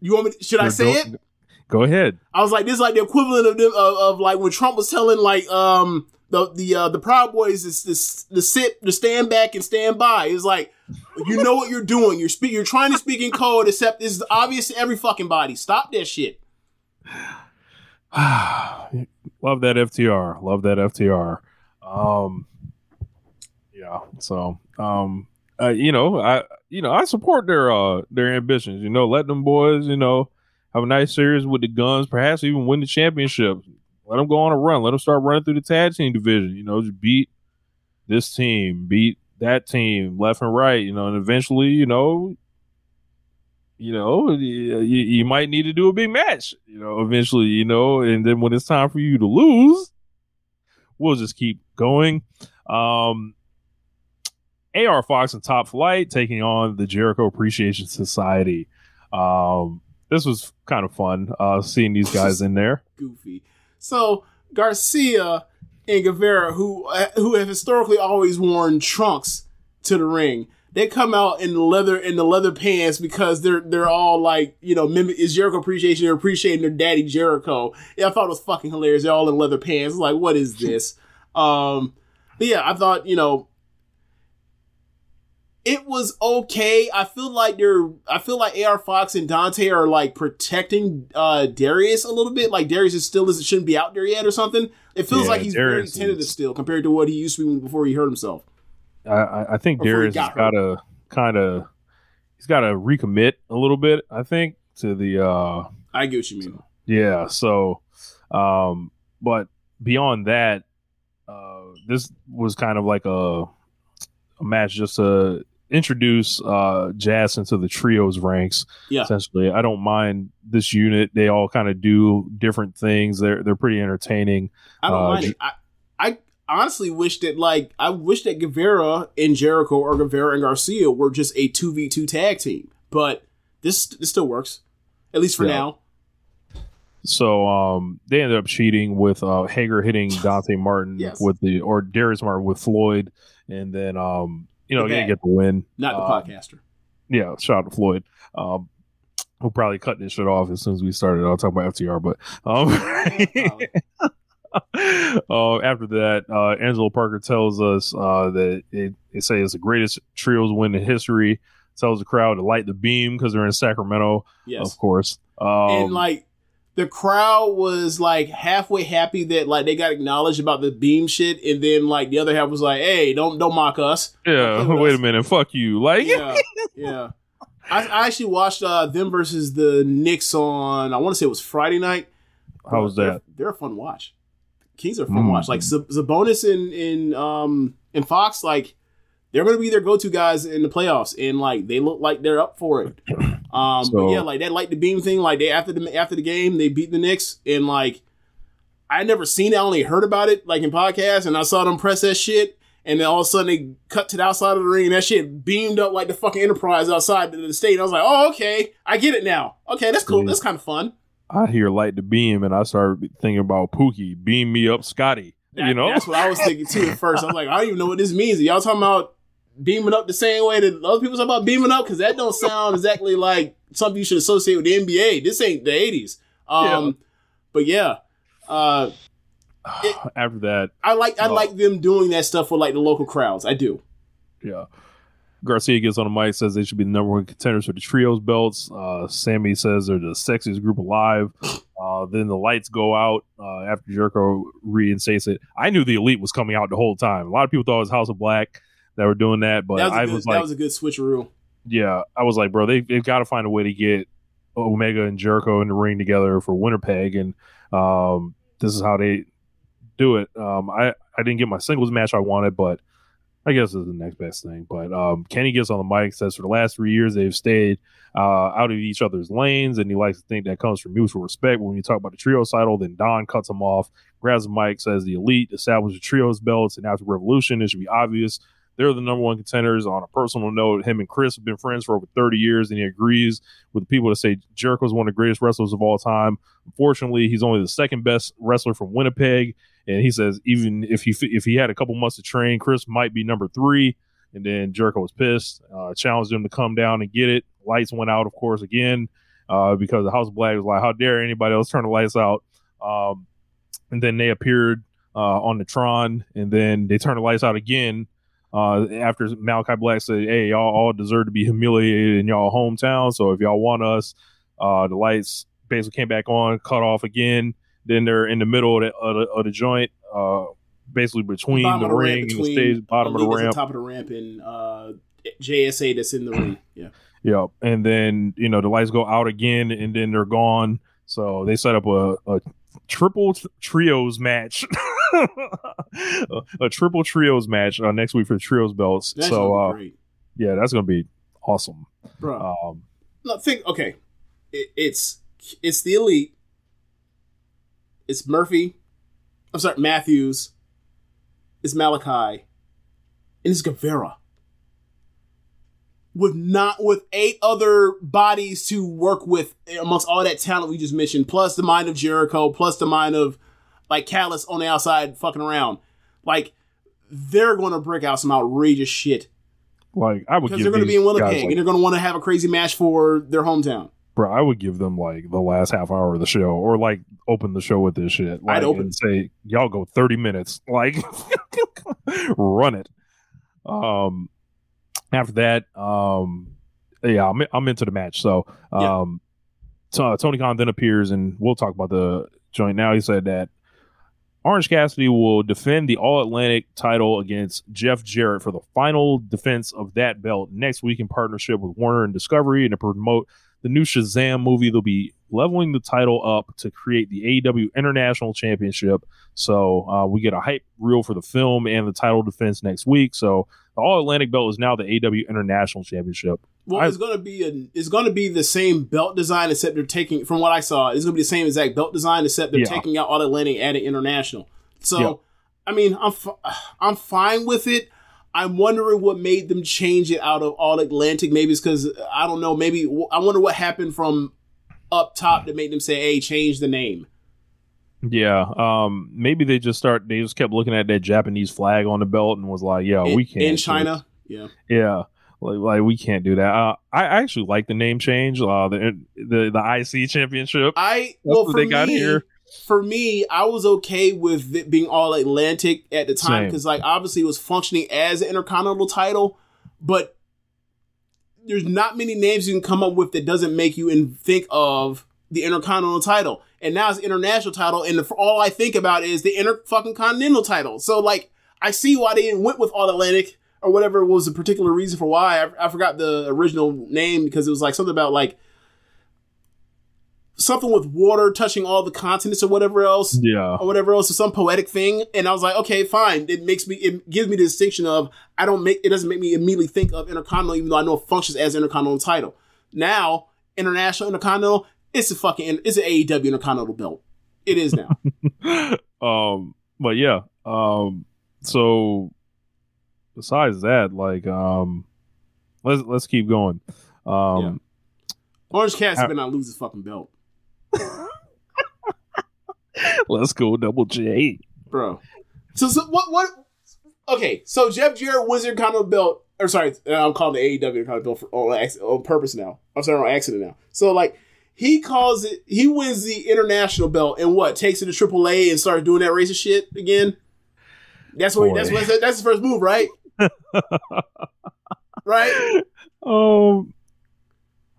You want me? To, should I Go- say it? Go ahead. I was like, this is like the equivalent of them of, of like when Trump was telling like um the the uh, the Proud Boys is this to sit to stand back and stand by. It's like you know what you're doing. You're speak. You're trying to speak in code, except this is obvious to every fucking body. Stop that shit. Love that FTR. Love that FTR. Um, yeah. So, um, uh, you know, I, you know, I support their, uh, their ambitions. You know, let them boys, you know, have a nice series with the guns, perhaps even win the championship. Let them go on a run. Let them start running through the tag team division. You know, just beat this team, beat that team, left and right. You know, and eventually, you know, you know, you, you might need to do a big match, you know, eventually, you know, and then when it's time for you to lose, we'll just keep going. Um, AR Fox and Top Flight taking on the Jericho Appreciation Society. Um, this was kind of fun, uh, seeing these guys in there. Goofy. So Garcia and Guevara, who who have historically always worn trunks to the ring, they come out in the leather in the leather pants because they're they're all like you know mimic is Jericho appreciation. They're appreciating their daddy Jericho. Yeah, I thought it was fucking hilarious. They're all in leather pants. Like, what is this? um, but yeah, I thought you know it was okay. I feel like they're I feel like AR Fox and Dante are like protecting uh Darius a little bit. Like Darius is still isn't shouldn't be out there yet or something. It feels Yeah, like he's very tentative is- still compared to what he used to be before he hurt himself. I, I, think Darius got has got to kind of he's got to recommit a little bit. I think to the uh I get what you mean. Yeah. So, um, but beyond that, uh, this was kind of like a, a match just to introduce uh, Jazz into the trios ranks. Yeah. Essentially, I don't mind this unit. They all kind of do different things. They're they're pretty entertaining. I don't Uh, mind J- it. I, I honestly wish that like I wish that Guevara and Jericho or Guevara and Garcia were just a two v two tag team. But this this still works, at least for Yeah. now. So um, they ended up cheating with uh, Hager hitting Dante Martin Yes. with the or Darius Martin with Floyd, and then um, you know they get the win. Not the Uh, podcaster. yeah, shout out to Floyd. Um, we'll probably cut this shit off as soon as we started. I'll talk about FTR, but um, uh, after that, uh, Angelo Parker tells us uh, that it, it say it's the greatest trios win in history. tells the crowd to light the beam because they're in Sacramento, Yes. of course. Um, and like the crowd was like halfway happy that like they got acknowledged about the beam shit, and then like the other half was like, "Hey, don't don't mock us." yeah, wait a minute, fuck you. Like, Yeah, yeah. I, I actually watched uh, them versus the Knicks on I want to say it was Friday night. How was They're- that? They're a fun watch. Kings are a fun Mm. watch. Like Z- Sabonis and in um and Fox, like they're gonna be their go to guys in the playoffs, and like they look like they're up for it. Um, So- but yeah, like that light the beam thing. Like they after the after the game, they beat the Knicks, and like I never seen it. I only heard about it like in podcasts, and I saw them press that shit. And then all of a sudden they cut to the outside of the ring, and that shit beamed up like the fucking Enterprise outside the state. I was like, oh okay, I get it now. Okay, that's cool. Yeah. That's kind of fun. I hear light the beam, and I started thinking about Pookie, beam me up, Scotty. That- you know, that's what I was thinking too at first. I was like, I don't even know what this means. Are y'all talking about beaming up the same way that other people talk about beaming up? Because that don't sound exactly like something you should associate with the NBA. This ain't the '80s. Um, but yeah, uh, after that, I like I like them doing that stuff for like the local crowds. I do. Yeah. Garcia gets on the mic, says they should be the number one contenders for the trios belts. Uh, Sammy says they're the sexiest group alive. Uh, then the lights go out uh, after Jericho reinstates it. I knew the elite was coming out the whole time. A lot of people thought it was House of Black that were doing that, but that was I good, was that was a good switcheroo. yeah, I was like, bro, they, they've got to find a way to get Omega and Jericho in the ring together for Winnipeg, and um, this is how they do it. Um, I I didn't get my singles match I wanted, but I guess it's the next best thing. But um, Kenny gets on the mic, says for the last three years they've stayed uh, out of each other's lanes, and he likes to think that comes from mutual respect. When you talk about the trio title, then Don cuts him off, grabs the mic, says the elite established the trios belts, and after Revolution, it should be obvious they're the number one contenders. On a personal note, him and Chris have been friends for over 30 years, and he agrees with the people that say Jericho is one of the greatest wrestlers of all time. Unfortunately, he's only the second best wrestler from Winnipeg, and he says even if he if he had a couple months to train, Chris might be number three. And then Jericho was pissed, uh, challenged him to come down and get it. Lights went out, of course, again uh, because the House of Black was like, "How dare anybody else turn the lights out?" Um, and then they appeared uh, on the Tron, and then they turned the lights out again uh, after Malachi Black said, "Hey, y'all all deserve to be humiliated in y'all hometown. So if y'all want us, uh, the lights basically came back on, cut off again. Then they're in the middle of the, of the, of the joint, uh, basically between the the ramp, ring and the stage, bottom of the Elite that's on ramp. top of the ramp, and uh, JSA that's in the ring. Yeah. yeah. And then, you know, the lights go out again and then they're gone. So they set up a, a triple t- trios match. a, a triple trios match uh, next week for the trios belts. That's so, gonna uh, great, yeah, that's going to be awesome. bro. Um, no, think okay. It, it's it's the elite. It's Murphy. I'm sorry, Matthews. It's Malachi, and it's Guevara. With not with eight other bodies to work with amongst all that talent we just mentioned, plus the mind of Jericho, plus the mind of like Callis on the outside fucking around. Like they're gonna break out some outrageous shit like, I would because they're gonna be in Winnipeg like, and they're gonna want to have a crazy match for their hometown. bro, I would give them like the last half hour of the show or like open the show with this shit. Like, I'd open. and say, y'all go 30 minutes. Like, run it. Um, after that, um, yeah, I'm, I'm into the match. So, Yeah. um, so Tony Khan then appears, and we'll talk about the joint now. He said that Orange Cassidy will defend the All Atlantic title against Jeff Jarrett for the final defense of that belt next week in partnership with Warner and Discovery and to promote the new Shazam movie. They'll be leveling the title up to create the AEW International Championship. So uh, we get a hype reel for the film and the title defense next week. So the All Atlantic belt is now the AEW International Championship. Well, I- it's gonna be a, it's gonna be the same belt design except they're taking from what I saw, it's gonna be the same exact belt design except they're Yeah. taking out All Atlantic and adding international. So, Yeah. I mean, I'm I'm fine with it. I'm wondering what made them change it out of All Atlantic. Maybe it's because I don't know. Maybe I wonder what happened from up top that made them say, "Hey, change the name." Yeah, um, maybe they just start. They just kept looking at that Japanese flag on the belt and was like, "Yeah, in, we can't." in China. Yeah, yeah, like, like we can't do that. Uh, I, I actually like the name change. Uh, the the the IC championship. I well they got me, here. for me, I was okay with it being all Atlantic at the time because, like, obviously it was functioning as an intercontinental title, but there's not many names you can come up with that doesn't make you in, think of the Intercontinental title. And now it's international title, and the, all I think about is the inter fucking continental title. So like, I see why they went with All Atlantic or whatever was the particular reason for why. I, I forgot the original name because it was like something about like something with water touching all the continents or whatever else Yeah. or whatever else, or some poetic thing. And I was like, okay, fine. It makes me, it gives me the distinction of I don't make it doesn't make me immediately think of Intercontinental, even though I know it functions as Intercontinental title. Now, International Intercontinental, it's a fucking, it's an AEW Intercontinental belt. It is now. um but yeah um so besides that like um let's let's keep going um Orange Cassidy better not lose his fucking belt, let's go double j bro. So, so what? What? Okay, so Jeff Jarrett Wizard Intercontinental belt. Or sorry, I'm calling the AEW Intercontinental belt for, on, on purpose now. I'm sorry, on accident now. So like. He calls it. He wins the international belt and what takes it to AAA and starts doing that racist shit again. That's what. Boy. That's what. That's his first move, right? right. um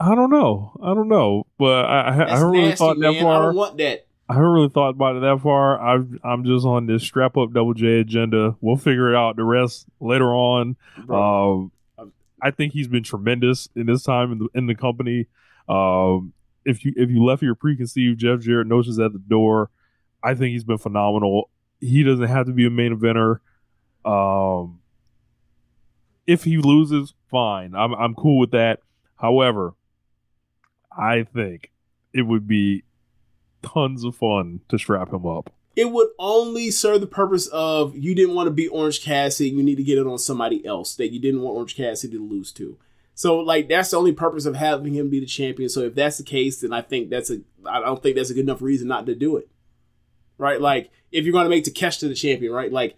i don't know i don't know but i i, I haven't really nasty, thought that man. I far don't want that. I haven't really thought about it that far. I've, I'm just on this strap up double J agenda. We'll figure it out the rest later on. Bro. Um, I think he's been tremendous in this time in the in the company. Um, if you if you left your preconceived Jeff Jarrett notions at the door, I think he's been phenomenal. He doesn't have to be a main eventer. Um, if he loses, fine. I'm I'm cool with that. However, I think it would be tons of fun to strap him up. it would only serve the purpose of you didn't want to beat Orange Cassidy, you need to get it on somebody else that you didn't want Orange Cassidy to lose to. So like that's the only purpose of having him be the champion. So if that's the case, then I think that's a I don't think that's a good enough reason not to do it. Right? Like if you're gonna make Takeshita the champion, right? Like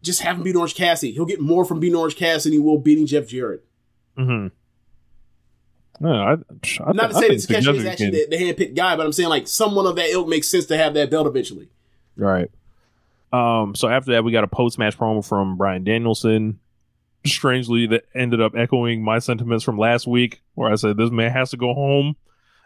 just have him beat Orange Cassidy. He'll get more from beating Orange Cassidy than he will beating Jeff Jarrett. Mm-hmm. No, I, I, Not to I say that Takeshi is actually the, the hand-picked guy, but I'm saying like someone of that ilk makes sense to have that belt eventually. Right. Um. So after that, we got a post match promo from Bryan Danielson. Strangely, that ended up echoing my sentiments from last week, where I said this man has to go home.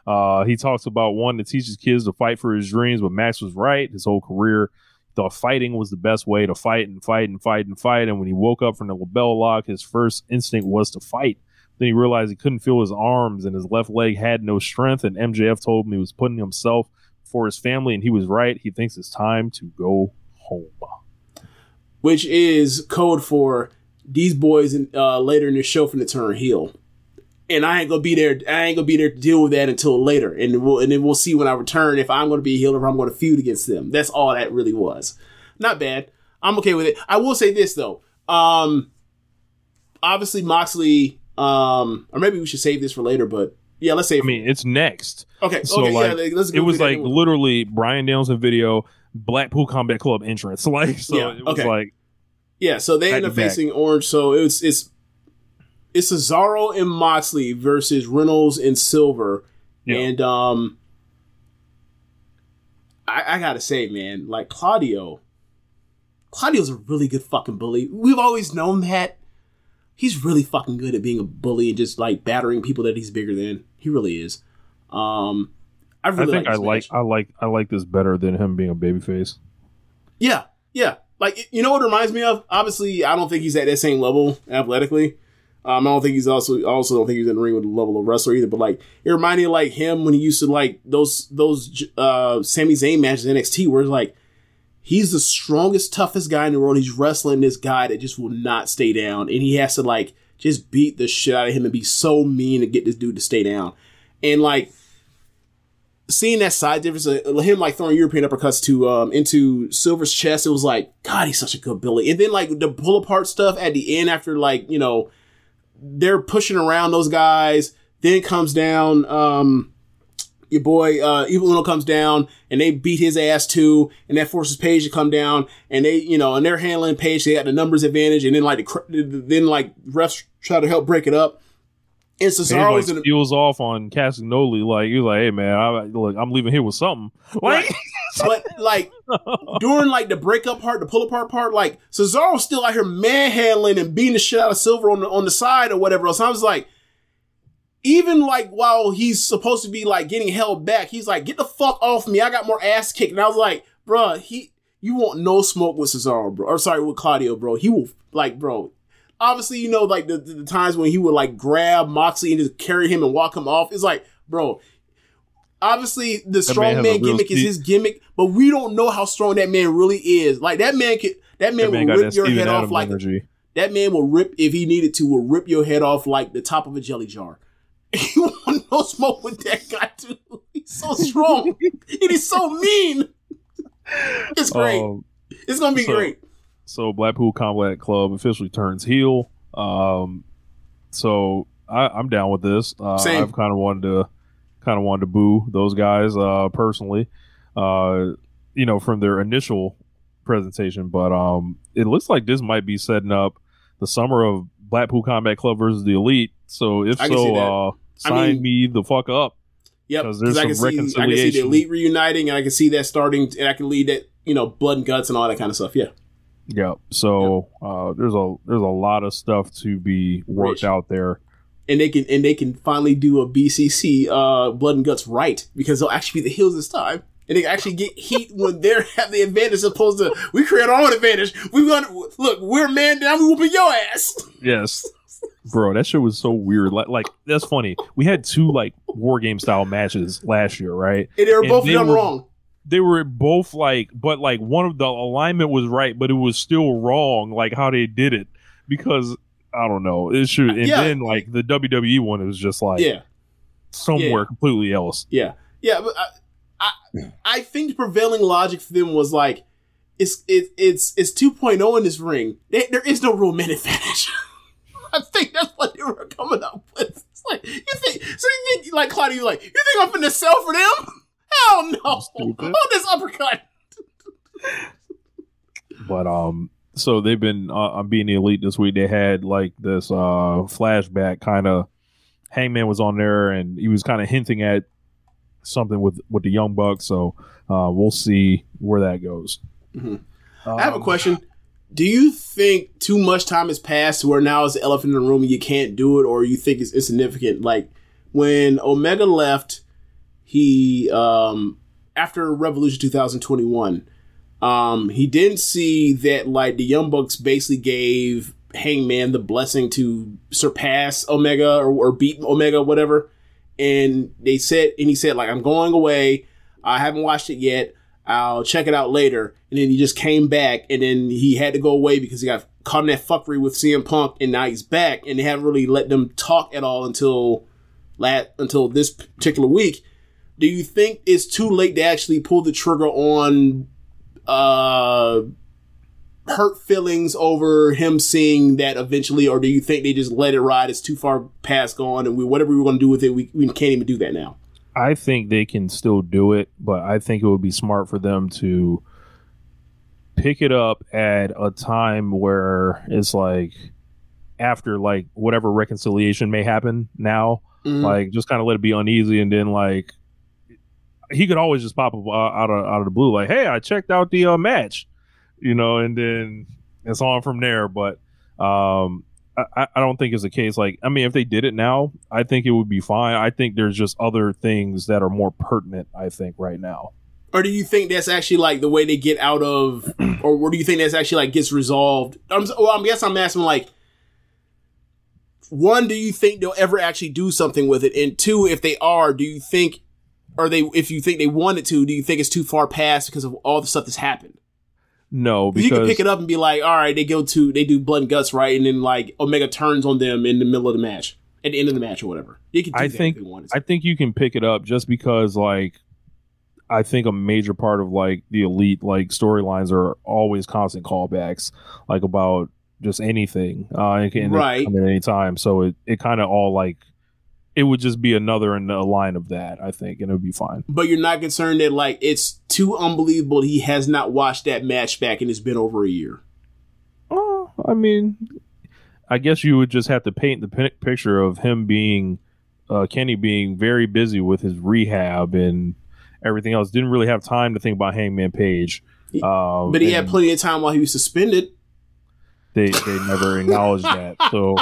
Uh, he talks about one that teaches kids to fight for his dreams, but Max was right. His whole career thought fighting was the best way to fight and fight and fight and fight. And when he woke up from the LeBell Lock, his first instinct was to fight. Then he realized he couldn't feel his arms and his left leg had no strength. And MJF told him he was putting himself for his family, and he was right. He thinks it's time to go home. which is code for these boys in, uh, later in the show from the turn heel. And I ain't gonna be there. I ain't gonna be there to deal with that until later, and we'll and then we'll see when I return if I'm gonna be a heel or I'm gonna feud against them. That's all that really was. Not bad. I'm okay with it. I will say this though. Um, obviously Moxley. Um, or maybe we should save this for later. But yeah, let's save. I mean, it's next. okay, So okay, like, yeah. Let's go it was like literally Bryan Danielson video, Blackpool Combat Club entrance. Like, so Yeah, it was okay. like, Yeah, so they end up to back. facing Orange. So it's it's it's Cesaro and Moxley versus Reynolds and Silver, Yeah. and um, I, I gotta say, man, like Claudio, Claudio's a really good fucking bully. We've always known that. He's really fucking good at being a bully and just like battering people that he's bigger than. He really is. Um, I I really think like I this like. I like, I like this better than him being a babyface. Yeah, yeah. Like you know what it reminds me of? Obviously, I don't think he's at that same level athletically. Um, I don't think he's also also don't think he's in the ring with the level of wrestler either. But like it reminded me of like him when he used to like those those uh Sami Zayn matches in NXT where it's like he's the strongest, toughest guy in the world. He's wrestling this guy that just will not stay down, and he has to like just beat the shit out of him and be so mean to get this dude to stay down. And like seeing that side difference, uh, him like throwing European uppercuts to um into Silver's chest, it was like, God, he's such a good Billy. And then like the pull apart stuff at the end after like you know they're pushing around those guys. Then comes down. Um, your boy uh, Evil Uno comes down and they beat his ass too, and that forces Page to come down, and they you know and they're handling Page. They got the numbers advantage, and then like the then like refs try to help break it up. And Cesaro like was in the, steals off on Castagnoli. Like he was like, "Hey man, I, look, I'm leaving here with something." Like, but like during like the breakup part, the pull apart part, like Cesaro's still out here manhandling and beating the shit out of Silver on the on the side or whatever else. I was like, even like while he's supposed to be like getting held back, he's like, "Get the fuck off me! I got more ass kicked." And I was like, "Bruh, he, you want no smoke with Cesaro, bro? Or sorry, with Claudio, bro? He will like, bro." Obviously, you know, like the, the, the times when he would like grab Moxley and just carry him and walk him off. It's like, bro, obviously the strong man gimmick is his gimmick, but we don't know how strong that man really is. Like that man could, that man, That man will rip your Steven head off like energy. that man will rip if he needed to. Will rip your head off like the top of a jelly jar. You want no smoke with that guy too. He's so strong and he's so mean. It's great. Um, it's gonna be so- great. So Blackpool Combat Club officially turns heel. Um, so I, I'm down with this. Uh. I've kind of wanted to kind of wanted to boo those guys uh, personally. Uh, you know, from their initial presentation, but um, it looks like this might be setting up the summer of Blackpool Combat Club versus the Elite. So if I can see so, that. uh, I sign mean- me the fuck up. Yep. 'Cause Because there's I can see, I can see the elite reuniting, and I can see that starting, and I can lead that, you know, blood and guts and all that kind of stuff. Yeah. Yeah. So uh, there's a there's a lot of stuff to be worked Rich. out there. and they can and they can finally do a BCC uh, blood and guts right because they'll actually be the heels this time. And they actually get heat when they have the advantage as opposed to we create our own advantage. We gonna look, we're man down, we whooping your ass. Yes. Bro, that shit was so weird. Like, like that's funny. We had two like war game style matches last year, right? And they were And both they done were- wrong. They were both like, but like one of the alignment was right, but it was still wrong, like how they did it. Because I don't know, it should. And Yeah. then like the WWE one, it was just like Yeah. somewhere Yeah. completely else. Yeah, yeah, but I, I, I think the prevailing logic for them was like, it's it, it's it's 2.0 in this ring. There, there is no real man advantage. I think that's what they were coming up with. It's like you think, so you think like Claudio, you like you think I'm finna sell for them? Hell no! Stupid. Oh, this uppercut. But um, so they've been uh, on being the elite this week. They had like this uh flashback kind of. Hangman was on there and he was kind of hinting at something with with the Young Bucks. So uh, we'll see where that goes. Mhm. I have a Um, question. Do you think too much time has passed where now is the elephant in the room and you can't do it, or you think it's insignificant? Like when Omega left, he um after Revolution 2021, um he didn't see that like the Young Bucks basically gave Hangman the blessing to surpass Omega or, or beat Omega, whatever. And they said, and he said like I'm going away. I haven't watched it yet. I'll check it out later. And then he just came back, and then he had to go away because he got caught in that fuckery with CM Punk, and now he's back, and they haven't really let them talk at all until lat until this particular week. Do you think it's too late to actually pull the trigger on uh hurt feelings over him seeing that eventually, or do you think they just let it ride? It's too far past gone, and we whatever we're going to do with it, we, we can't even do that now. I think they can still do it, but I think it would be smart for them to pick it up at a time where it's like after like whatever reconciliation may happen now, Mhm. like just kind of let it be uneasy, and then like he could always just pop up uh, out of out of the blue, like, "Hey, I checked out the uh, match," you know, and then it's on from there. But um, I, I don't think it's a case like I mean, if they did it now, I think it would be fine. I think there's just other things that are more pertinent. I think right now. Or do you think that's actually like the way they get out of, or what do you think that's actually like gets resolved? I'm, well, I guess I'm asking like, one, do you think they'll ever actually do something with it? And two, if they are, do you think, or they, if you think they wanted to, do you think it's too far past because of all the stuff that's happened? No, 'Cause you can pick it up and be like, all right, they go to, they do blood and guts, right? And then like Omega turns on them in the middle of the match, at the end of the match or whatever. You can do I think if they to. I think you can pick it up just because like I think a major part of like the elite like storylines are always constant callbacks like about just anything. Uh it can Right. come at any time. So it, it kind of all like it would just be another in the line of that, I think, and it would be fine. but you're not concerned that like it's too unbelievable he has not watched that match back and it's been over a year. Uh, I mean, I guess you would just have to paint the picture of him being uh, Kenny being very busy with his rehab and everything else. Didn't really have time to think about Hangman Page. Um, But he had plenty of time while he was suspended. They they never acknowledged that. So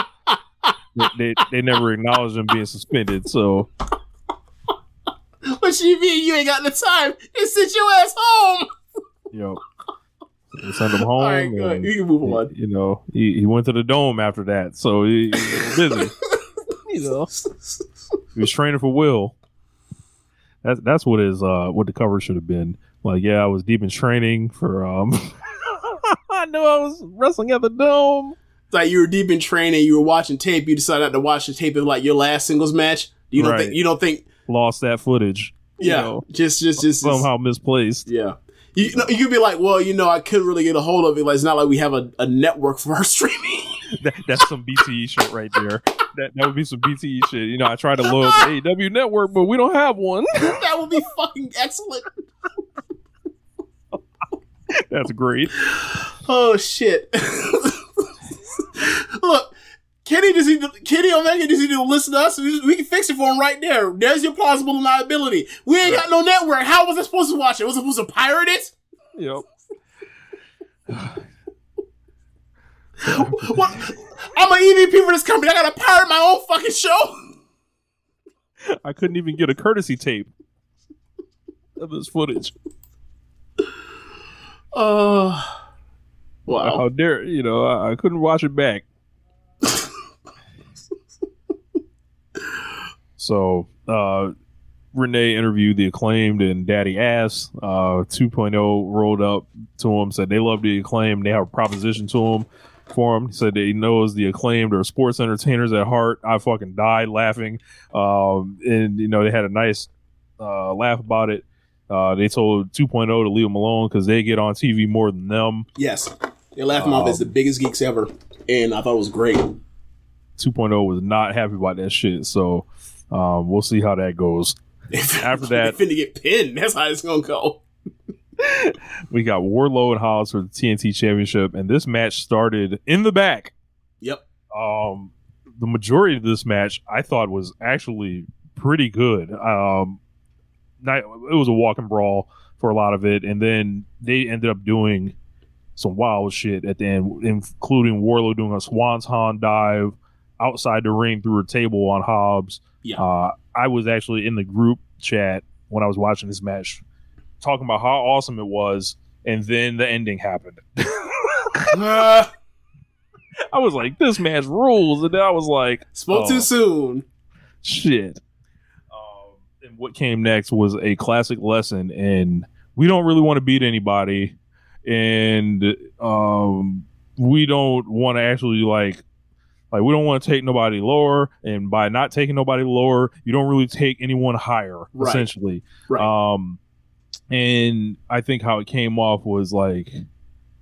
they, they they never acknowledged him being suspended. So What you mean you ain't got the time? Just sit your ass home. you know, they sent him home. All right, good. You can move on. You know, he, he went to the dome after that, so he, he was busy. you know, he was training for Will. That's that's what his uh what the cover should have been. Like, yeah, I was deep in training for um. I knew I was wrestling at the dome. Like you were deep in training, you were watching tape, you decided not to watch the tape of like your last singles match. You don't Right. think you don't think Lost that footage. you yeah, know, just just just, just somehow misplaced. yeah. You, you know, you could be like, well, you know, I couldn't really get a hold of it. Like, it's not like we have a, a network for our streaming. That, that's some BTE shit right there. That that would be some BTE shit. You know, I tried to load the AEW network, but we don't have one. that would be fucking excellent. That's great. Oh shit! Look, Kenny just need to, Kenny Omega just need to listen to us. We, we can fix it for him right there. There's your plausible liability. We ain't got no network. How was I supposed to watch it? Was I supposed to pirate it? Yep. What? I'm an EVP for this company. I gotta pirate my own fucking show. I couldn't even get a courtesy tape of this footage. Uh, wow. How dare you know? I, I couldn't watch it back. so, uh, Renee interviewed the acclaimed and Daddy Ass. Uh, 2.0 rolled up to him, said they love the acclaimed. They have a proposition to him for him. He said that he knows the acclaimed are sports entertainers at heart. I fucking died laughing. Um, and, you know, they had a nice uh, laugh about it. Uh, they told 2.0 to leave them alone because they get on TV more than them. Yes, they laugh him off as the biggest geeks ever, and I thought it was great. 2.0 was not happy about that shit. So um, we'll see how that goes. After that- finna get pinned. That's how it's gonna go. We got Wardlow and Hobbs for the TNT Championship, and this match started in the back. Yep. Um, the majority of this match I thought was actually pretty good. Um, not, it was a walking brawl for a lot of it, and then they ended up doing some wild shit at the end, including Wardlow doing a Swanton dive outside the ring through a table on Hobbs. Yeah. Uh, I was actually in the group chat when I was watching this match, talking about how awesome it was, and then the ending happened. Uh, I was like, "This match rules," and then I was like, spoke oh, too soon. shit. Um, and what came next was a classic lesson in we don't really want to beat anybody, and um, we don't want to actually like like we don't want to take nobody lower, and by not taking nobody lower, you don't really take anyone higher, Right. essentially. Right. Um, and I think how it came off was like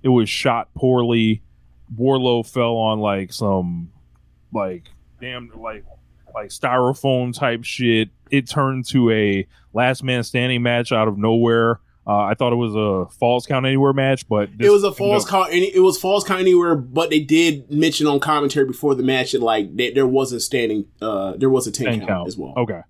it was shot poorly. Wardlow fell on like some like damn like like styrofoam type shit. It turned to a last man standing match out of nowhere. Uh, I thought it was a falls count anywhere match, but it was a up- count. Any, it was false count anywhere, but they did mention on commentary before the match that like they, there was a standing, uh, there was a ten, 10 count, count. as well. Okay.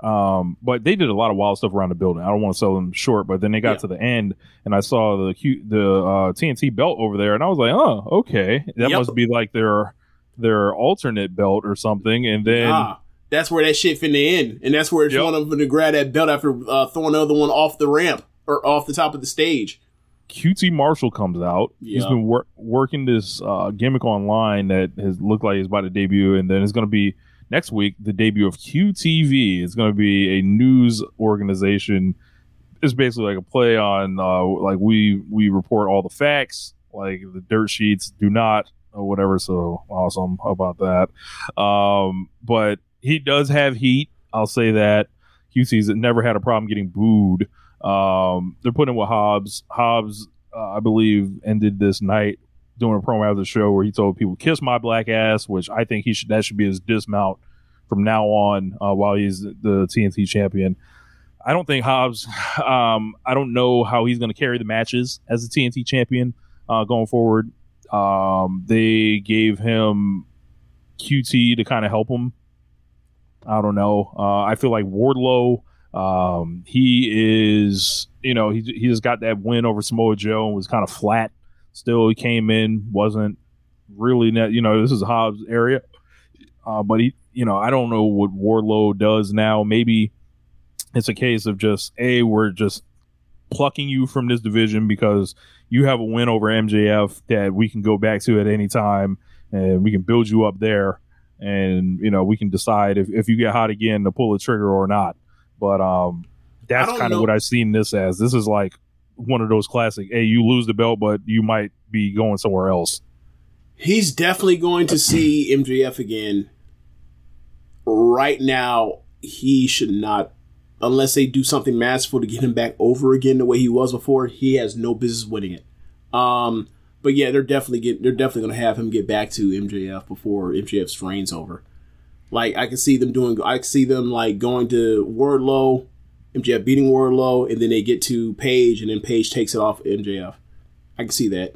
Um, but they did a lot of wild stuff around the building. I don't want to sell them short, but then they got Yeah. to the end, and I saw the Q, the uh, TNT belt over there, and I was like, oh, okay, that Yep. must be like their their alternate belt or something. And then ah, that's where that shit finna end, and that's where it's Yep. one of them to grab that belt after uh, throwing the other one off the ramp or off the top of the stage. QT Marshall comes out. He's been wor- working this uh, gimmick online that has looked like he's about to debut, and then it's going to be next week the debut of QTV. It's going to be a news organization. It's basically like a play on uh, like we we report all the facts, like the dirt sheets do not or whatever. So awesome about that. Um, but he does have heat. I'll say that. QT's never had a problem getting booed. Um, they're putting with Hobbs. Hobbs, uh, I believe, ended this night doing a promo after the show where he told people "kiss my black ass," which I think he should that should be his dismount from now on uh, while he's the TNT champion. I don't think Hobbs. Um, I don't know how he's going to carry the matches as the TNT champion uh, going forward. Um, they gave him QT to kind of help him. I don't know. Uh, I feel like Wardlow. Um, he is, you know, he he just got that win over Samoa Joe and was kind of flat. Still, he came in, wasn't really net. You know, this is Hobbs area. Uh, but he, you know, I don't know what Wardlow does now. Maybe it's a case of just a we're just plucking you from this division because you have a win over MJF that we can go back to at any time, and we can build you up there, and you know we can decide if, if you get hot again to pull the trigger or not. But um, that's kind of what I've seen this as. This is like one of those classic. Hey, you lose the belt, but you might be going somewhere else. He's definitely going to see MJF again. Right now, he should not, unless they do something masterful to get him back over again the way he was before. He has no business winning it. Um, but yeah, they're definitely get, they're definitely going to have him get back to MJF before MJF's reign's over. Like I can see them doing, I see them like going to Wardlow, MJF beating Wardlow, and then they get to Page, and then Page takes it off MJF. I can see that.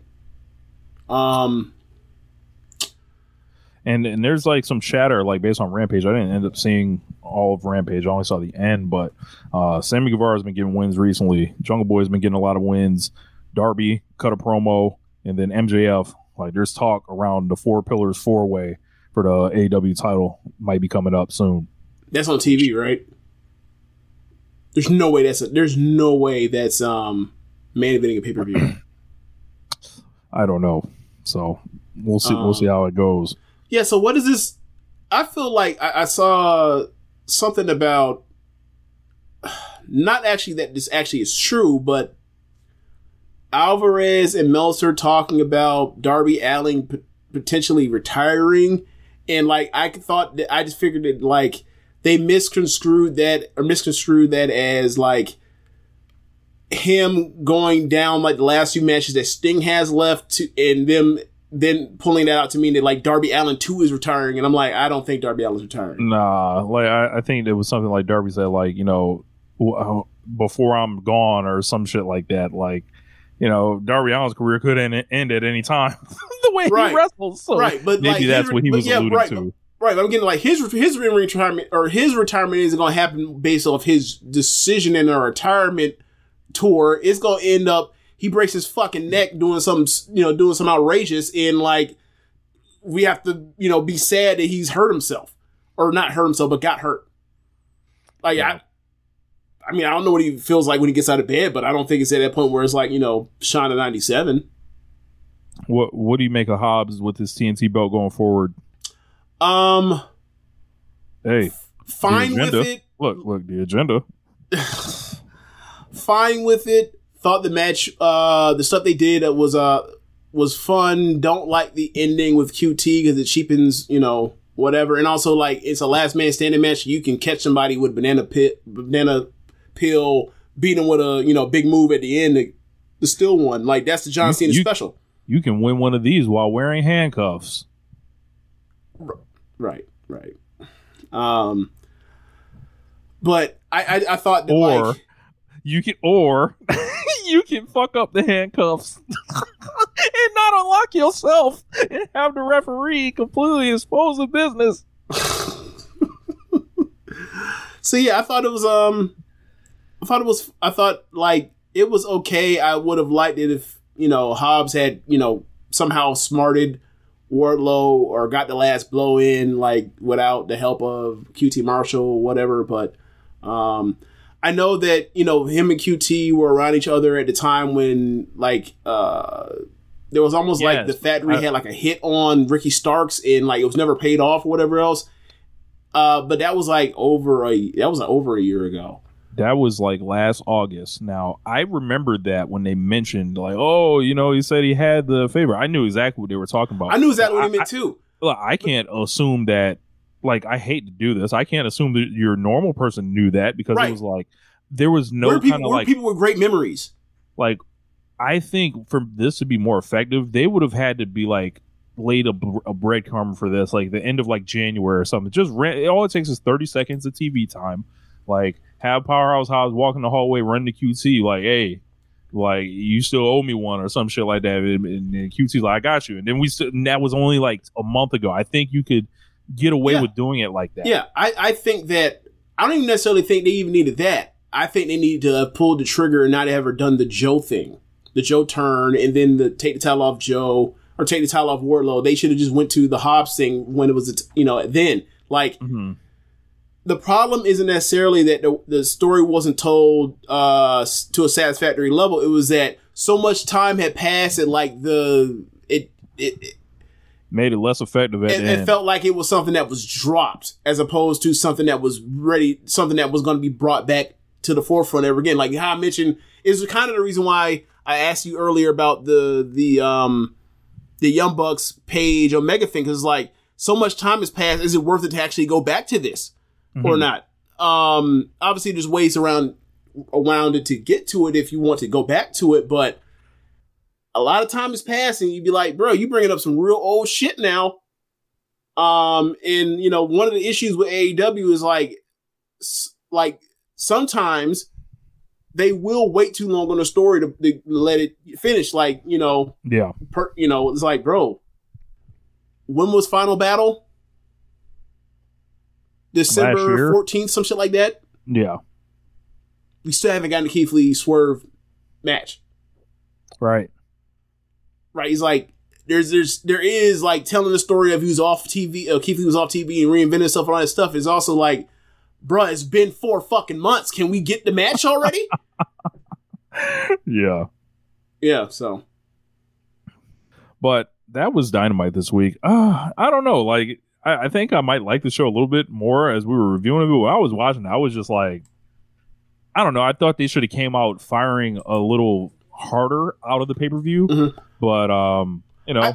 Um, and and there's like some chatter like based on Rampage. I didn't end up seeing all of Rampage. I only saw the end, but uh Sammy Guevara has been getting wins recently. Jungle Boy's been getting a lot of wins. Darby cut a promo, and then MJF. Like there's talk around the four pillars four way for the AEW title might be coming up soon. That's on TV, right? There's no way that's a, there's no way that's um main eventing a pay per view. I don't know. So we'll see. Um, we'll see how it goes. yeah. So what is this? I feel like I, I saw something about not actually that this actually is true, but Alvarez and Meltzer talking about Darby Allin p- potentially retiring, and like I thought that I just figured that like they misconstrued that or misconstrued that as like him going down like the last few matches that Sting has left to and them then pulling that out to mean that like Darby Allin too is retiring and I'm like I don't think Darby Allin's retiring. Nah, like I, I think it was something like Darby said, like you know, uh, before I'm gone or some shit like that. Like, you know, Darby Allin's career could end, end at any time the way Right. he wrestles. So right, but maybe like, that's his- what he was yeah, alluding right, to. Right, but I'm getting like his his retirement or his retirement isn't going to happen based off his decision in a retirement tour. It's going to end up he breaks his fucking neck doing some you know doing some outrageous and like we have to you know be sad that he's hurt himself or not hurt himself but got hurt. Like I. I mean, I don't know what he feels like when he gets out of bed, but I don't think it's at that point where it's like, you know, Sean at 97. What What do you make of Hobbs with his TNT belt going forward? Um, Hey, fine with it. Look, look, the agenda. fine with it. Thought the match, uh, the stuff they did was uh was fun. Don't like the ending with QT because it cheapens, you know, whatever. And also, like, it's a last man standing match. You can catch somebody with banana pit, banana peel, beat them with a you know big move at the end. The, the still one, like that's the John You- Cena you- special. You can win one of these while wearing handcuffs. Right, right. Um, but I I, I thought that Or like you can, or you can fuck up the handcuffs and not unlock yourself and have the referee completely expose the business. So yeah, I thought it was um I thought it was I thought like it was okay. I would have liked it if, you know, Hobbs had, you know, somehow smarted Wardlow or got the last blow in like without the help of QT Marshall or whatever, but um I know that, you know, him and QT were around each other at the time when like uh there was almost like the factory I- had like a hit on Ricky Starks and like it was never paid off or whatever else. Uh, but that was like over a that was like over a year ago. That was like last August. Now I remembered that when they mentioned like, oh, you know, he said he had the favor. I knew exactly what they were talking about. I knew exactly what I- he meant too. Look, I can't assume that. Like, I hate to do this. I can't assume that your normal person knew that because Right. it was like there was no we're kind people, of we're like people with great memories. like I think for this to be more effective, they would have had to be like laid a, a breadcrumb for this, like the end of like January or something. Just ran, all it takes is thirty seconds of TV time. Like have Powerhouse Hobbs walking the hallway, run to QT, like, hey, like you still owe me one or some shit like that. And, and, and QT's like, I got you. And then we st- and that was only like a month ago. I think you could get away Yeah. with doing it like that. Yeah, I, I think that I don't even necessarily think they even needed that. I think they need to have pulled the trigger and not ever done the Joe thing, the Joe turn, and then the take the title off Joe. or take the title off Wardlow. They should have just went to the Hobbs thing when it was, you know, then. Like, Mhm. The problem isn't necessarily that the, the story wasn't told uh, to a satisfactory level. It was that so much time had passed and like the it it it, Made it less effective at it, it felt like it was something that was dropped as opposed to something that was ready, something that was going to be brought back to the forefront ever again. Like how I mentioned is kind of the reason why I asked you earlier about the the um the Young Bucks page Omega thing because like so much time has passed. Is it worth it to actually go back to this? Or Mhm. not. Um, obviously, there's ways around around it to get to it if you want to go back to it, but a lot of time is passing. You'd be like, bro, you bringing up some real old shit now. Um, and you know, one of the issues with AEW is like, like sometimes they will wait too long on a story to, to let it finish. Like, you know, Yeah. per, you know, it's like, bro, when was Final Battle? December fourteenth, some shit like that. Yeah. We still haven't gotten a Keith Lee swerve match, Right. right? He's like, there's, there's, there is like telling the story of who's off TV. Uh, Keith Lee was off TV and reinvented himself and all that stuff. Is also like, bruh, it's been four fucking months. Can we get the match already? Yeah. yeah. So But that was dynamite this week. Uh, I don't know. Like, I, I think I might like the show a little bit more as we were reviewing it. But when I was watching, I was just like, I don't know. I thought they should have came out firing a little harder out of the pay per view. Mhm. But um, you know, I-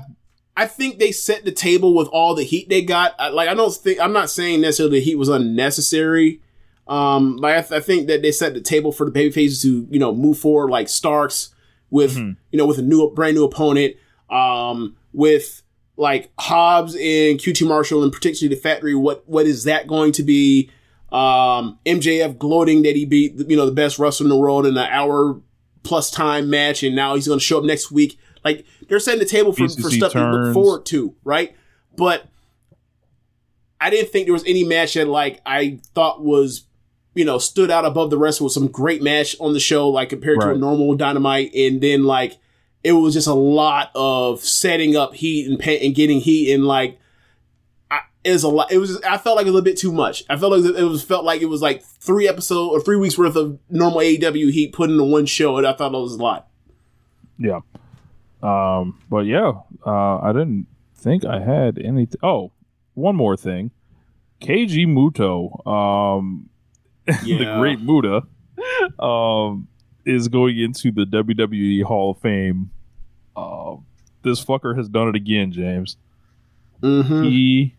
I think they set the table with all the heat they got. I- Like I don't think I'm not saying necessarily the heat was unnecessary. Um, like I, th- I think that they set the table for the baby faces to you know move forward, like Starks with Mhm. you know with a new brand new opponent. Um, with like Hobbs and QT Marshall and particularly the factory. What what is that going to be? Um, MJF gloating that he beat you know the best wrestler in the world in an hour plus time match, and now he's going to show up next week. Like they're setting the table for, for stuff to look forward to, right? But I didn't think there was any match that like I thought was you know stood out above the rest. It was some great match on the show, like compared to a normal Dynamite, and then like it was just a lot of setting up heat and and getting heat and like I, it was a lot. It was I felt like it was a little bit too much. I felt like it was felt like it was like three episode or three weeks worth of normal AEW heat put into one show, and I thought it was a lot. yeah. Um, but yeah, uh, I didn't think I had anything. Oh, one more thing. Keiji Muto, um, the great Muta, um, is going into the WWE Hall of Fame. Uh, this fucker has done it again, James. Mm-hmm. He,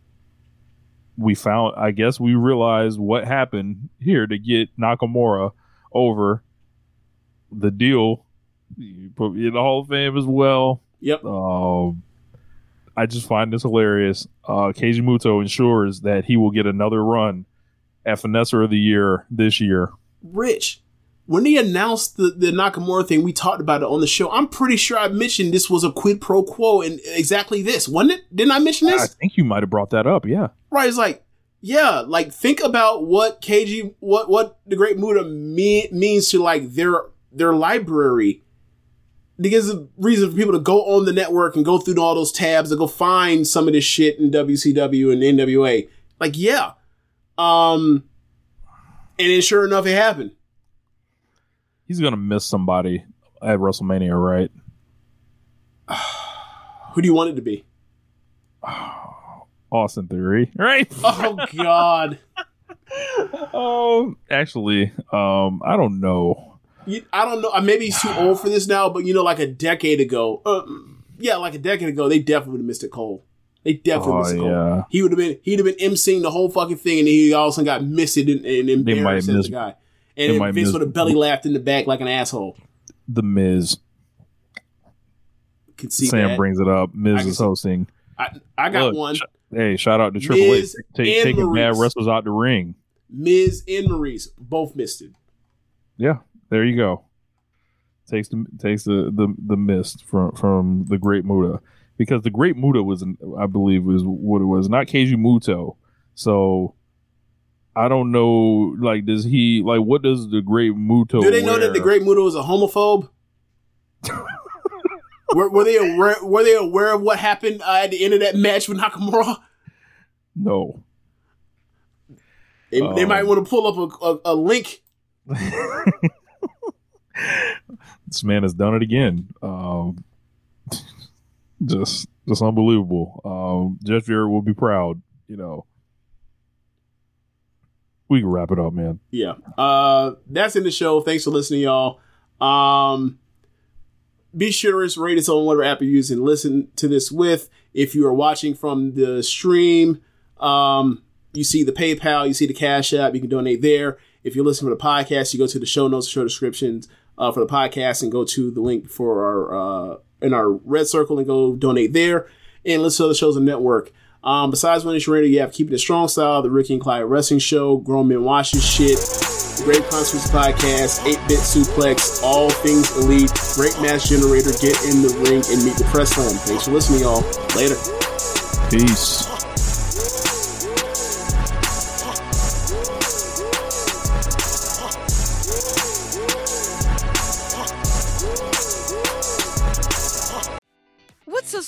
we found, I guess we realized what happened here to get Nakamura over the deal. You put me in the Hall of Fame as well. Yep. Um, I just find this hilarious. Uh, Keiji Muto ensures that he will get another run at Finesser of the Year this year. Rich, when they announced the, the Nakamura thing, we talked about it on the show. I'm pretty sure I mentioned this was a quid pro quo and exactly this, wasn't it? Didn't I mention this? I think you might have brought that up. Yeah. Right. It's like, yeah, like think about what KG, what what the Great Muta me- means to like their their library. It gives a reason for people to go on the network and go through all those tabs to go find some of this shit in WCW and NWA. Like, yeah. Um, and then sure enough, it happened. He's going to miss somebody at WrestleMania, right? Who do you want it to be? Austin Theory, right? Oh God. Oh, actually, um, I don't know. You, I don't know. Maybe he's too old for this now, but you know, like a decade ago, uh, yeah, like a decade ago, they definitely would have missed it cold. They definitely Oh, missed it cold. yeah. He would have been he'd have been emceeing the whole fucking thing, and he all of a sudden got missed and, and They might embarrassed as miss- the guy. And Vince miss- would have belly laughed in the back like an asshole. The Miz. Could see Sam that. brings it up. Miz is hosting. I, I got Look, one. sh- hey, shout out to Triple H Miz take, and taking mad wrestlers out the ring. Miz and Maurice both missed it. Yeah, there you go. Takes the takes the the, the mist from from the Great Muta because the Great Muta was I believe was what it was not Keiji Muto. So I don't know. Like, does he like what does the Great Muto? Do they know that the? Great Muta is a homophobe? were, were they aware? Were they aware of what happened uh, at the end of that match with Nakamura? No. They, they Um. might want to pull up a, a, a link. This man has done it again. Um, just, just unbelievable. Um, Jeff Jarrett will be proud. You know. We can wrap it up, man. Yeah. Uh, that's in the show. Thanks for listening, y'all. Um, be sure to rate us on whatever app you're using. Listen to this with. If you are watching from the stream, um, you see the PayPal, you see the Cash App. You can donate there. If you're listening to the podcast, you go to the show notes, show descriptions uh, for the podcast, and go to the link for our uh, in our red circle and go donate there. And listen to other shows the network. Um, besides Nation Radio, you have Keeping It Strong Style, the Ricky and Clive Wrestling Show, Grown Men Watch This Shit, Grave Consequences Podcast, 8-Bit Suplex, All Things Elite, Great Match Generator, Get in the Ring, and Meet the Press Room. Thanks for listening, y'all. Later. Peace.